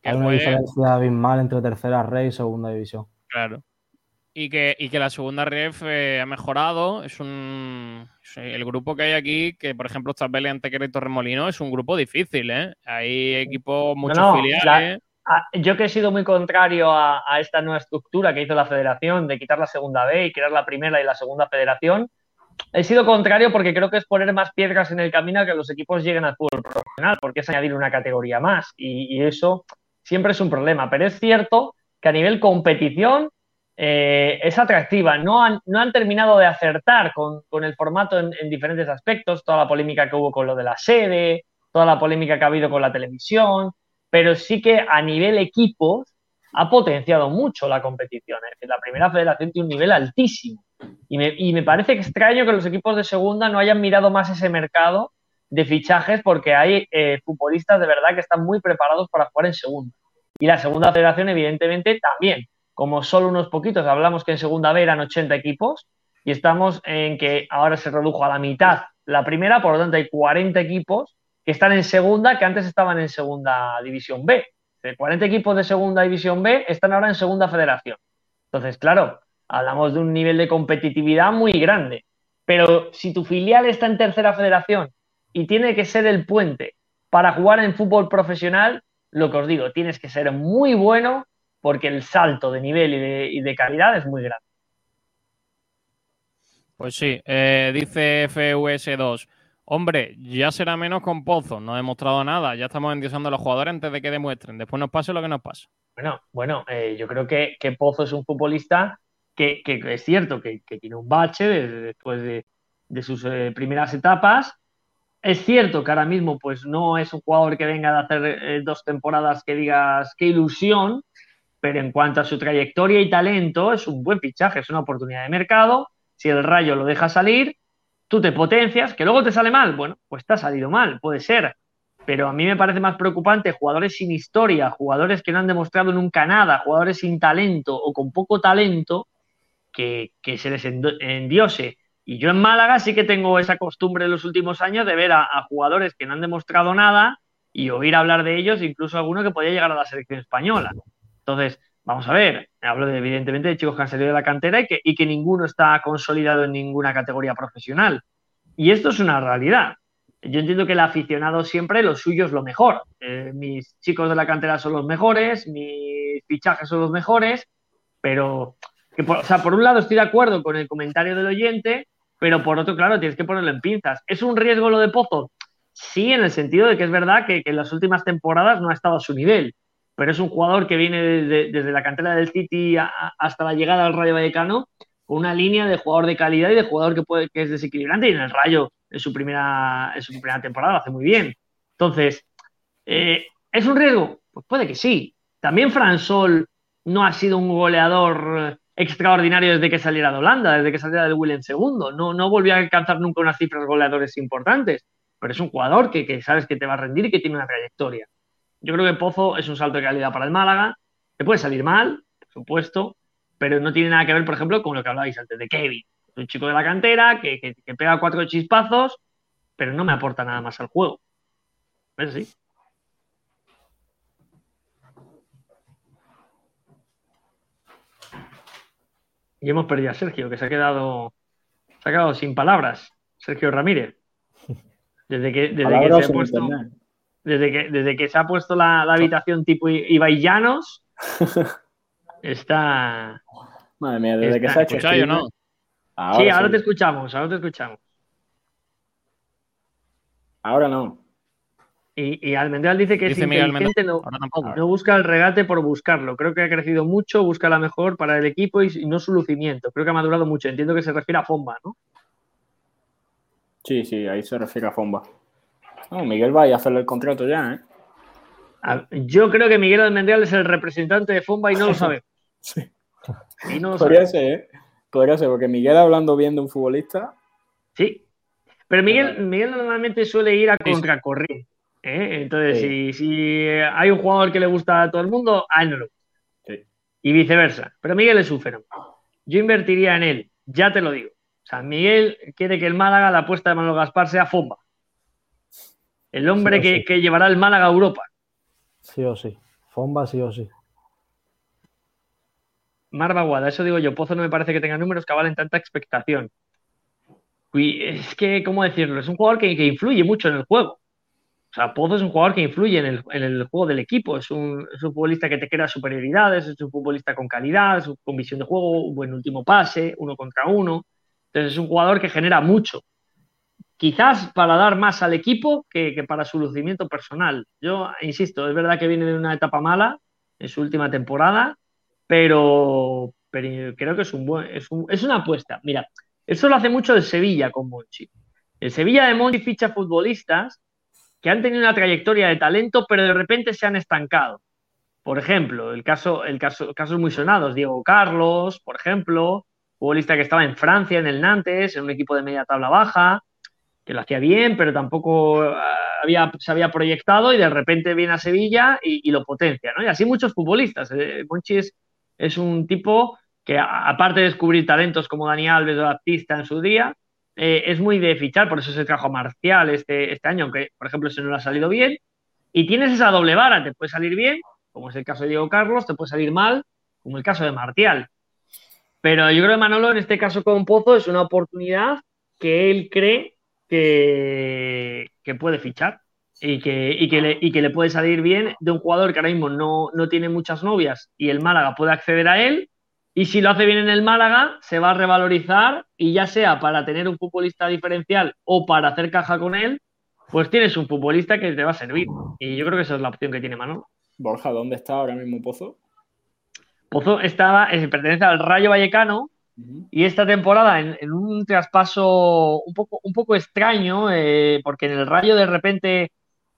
S2: que
S3: hay una
S2: fue-
S3: diferencia abismal entre tercera red y segunda división.
S2: Claro. Y que, y que la segunda ref eh, ha mejorado. Es un. sí, el grupo que hay aquí, que por ejemplo está Antequera y Torremolino, es un grupo difícil, ¿eh? Hay equipos, muchos
S5: no,
S2: filiales.
S5: Yo que he sido muy contrario a, a esta nueva estructura que hizo la federación de quitar la segunda B y crear la primera y la segunda federación, he sido contrario porque creo que es poner más piedras en el camino a que los equipos lleguen al fútbol profesional, porque es añadir una categoría más y, eso siempre es un problema. Pero es cierto que a nivel competición eh, es atractiva. No han, no han terminado de acertar con, el formato en, en diferentes aspectos, toda la polémica que hubo con lo de la sede, toda la polémica que ha habido con la televisión, pero sí que a nivel equipos ha potenciado mucho la competición. Es decir, la primera federación tiene un nivel altísimo. Y me, parece extraño que los equipos de segunda no hayan mirado más ese mercado de fichajes porque hay eh, futbolistas de verdad que están muy preparados para jugar en segunda. Y la segunda federación, evidentemente, también. Como solo unos poquitos, hablamos que en segunda B eran 80 equipos y estamos en que ahora se redujo a la mitad la primera, por lo tanto hay 40 equipos que están en segunda que antes estaban en segunda división B. De 40 equipos de segunda división B están ahora en segunda federación. Entonces, claro, hablamos de un nivel de competitividad muy grande. Pero si tu filial está en tercera federación y tiene que ser el puente para jugar en fútbol profesional, lo que os digo, tienes que ser muy bueno porque el salto de nivel y de, y de calidad es muy grande.
S2: Pues sí, eh, dice FUS2. Hombre, ya será menos con Pozo, no ha demostrado nada. Ya estamos endiosando a los jugadores antes de que demuestren. Después nos pase lo que nos pasa.
S5: Bueno, bueno, eh, yo creo que, que Pozo es un futbolista que, es cierto que, que tiene un bache desde- después de, de sus eh, primeras etapas. Es cierto que ahora mismo pues no es un jugador que venga de hacer eh, dos temporadas que digas qué ilusión, pero en cuanto a su trayectoria y talento es un buen fichaje, es una oportunidad de mercado. Si el Rayo lo deja salir, tú te potencias, que luego te sale mal, bueno, pues te ha salido mal, puede ser. Pero a mí me parece más preocupante jugadores sin historia, jugadores que no han demostrado nunca nada, jugadores sin talento o con poco talento, que, se les endiose. Y yo en Málaga sí que tengo esa costumbre en los últimos años de ver a, a jugadores que no han demostrado nada y oír hablar de ellos, incluso alguno que podía llegar a la selección española. Entonces, vamos a ver, hablo de, evidentemente de chicos que han salido de la cantera y que, y que ninguno está consolidado en ninguna categoría profesional. Y esto es una realidad. Yo entiendo que el aficionado siempre lo suyo es lo mejor. Eh, mis chicos de la cantera son los mejores, mis fichajes son los mejores, pero por, o sea, por un lado estoy de acuerdo con el comentario del oyente, pero por otro, claro, tienes que ponerlo en pinzas. ¿Es un riesgo lo de Pozo? Sí, en el sentido de que es verdad que, en las últimas temporadas no ha estado a su nivel, pero es un jugador que viene desde, la cantera del City hasta la llegada al Rayo Vallecano con una línea de jugador de calidad y de jugador que, puede, que es desequilibrante y en el Rayo en su primera, en su primera temporada lo hace muy bien. Entonces, eh, ¿es un riesgo? Pues puede que sí. También Fran Sol no ha sido un goleador extraordinario desde que saliera de Holanda, desde que saliera del Willem II. No, no volvió a alcanzar nunca unas cifras goleadores importantes, pero es un jugador que, que sabes que te va a rendir y que tiene una trayectoria. Yo creo que Pozo es un salto de calidad para el Málaga. Te puede salir mal, por supuesto, pero no tiene nada que ver, por ejemplo, con lo que hablabais antes de Kevin. Un chico de la cantera que, que- que pega cuatro chispazos, pero no me aporta nada más al juego. Es así. Y hemos perdido a Sergio, que se ha quedado, se ha quedado sin palabras. Sergio Ramírez. Desde que, desde que se ha puesto, desde que, desde que se ha puesto la, la habitación tipo I- Ibai Llanos, está.
S8: Madre mía, desde que se ha hecho
S2: ¿Escucháis o
S8: streamer-
S2: no?
S8: Ahora
S5: sí, ahora
S8: sí.
S5: te escuchamos, ahora te escuchamos.
S8: Ahora no.
S5: Y, y Almendral dice que
S2: Dice
S5: es inteligente, no, no busca el regate por buscarlo. Creo que ha crecido mucho, busca la mejor para el equipo y, y no su lucimiento. Creo que ha madurado mucho. Entiendo que se refiere a Fomba, ¿no?
S8: Sí, sí, ahí se refiere a Fomba. No, Miguel va a hacerle el contrato ya, ¿eh?
S5: A- Yo creo que Miguel Almendral es el representante de Fomba y no lo sabemos. Y no lo
S8: Podría
S5: sabemos.
S8: ser, ¿eh? Podría ser, porque Miguel hablando bien de un futbolista.
S5: Sí. Pero Miguel, Miguel normalmente suele ir a contracorriente. ¿Eh? Entonces,
S8: Sí.
S5: si, si hay un jugador que le gusta a todo el mundo, a él no le gusta.
S8: Sí.
S5: Y viceversa. Pero Miguel es un fenómeno. Yo invertiría en él, ya te lo digo. O sea, Miguel quiere que el Málaga, la apuesta de Manuel Gaspar, sea Fomba. El hombre
S3: Sí,
S5: que, llevará el Málaga a Europa.
S3: Sí o sí. Fomba sí o sí.
S5: Marva Guada, eso digo yo. Pozo no me parece que tenga números que avalen tanta expectación. Y es que, ¿cómo decirlo? Es un jugador que, que influye mucho en el juego. O sea, Pozo es un jugador que influye en el, juego del equipo. Es un, futbolista que te crea superioridades, es un futbolista con calidad, con visión de juego, un buen último pase, uno contra uno. Entonces es un jugador que genera mucho. Quizás para dar más al equipo que, para su lucimiento personal. Yo insisto, es verdad que viene de una etapa mala en su última temporada, pero, creo que es, un buen, es una apuesta. Mira, eso lo hace mucho el Sevilla con Monchi. El Sevilla de Monchi ficha futbolistas que han tenido una trayectoria de talento, pero de repente se han estancado. Por ejemplo, el caso, el caso, casos muy sonados, Diego Carlos, por ejemplo, futbolista que estaba en Francia, en el Nantes, en un equipo de media tabla baja, que lo hacía bien, pero tampoco ah, había, se había proyectado y de repente viene a Sevilla y, lo potencia, ¿no? Y así muchos futbolistas. Eh, Monchi es, un tipo que, aparte de descubrir talentos como Dani Alves o Baptista en su día, eh, es muy de fichar, por eso se trajo a Marcial este, este año, aunque, por ejemplo, ese no le ha salido bien. Y tienes esa doble vara, te puede salir bien, como es el caso de Diego Carlos, te puede salir mal, como el caso de Martial. Pero yo creo que Manolo, en este caso con Pozo, es una oportunidad que él cree que, que puede fichar y que, y, que le, y que le puede salir bien de un jugador que ahora mismo no, no tiene muchas novias y el Málaga puede acceder a él. Y si lo hace bien en el Málaga, se va a revalorizar y ya sea para tener un futbolista diferencial o para hacer caja con él, pues tienes un futbolista que te va a servir. Y yo creo que esa es la opción que tiene Manolo.
S8: Borja, ¿dónde está ahora mismo Pozo?
S5: Pozo estaba, eh, pertenece al Rayo Vallecano y esta temporada en, en un traspaso un poco, un poco extraño, eh, porque en el Rayo de repente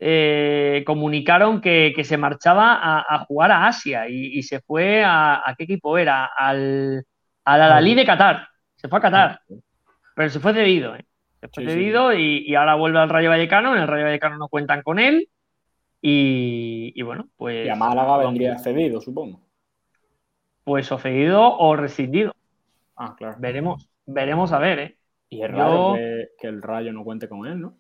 S5: eh, comunicaron que, que se marchaba a, a jugar a Asia y, y se fue a, ¿a qué equipo era? Al, al Al-Ahly de Qatar. Se fue a Qatar. Pero se fue cedido, ¿eh? Se fue
S8: Sí, sí.
S5: cedido y, y ahora vuelve al Rayo Vallecano. En el Rayo Vallecano no cuentan con él. Y, y bueno, pues.
S8: Y a Málaga vendría cedido, supongo.
S5: Pues o cedido o rescindido.
S8: Ah, claro.
S5: Veremos, veremos a ver, ¿eh?
S8: Y es
S5: Yo-
S8: raro que, que el Rayo no cuente con él, ¿no?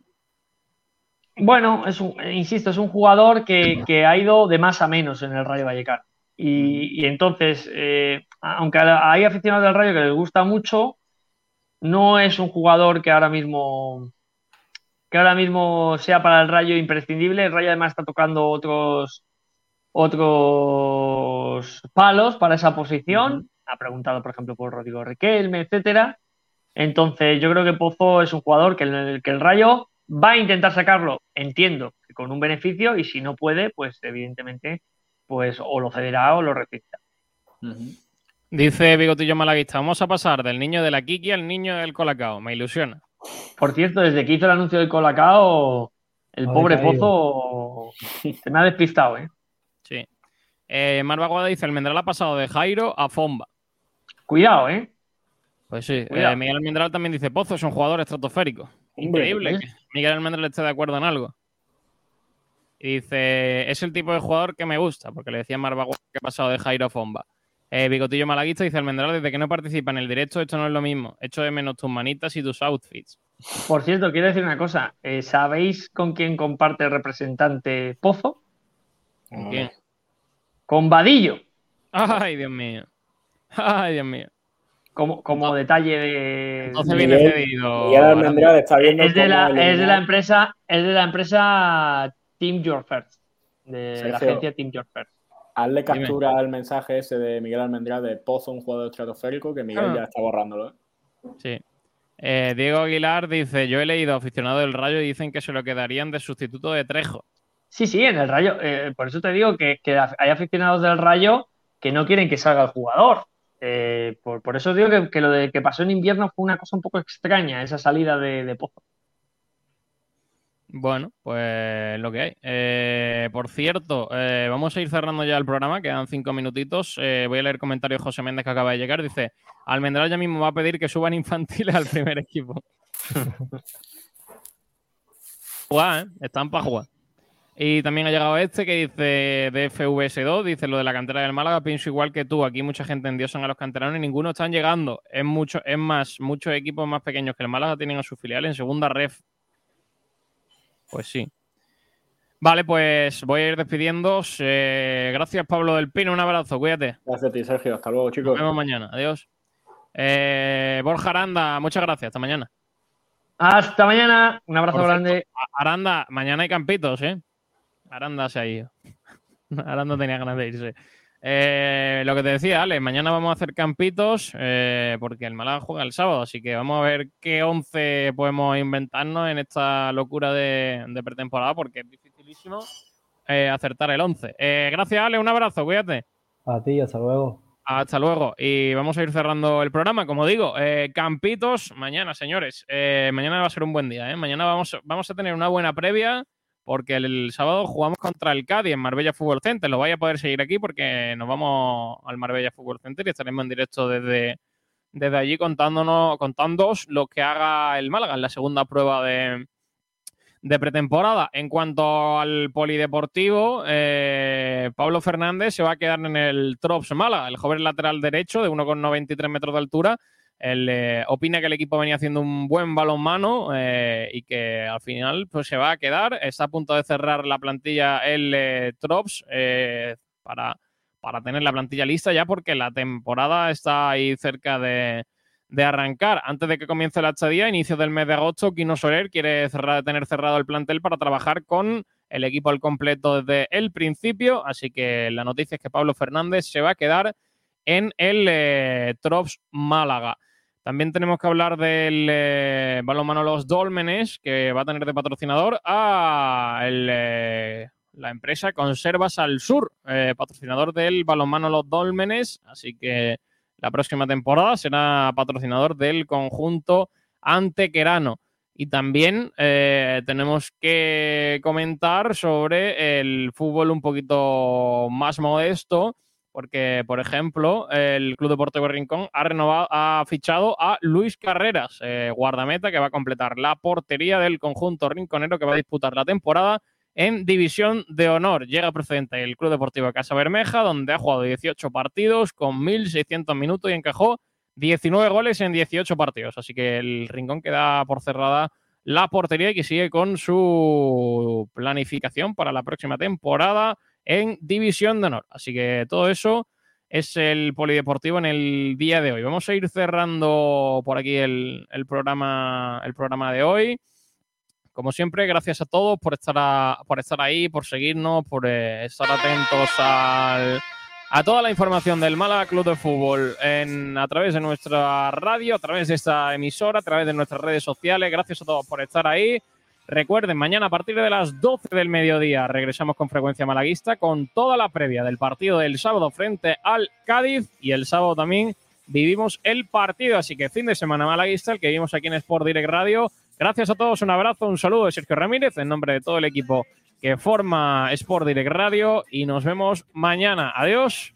S5: Bueno, es un, eh, insisto, es un jugador que, que ha ido de más a menos en el Rayo Vallecano. Y, y entonces, eh, aunque hay aficionados del Rayo que les gusta mucho, no es un jugador que ahora mismo que ahora mismo sea para el Rayo imprescindible. El Rayo además está tocando otros otros palos para esa posición. Ha preguntado, por ejemplo, por Rodrigo Riquelme, etcétera. Entonces, yo creo que Pozo es un jugador que el, que el Rayo va a intentar sacarlo, entiendo, que con un beneficio, y si no puede, pues evidentemente, pues o lo cederá o lo rescindirá.
S2: Dice Bigotillo Malaguista, vamos a pasar del niño de la Kiki al niño del Colacao. Me ilusiona.
S5: Por cierto, desde que hizo el anuncio del Colacao, el pobre. Pozo se me ha despistado, ¿eh?
S2: Sí. Eh, Marva Guada dice, el Mendral ha pasado de Jairo a Fomba.
S5: Cuidado, ¿eh?
S2: Pues sí. Eh, Miguel Almendral también dice, Pozo es un jugador estratosférico.
S8: Hombre,
S2: Increíble
S8: ¿eh?
S2: que Miguel Almendral esté de acuerdo en algo. Y dice, es el tipo de jugador que me gusta, porque le decía Marva Guada que ha pasado de Jairo Fomba. Eh, Bigotillo Malaguista dice, Almendral, desde que no participa en el directo, esto no es lo mismo. Echo de menos tus manitas y tus outfits.
S5: Por cierto, quiero decir una cosa. eh, ¿Sabéis con quién comparte el representante Pozo?
S2: ¿Con quién?
S5: Con Vadillo.
S2: Ay, Dios mío. Ay, Dios mío.
S5: Como, como detalle de.
S2: Entonces viene
S8: Miguel-
S2: cedido.
S8: Miguel está viendo
S5: es de, la, es de la empresa, es de la empresa Team Your First. De la agencia Team Your First.
S8: Hazle
S5: Dime.
S8: captura al mensaje ese de Miguel Almendral de Pozo, un jugador estratosférico, que Miguel
S2: Ah.
S8: ya está borrándolo. ¿eh?
S2: Sí. Eh, Diego Aguilar dice, yo he leído aficionado del Rayo y dicen que se lo quedarían de sustituto de Trejo.
S5: Sí, sí, en el Rayo. eh, por eso te digo que, que hay aficionados del Rayo que no quieren que salga el jugador. Eh, por, por eso digo que, que lo de que pasó en invierno fue una cosa un poco extraña, esa salida de, de Pozo.
S2: Bueno, pues lo que hay. Eh, por cierto, eh, vamos a ir cerrando ya el programa, quedan cinco minutitos. Eh, voy a leer comentarios de José Méndez que acaba de llegar. Dice, Almendral ya mismo va a pedir que suban infantiles al primer equipo. ¿eh? Están para jugar. Y también ha llegado este que dice de FVS2, dice lo de la cantera del Málaga, pienso igual que tú, aquí mucha gente endiosan a los canteranos y ninguno están llegando. Es mucho, es más, muchos equipos más pequeños que el Málaga tienen a su filial en segunda ref. Pues sí. Vale, pues voy a ir despidiendo. gracias, Pablo del Pino. Un abrazo, cuídate.
S8: Gracias a ti, Sergio. Hasta luego,
S2: Nos
S8: chicos.
S2: vemos mañana. Adiós. Eh, Borja Aranda, muchas gracias. Hasta mañana.
S5: Hasta mañana. Un abrazo
S2: Por
S5: grande.
S2: Aranda, mañana hay campitos, ¿eh? Aranda se ha ido. Aranda tenía ganas de irse. Eh, lo que te decía, Ale, mañana vamos a hacer campitos eh, porque el Málaga juega el sábado, así que vamos a ver qué 11 podemos inventarnos en esta locura de, de pretemporada porque es dificilísimo eh, acertar el 11. Eh, gracias, Ale, un abrazo, cuídate.
S3: A ti, hasta luego.
S2: Hasta luego. Y vamos a ir cerrando el programa. Como digo, campitos mañana, señores. Mañana va a ser un buen día. ¿eh? Mañana vamos, vamos a tener una buena previa porque el, sábado jugamos contra el Cádiz en Marbella Fútbol Center. Lo vais a poder seguir aquí porque nos vamos al Marbella Fútbol Center y estaremos en directo desde, desde allí contándonos, lo que haga el Málaga en la segunda prueba de, de pretemporada. En cuanto al polideportivo, eh, Pablo Fernández se va a quedar en el Trops Málaga, el joven lateral derecho de 1,93 metros de altura. Él eh, opina que el equipo venía haciendo un buen balonmano eh, y que al final pues, se va a quedar. Está a punto de cerrar la plantilla el Trops eh, para, para tener la plantilla lista ya porque la temporada está ahí cerca de, de arrancar. Antes de que comience la estadía, inicio del mes de agosto, Kino Soler quiere cerrar, tener cerrado el plantel para trabajar con el equipo al completo desde el principio. Así que la noticia es que Pablo Fernández se va a quedar en el eh, Trops Málaga. También tenemos que hablar del eh, balonmano Los Dólmenes, que va a tener de patrocinador a eh, la empresa Conservas al Sur, patrocinador del balonmano Los Dólmenes, así que la próxima temporada será patrocinador del conjunto antequerano. Y también tenemos que comentar sobre el fútbol un poquito más modesto, porque, por ejemplo, el Club Deportivo Rincón ha renovado, ha fichado a Luis Carreras, eh, guardameta, que va a completar la portería del conjunto rinconero que va a disputar la temporada en División de Honor. Llega procedente del Club Deportivo Casa Bermeja, donde ha jugado 18 partidos con 1.600 minutos y encajó 19 goles en 18 partidos. Así que el Rincón queda por cerrada la portería y que sigue con su planificación para la próxima temporada en División de Honor. Así que todo eso es el polideportivo en el día de hoy. Vamos a ir cerrando por aquí el, el programa, el programa de hoy. Como siempre, gracias a todos por estar, a- por estar ahí, por seguirnos, por eh, estar atentos al- a toda la información del Málaga Club de Fútbol en, a través de nuestra radio, a través de esta emisora, a través de nuestras redes sociales. Gracias a todos por estar ahí. Recuerden, mañana a partir de las 12 del mediodía regresamos con frecuencia malaguista con toda la previa del partido del sábado frente al Cádiz y el sábado también vivimos el partido. Así que fin de semana malaguista, el que vimos aquí en Sport Direct Radio. Gracias a todos, un abrazo, un saludo de Sergio Ramírez en nombre de todo el equipo que forma Sport Direct Radio y nos vemos mañana. Adiós.